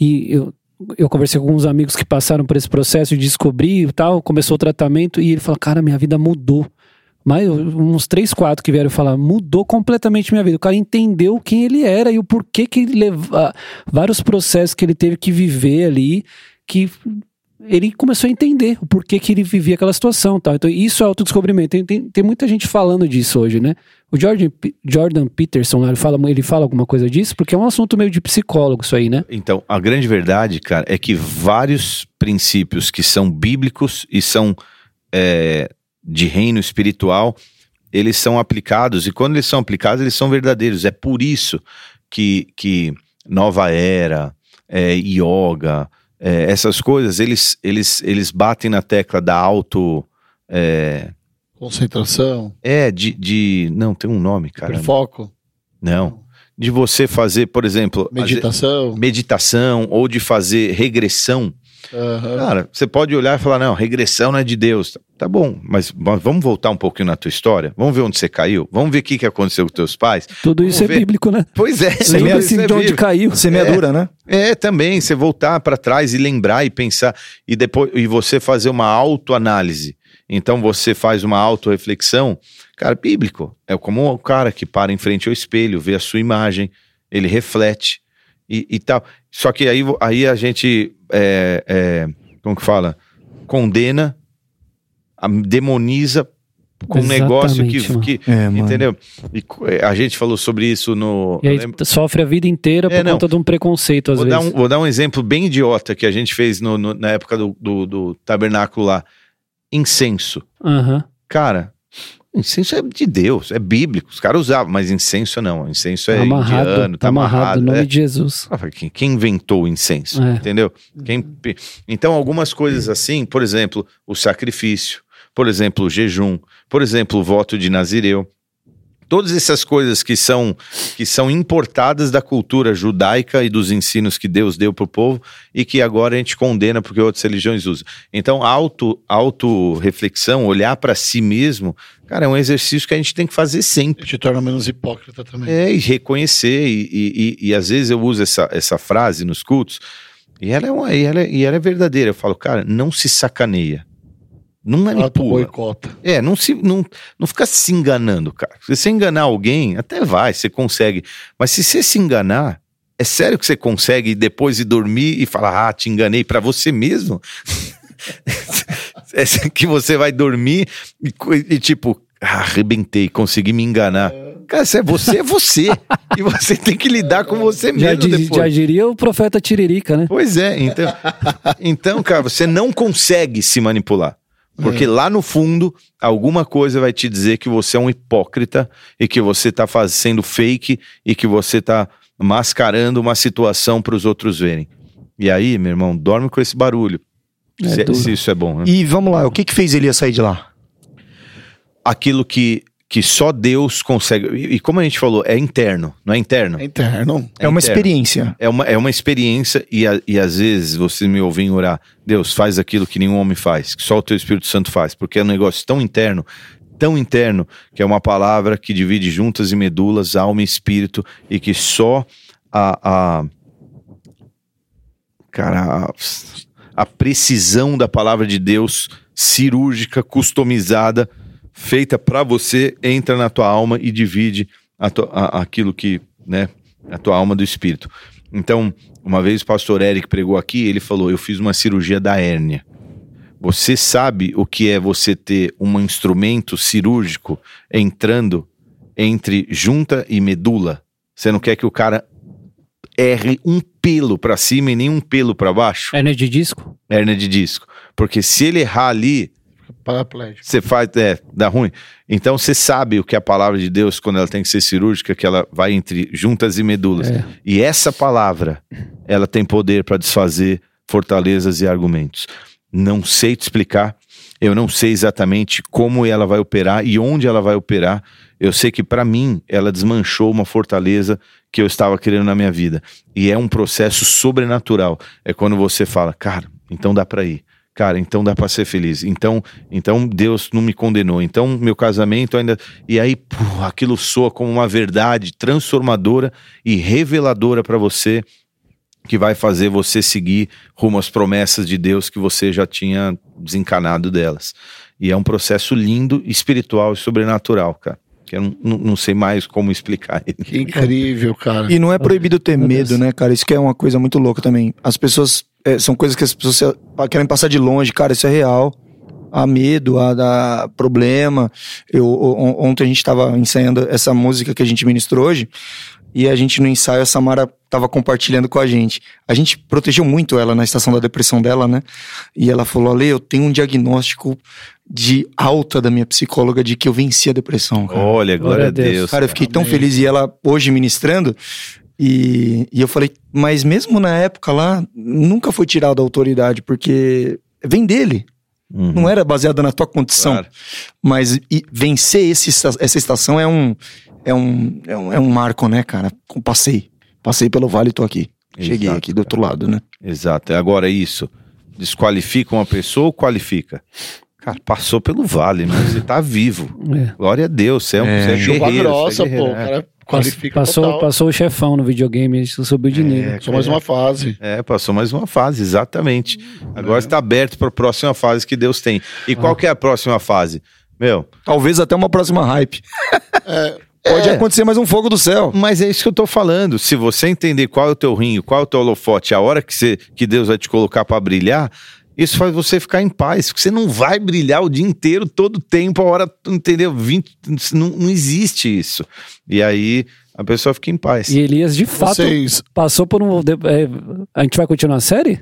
S1: E eu, eu conversei com alguns amigos que passaram por esse processo de descobrir e tal, começou o tratamento e ele falou, cara, minha vida mudou. Mas uns três, quatro que vieram falar, mudou completamente minha vida. O cara entendeu quem ele era e o porquê que ele leva vários processos que ele teve que viver ali, que ele começou a entender o porquê que ele vivia aquela situação. Tal. Então, isso é autodescobrimento. Tem, tem, tem muita gente falando disso hoje, né? O Jordan, Jordan Peterson, ele fala, ele fala alguma coisa disso, porque é um assunto meio de psicólogo isso aí, né?
S3: Então, a grande verdade, cara, é que vários princípios que são bíblicos e são é, de reino espiritual, eles são aplicados, e quando eles são aplicados, eles são verdadeiros. É por isso que, que nova era, é, yoga, é, essas coisas, eles, eles, eles batem na tecla da auto. É,
S4: Concentração,
S3: é de, de. Não, tem um nome, cara.
S4: foco,
S3: Não. De você fazer, por exemplo,
S4: meditação.
S3: meditação ou de fazer regressão.
S4: Aham.
S3: Cara, você pode olhar e falar: não, regressão não é de Deus. Tá bom, mas, mas vamos voltar um pouquinho na tua história? Vamos ver onde você caiu? Vamos ver o que, que aconteceu com teus pais?
S1: Tudo isso
S3: Vamos
S1: é
S3: ver.
S1: bíblico, né?
S3: Pois é,
S2: Você
S1: Lembra
S2: mesmo,
S1: assim
S3: isso
S1: de
S3: é
S1: onde caiu.
S2: Semeadura, né?
S3: É, também, você voltar para trás e lembrar e pensar e depois e você fazer uma autoanálise. Então você faz uma autorreflexão, cara, bíblico. É como o cara que para em frente ao espelho, vê a sua imagem, ele reflete e, e tal. Só que aí, aí a gente, é, é, como que fala? Condena, a- demoniza com um negócio que, que
S2: É,
S3: entendeu? E é, a gente falou sobre isso no.
S1: E aí sofre a vida inteira
S3: É,
S1: por
S3: não.
S1: conta de um preconceito, às
S3: Vou dar,
S1: vezes.
S3: um, vou dar um exemplo bem idiota que a gente fez no- no- na época do, do, do tabernáculo lá. Incenso.
S1: Aham.
S3: Cara, incenso é de Deus, é bíblico. Os caras usavam, mas incenso não. Incenso é
S1: Tá amarrado,
S3: indiano,
S1: tá amarrado, no nome
S3: é.
S1: de Jesus.
S3: Ah, Quem, inventou o incenso?
S1: É.
S3: Entendeu? Quem então, algumas coisas assim, por exemplo, o sacrifício, por exemplo, o jejum, por exemplo, o voto de Nazireu. Todas essas coisas que são, que são importadas da cultura judaica e dos ensinos que Deus deu para o povo e que agora a gente condena porque outras religiões usam. Então, auto, auto-reflexão, olhar para si mesmo, cara, é um exercício que a gente tem que fazer sempre.
S4: Te torna menos hipócrita também.
S3: É, e reconhecer, e, e, e, e às vezes eu uso essa, essa frase nos cultos, e ela, é uma, e, ela é, e ela é verdadeira. Eu falo, cara, não se sacaneia. Não manipula.
S4: boicota.
S3: É, não, se, não, não fica se enganando, cara. Se você enganar alguém, até vai, você consegue. Mas se você se enganar, é sério que você consegue depois ir dormir e falar, ah, te enganei pra você mesmo? é que você vai dormir e, e tipo, ah, arrebentei, consegui me enganar. Cara, se é você, é você. e você tem que lidar com você
S1: Já,
S3: mesmo
S1: diz-
S3: depois.
S1: já diria o profeta Tiririca, né?
S3: Pois é, então, então, cara, você não consegue se manipular. Porque lá no fundo, alguma coisa vai te dizer que você é um hipócrita e que você tá fazendo fake e que você tá mascarando uma situação para os outros verem. E aí, meu irmão, dorme com esse barulho.
S1: É
S3: se,
S1: duro.
S3: se isso é bom, né?
S2: E vamos lá, o que que fez Elias sair de lá?
S3: Aquilo que, que só Deus consegue. E, e como a gente falou, é interno, não é interno?
S4: É interno.
S2: É, uma
S3: interno.
S2: experiência.
S3: É uma, é uma experiência e, a- e às vezes você me ouvem orar, Deus, faz aquilo que nenhum homem faz, que só o teu Espírito Santo faz, porque é um negócio tão interno, tão interno, que é uma palavra que divide juntas e medulas, alma e espírito, e que só a. a cara, a, a precisão da palavra de Deus, cirúrgica, customizada, feita para você, entra na tua alma e divide a tua- a- aquilo que, né, a tua alma do espírito. Então, uma vez o pastor Eric pregou aqui, ele falou: Eu fiz uma cirurgia da hérnia. Você sabe o que é você ter um instrumento cirúrgico entrando entre junta e medula? Você não quer que o cara erre um pelo para cima e nem um pelo para baixo?
S1: Hérnia de disco?
S3: Hérnia de disco. Porque se ele errar ali,
S4: Paraplégico.
S3: você faz, é, dá ruim. Então você sabe o que é a palavra de Deus quando ela tem que ser cirúrgica, que ela vai entre juntas e medulas.
S1: É.
S3: E essa palavra, ela tem poder para desfazer fortalezas e argumentos. Não sei te explicar, eu não sei exatamente como ela vai operar e onde ela vai operar. Eu sei que para mim ela desmanchou uma fortaleza que eu estava querendo na minha vida. E é um processo sobrenatural. É quando você fala, cara, então dá para ir. Cara, então dá para ser feliz. Então, então Deus não me condenou. Então meu casamento ainda e aí, pô, aquilo soa como uma verdade transformadora e reveladora para você que vai fazer você seguir rumo às promessas de Deus que você já tinha desencanado delas. E é um processo lindo, espiritual e sobrenatural, cara. Que eu não, não- sei mais como explicar ele.
S4: Que incrível, cara.
S2: E não é proibido ter medo, né, cara? Isso que é uma coisa muito louca também. As pessoas é, são coisas que as pessoas querem passar de longe. Cara, isso é real. Há medo, há, há problema. Eu, on- ontem a gente tava ensaiando essa música que a gente ministrou hoje. E a gente no ensaio, a Samara tava compartilhando com a gente. A gente protegeu muito ela na estação da depressão dela, né? E ela falou: Ale, eu tenho um diagnóstico de alta da minha psicóloga de que eu venci a depressão. Cara.
S3: Olha, glória a Deus.
S2: Cara, eu fiquei tão feliz e ela hoje ministrando. E, e eu falei, mas mesmo na época lá, nunca foi tirado a autoridade, porque vem dele.
S3: Uhum.
S2: Não era baseada na tua condição.
S3: Claro.
S2: Mas e vencer esse, essa estação é um, é, um, é, um, é um marco, né, cara? Passei. Passei pelo vale e tô aqui. Cheguei
S3: Exato,
S2: aqui do outro lado, né?
S3: Exato. Agora isso, desqualifica uma pessoa ou qualifica? Cara, passou pelo vale, mas você tá vivo.
S1: É.
S3: Glória a Deus, você é, um,
S2: É.
S3: você é
S4: Chuva
S3: guerreiro,
S4: grossa,
S3: você é
S4: pô.
S3: Guerreiro.
S4: cara qualifica
S1: Passou,
S4: total.
S1: passou o chefão no videogame, isso subiu de nível.
S4: Só mais uma fase.
S3: É, passou mais uma fase, exatamente. Agora está aberto para a próxima fase que Deus tem. E qual que é a próxima fase? Meu,
S2: Talvez até uma próxima hype. Pode
S3: É.
S2: acontecer mais um fogo do céu.
S3: mas é isso que eu tô falando. Se você entender qual é o teu rinho, qual é o teu holofote, a hora que, você, que Deus vai te colocar para brilhar, isso faz você ficar em paz. Porque você não vai brilhar o dia inteiro, todo tempo, a hora, entendeu? 20, não, não existe isso. E aí a pessoa fica em paz.
S1: E Elias, de fato,
S4: Vocês.
S1: passou por um. de- é, a gente vai continuar a série?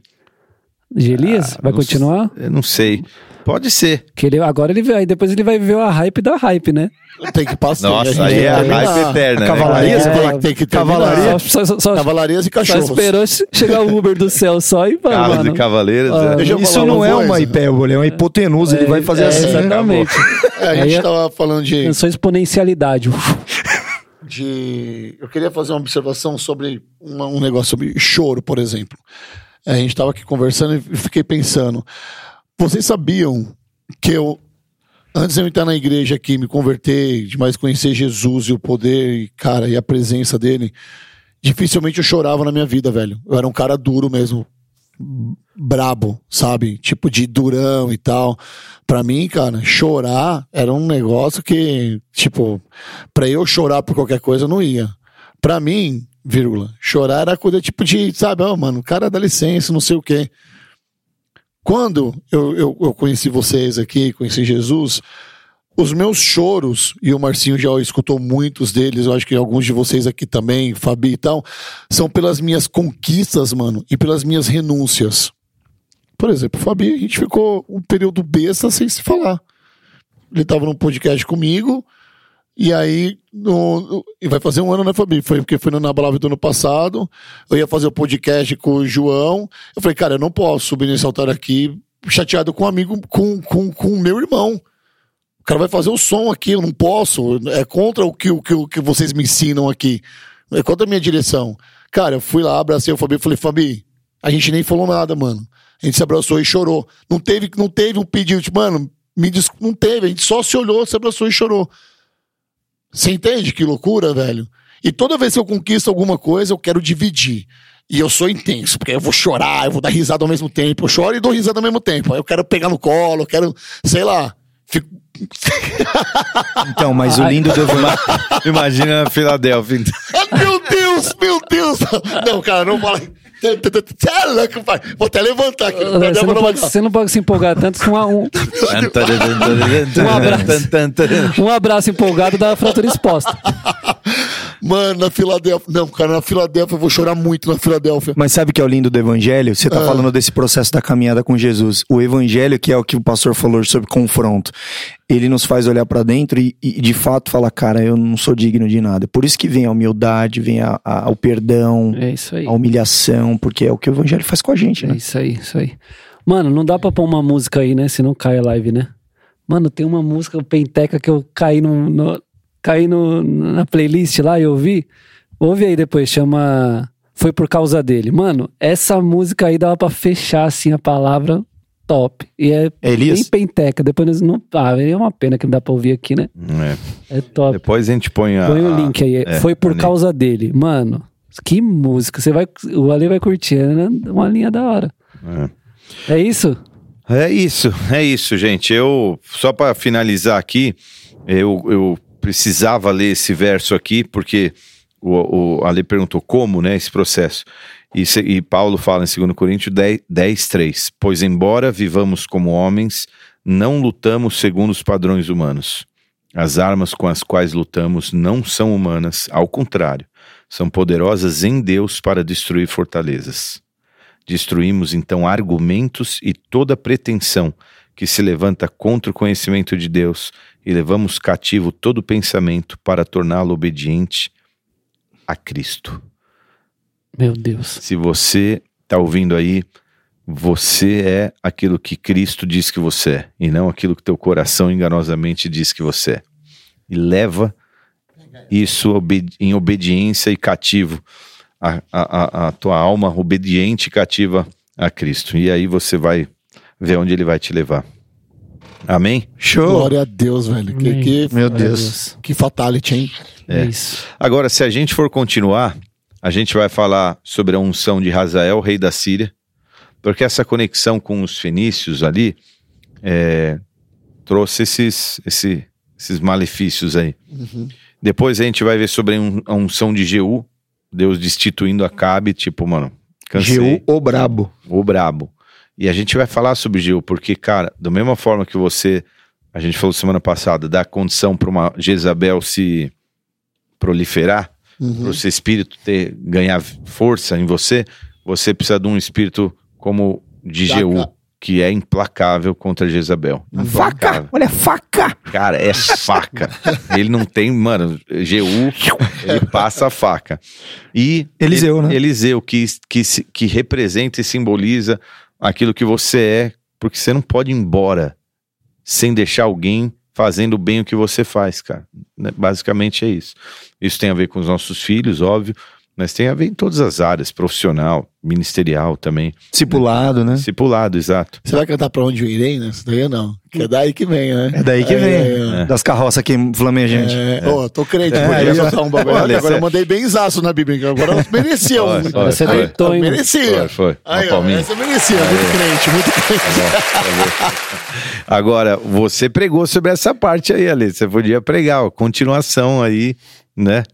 S1: De Elias? vai
S3: Ah, Não
S1: continuar?
S3: sei- Eu não sei. Pode ser.
S1: Que ele, agora ele vai, aí depois ele vai ver a hype da hype, né?
S4: Tem que passar.
S3: Nossa, aí é a hype eterna. né?
S4: Cavalaria, você
S1: É,
S4: tem que terminar.
S2: cavalaria.
S1: Só, só, só,
S4: Cavalarias e
S1: só
S4: cachorros.
S1: esperou che- chegar o Uber do céu só e vai,
S3: Carros
S1: mano.
S3: e cavaleiros.
S1: Ah,
S3: é.
S2: Isso não
S4: uma
S2: é
S4: coisa.
S2: uma hipérbole, é uma hipotenusa. ele vai fazer
S1: É,
S2: assim.
S1: Exatamente.
S4: É, a gente
S1: é-
S4: tava falando de,
S1: É só exponencialidade.
S4: de. Eu queria fazer uma observação sobre uma- um negócio sobre choro, por exemplo. É, a gente estava aqui conversando e fiquei pensando. Vocês sabiam que eu, antes de eu entrar na igreja aqui, me converter, de mais conhecer Jesus e o poder, e, cara, e a presença dele, dificilmente eu chorava na minha vida, velho. Eu era um cara duro mesmo. Brabo, sabe? Tipo de durão e tal. Pra mim, cara, chorar era um negócio que, tipo, pra eu chorar por qualquer coisa, não ia. Pra mim, vírgula, chorar era coisa tipo de, sabe, ó, mano, cara, dá licença, não sei o quê. Quando eu, eu, eu conheci vocês aqui, conheci Jesus, os meus choros, e o Marcinho já escutou muitos deles, eu acho que alguns de vocês aqui também, Fabi e tal, são pelas minhas conquistas, mano, e pelas minhas renúncias. Por exemplo, Fabi, a gente ficou um período besta sem se falar. Ele tava num podcast comigo, e aí, no, no- e vai fazer um ano, né, Fabi? Foi porque foi Na Balava do ano passado. Eu ia fazer o podcast com o João. Eu falei, cara, eu não posso subir nesse altar aqui chateado com um amigo, com, com, com o meu irmão. O cara vai fazer o som aqui, eu não posso. É contra o que, o que, o que vocês me ensinam aqui. É contra a minha direção. Cara, eu fui lá, abracei o Fabi e falei, Fabi, a gente nem falou nada, mano. A gente se abraçou e chorou. Não teve, não teve um pedido, tipo, mano, me des... não teve. A gente só se olhou, se abraçou e chorou. Você entende que loucura, velho? E toda vez que eu conquisto alguma coisa, eu quero dividir. E eu sou intenso, porque eu vou chorar, eu vou dar risada ao mesmo tempo. Eu choro e dou risada ao mesmo tempo. Aí eu quero pegar no colo, eu quero, sei lá. Fico...
S2: Então, mas o lindo do evangelho.
S3: Imagina na Filadélfia.
S4: Ah, meu Deus, meu Deus! Não, cara, não fala. Você é louco, pai. Vou até levantar aqui.
S1: Você não, pode, você não pode se empolgar tanto com uma- um,
S3: um
S1: abraço. um abraço empolgado da fratura exposta.
S4: Mano, na Filadélfia. Não, cara, na Filadélfia eu vou chorar muito na Filadélfia.
S2: Mas sabe o que é o lindo do evangelho? Você tá falando desse processo da caminhada com Jesus. O evangelho, que é o que o pastor falou sobre confronto, ele nos faz olhar pra dentro e, e, de fato falar, cara, eu não sou digno de nada. Por isso que vem a humildade, vem a- a- o perdão,
S1: É isso aí.
S2: a humilhação, porque é o que o evangelho faz com a gente,
S1: É
S2: né?
S1: isso aí, isso aí. Mano, não dá pra pôr uma música aí, né? Senão cai a live, né? Mano, tem uma música penteca que eu caí no, no- caí no, na playlist lá e ouvi. Ouve aí depois, chama Foi por causa dele. Mano, essa música aí dava pra fechar assim a palavra top. E é
S2: É Elias?
S1: bem penteca. Depois nós não. Ah, é uma pena que não dá pra ouvir aqui, né?
S3: É.
S1: É top.
S3: Depois a gente põe a.
S1: Põe o link aí.
S3: é,
S1: Foi por
S3: o link.
S1: causa dele. Mano, que música. Você vai. O Ale vai curtir. É né? uma linha da hora. É isso?
S3: É isso, é isso, gente. Eu, só para finalizar aqui, eu, eu precisava ler esse verso aqui, porque o, o Ale perguntou como, né, esse processo. E, se- e Paulo fala em 2 Coríntios 10, 10, 3. Pois embora vivamos como homens, não lutamos segundo os padrões humanos. As armas com as quais lutamos não são humanas, ao contrário, são poderosas em Deus para destruir fortalezas. Destruímos então argumentos e toda pretensão que se levanta contra o conhecimento de Deus e levamos cativo todo pensamento para torná-lo obediente a Cristo.
S1: Meu Deus.
S3: Se você está ouvindo aí, você é aquilo que Cristo diz que você é, e não aquilo que teu coração enganosamente diz que você é. E leva isso em obediência e cativo, a, a, a tua alma obediente e cativa a Cristo. E aí você vai ver onde ele vai te levar. Amém?
S2: Show!
S4: Glória a Deus, velho. Que, que,
S2: Meu
S1: a
S2: Deus.
S4: que fatality, hein?
S1: É isso.
S3: Agora, se a gente for continuar, a gente vai falar sobre a unção de Hazael, rei da Síria, porque essa conexão com os fenícios ali é, trouxe esses, esse- esses malefícios aí. Depois a gente vai ver sobre a un- a unção de Jeú, Deus destituindo Acabe, tipo, mano, cansei.
S2: Geu o brabo.
S3: O brabo. E a gente vai falar sobre Gil, porque, cara, da mesma forma que você, a gente falou semana passada, dá condição para uma Jezabel se proliferar, para o seu espírito ter, ganhar força em você, você precisa de um espírito como de
S4: Da
S3: Jeú,
S4: ca-
S3: que é implacável contra Jezabel. Implacável.
S2: Olha faca!
S3: Cara, é faca. ele não tem, mano, GU, ele passa a faca. E
S2: Eliseu,
S3: ele-
S2: né?
S3: Eliseu, que, que, que representa e simboliza aquilo que você é, porque você não pode ir embora sem deixar alguém fazendo bem o que você faz, cara. Né? Basicamente é isso. Isso tem a ver com os nossos filhos, óbvio, mas tem a ver em todas as áreas, profissional, ministerial também.
S2: Discipulado, né?
S3: Discipulado, exato.
S4: Você vai cantar pra onde eu irei, né? Isso daí eu não. Que é daí que vem, né?
S2: É daí que vem.
S4: É,
S2: Das carroças que flamejante.
S4: É, Ô, tô crente,
S2: É,
S4: podia soltar um bagulho.
S3: Olha,
S4: agora
S3: cê-
S4: eu mandei bem zaço na Bíblia, agora eu merecia
S3: Olha,
S4: um.
S1: Você
S3: olha.
S1: deitou, hein?
S4: merecia.
S3: Foi, foi.
S4: Aí, ó, essa eu merecia, muito crente, muito crente.
S3: Agora, você pregou sobre essa parte aí, Ale. Você podia pregar, ó, continuação aí, né?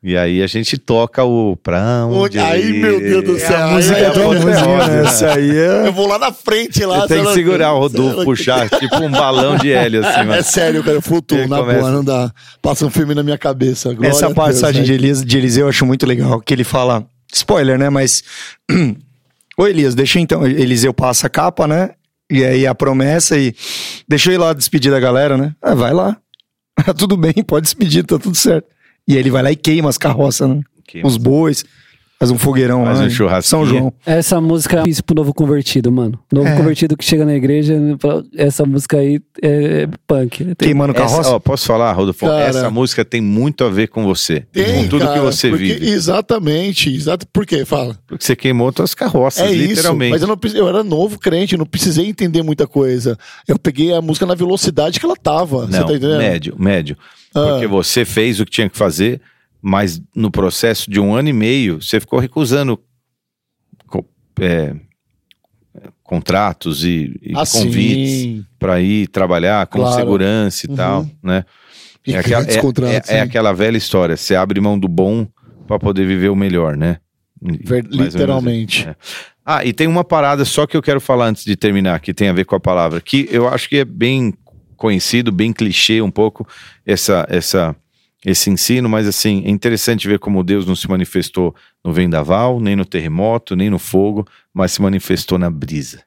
S3: E aí a gente toca o pra onde
S4: Aí, meu Deus do
S3: ir?
S4: céu,
S2: a
S4: aí
S2: música
S4: é
S2: é tão
S3: né?
S2: né? Essa aí é...
S4: Eu vou lá na frente lá.
S3: Você tem que segurar o Rodolfo, puxar, tipo um balão de hélio, assim,
S4: É
S3: mano.
S4: sério, cara,
S3: Ele
S4: na
S3: começa-
S4: boa, não dá. Passa um filme na minha cabeça. Glória
S2: Essa passagem de,
S4: velho.
S2: Elias, de Eliseu eu acho muito legal, que ele fala, spoiler, né, mas... Ô Elias, deixa então, Eliseu passa a capa, né, e aí a promessa e... Deixa eu ir lá despedir da galera, né, ah, vai lá, tudo bem, pode despedir, tá tudo certo. E aí ele vai lá e queima as carroças, né,
S3: Queima.
S2: os bois, faz um fogueirão
S3: Faz
S2: lá,
S3: um
S2: em
S3: churrasquinho.
S2: São João.
S1: Essa música é isso pro novo convertido, mano. Novo
S2: É.
S1: convertido que chega na igreja, fala, essa música aí é, é punk. Tem-
S2: Queimando carroça.
S3: Essa, ó, posso falar, Rodolfo?
S4: Cara.
S3: Essa música tem muito a ver com você.
S4: Tem,
S3: com tudo
S4: cara,
S3: que você
S4: porque-
S3: vive.
S4: Exatamente, exato. Por quê? Fala.
S3: Porque você queimou suas carroças,
S4: É isso,
S3: literalmente.
S4: mas eu, não, precis- eu era novo crente, eu não precisei entender muita coisa. Eu peguei a música na velocidade que ela tava. você
S3: Não,
S4: tá entendendo?
S3: médio, médio.
S4: Ah.
S3: Porque você fez o que tinha que fazer, mas no processo de um ano e meio, você ficou recusando é, contratos e, e
S4: Ah,
S3: convites para ir trabalhar com
S4: Claro.
S3: segurança e
S4: Uhum.
S3: tal, né?
S4: E
S3: É aquela, é- é- é aquela velha história, você abre mão do bom para poder viver o melhor, né?
S4: Ver- literalmente.
S3: É. Ah, e tem uma parada só que eu quero falar antes de terminar, que tem a ver com a palavra, que eu acho que é bem conhecido, bem clichê um pouco essa, essa, esse ensino, mas assim, é interessante ver como Deus não se manifestou no vendaval, nem no terremoto, nem no fogo, mas se manifestou na brisa.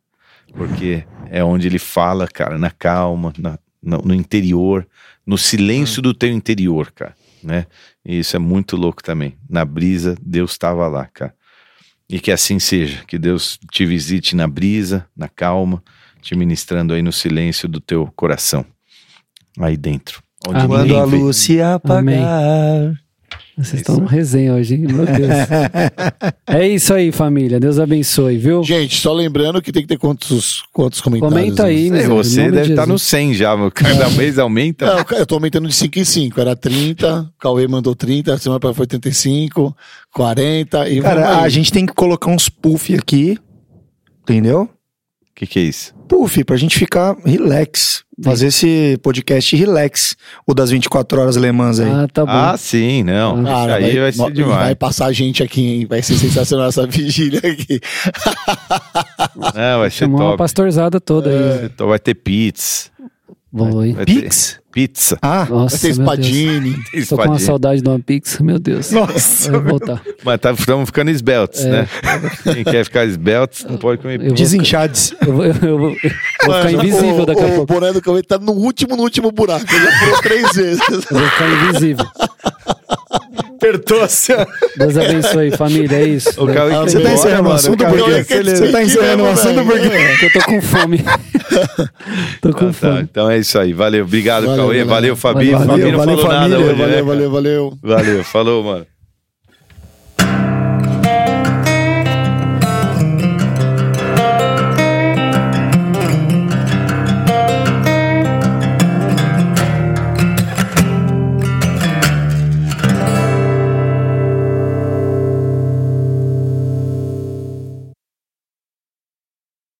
S3: Porque é onde ele fala, cara, na calma, na- no, interior, no silêncio do teu interior, cara, né? E isso é muito louco também. Na brisa, Deus estava lá, cara. E que assim seja, que Deus te visite na brisa, na calma, te ministrando aí no silêncio do teu coração, aí dentro. Onde
S1: Amém.
S2: Quando a luz se apagar.
S1: Vocês estão no resenha hoje, hein? Meu Deus. é isso aí, família. Deus abençoe, viu?
S4: Gente, só lembrando que tem que ter quantos, quantos comentários?
S1: Comenta
S4: né?
S1: aí, miséria, em
S3: você
S1: nome de
S3: deve estar no
S1: Jesus.
S3: 100 já, meu. cada mês aumenta.
S4: Não, eu tô aumentando de 5 em 5. Era 30, Cauê mandou 30, a semana passada foi 35, 40 e
S2: Cara, a gente tem que colocar uns puff aqui, entendeu?
S3: Que, que é isso?
S2: Puff, pra gente ficar relax. Fazer esse podcast relax. O das 24 horas alemãs aí.
S1: Ah, tá bom.
S3: Ah, sim, não.
S4: Cara,
S3: Isso aí vai, ser
S4: vai
S3: demais.
S4: passar gente aqui, hein? Vai ser sensacional essa vigília aqui.
S3: Não, vai ser
S1: Chamou uma
S3: top.
S1: pastorzada toda aí.
S3: Então Vai ter.
S1: Vou aí.
S3: Vai ter
S2: Pix?
S3: Pizza.
S2: Ah,
S1: Nossa, Deus.
S4: espadine.
S1: Tô com uma saudade de uma pizza, meu Deus.
S2: Nossa,
S1: Vai voltar.
S3: Mas tá, estamos ficando esbeltos,
S1: É.
S3: né? Quem quer ficar esbeltos não pode comer
S1: Eu
S3: pizza.
S1: vou-
S2: desinchades.
S1: Eu vou, eu vou- eu vou ficar invisível
S4: o,
S1: daqui a
S4: o
S1: pouco.
S4: boné do Cauê tá no último, no último buraco. Ele já furou três vezes.
S1: Eu vou ficar invisível.
S2: Apertou assim.
S1: Deus abençoe, família. É isso.
S3: O Cauê
S2: Você tá encerrando o assunto por quê? Você tá encerrando o assunto por quê?
S1: Porque eu tô com fome. tô com
S3: Ah, tá.
S1: fome.
S3: Então é isso aí. Valeu. Obrigado,
S4: Valeu,
S3: Cauê.
S4: galera.
S3: Valeu, Fabi.
S1: Valeu,
S3: Fabi não
S2: valeu,
S3: falou
S2: família.
S3: nada hoje,
S4: valeu,
S3: né,
S4: valeu, valeu.
S3: Valeu. Falou, mano.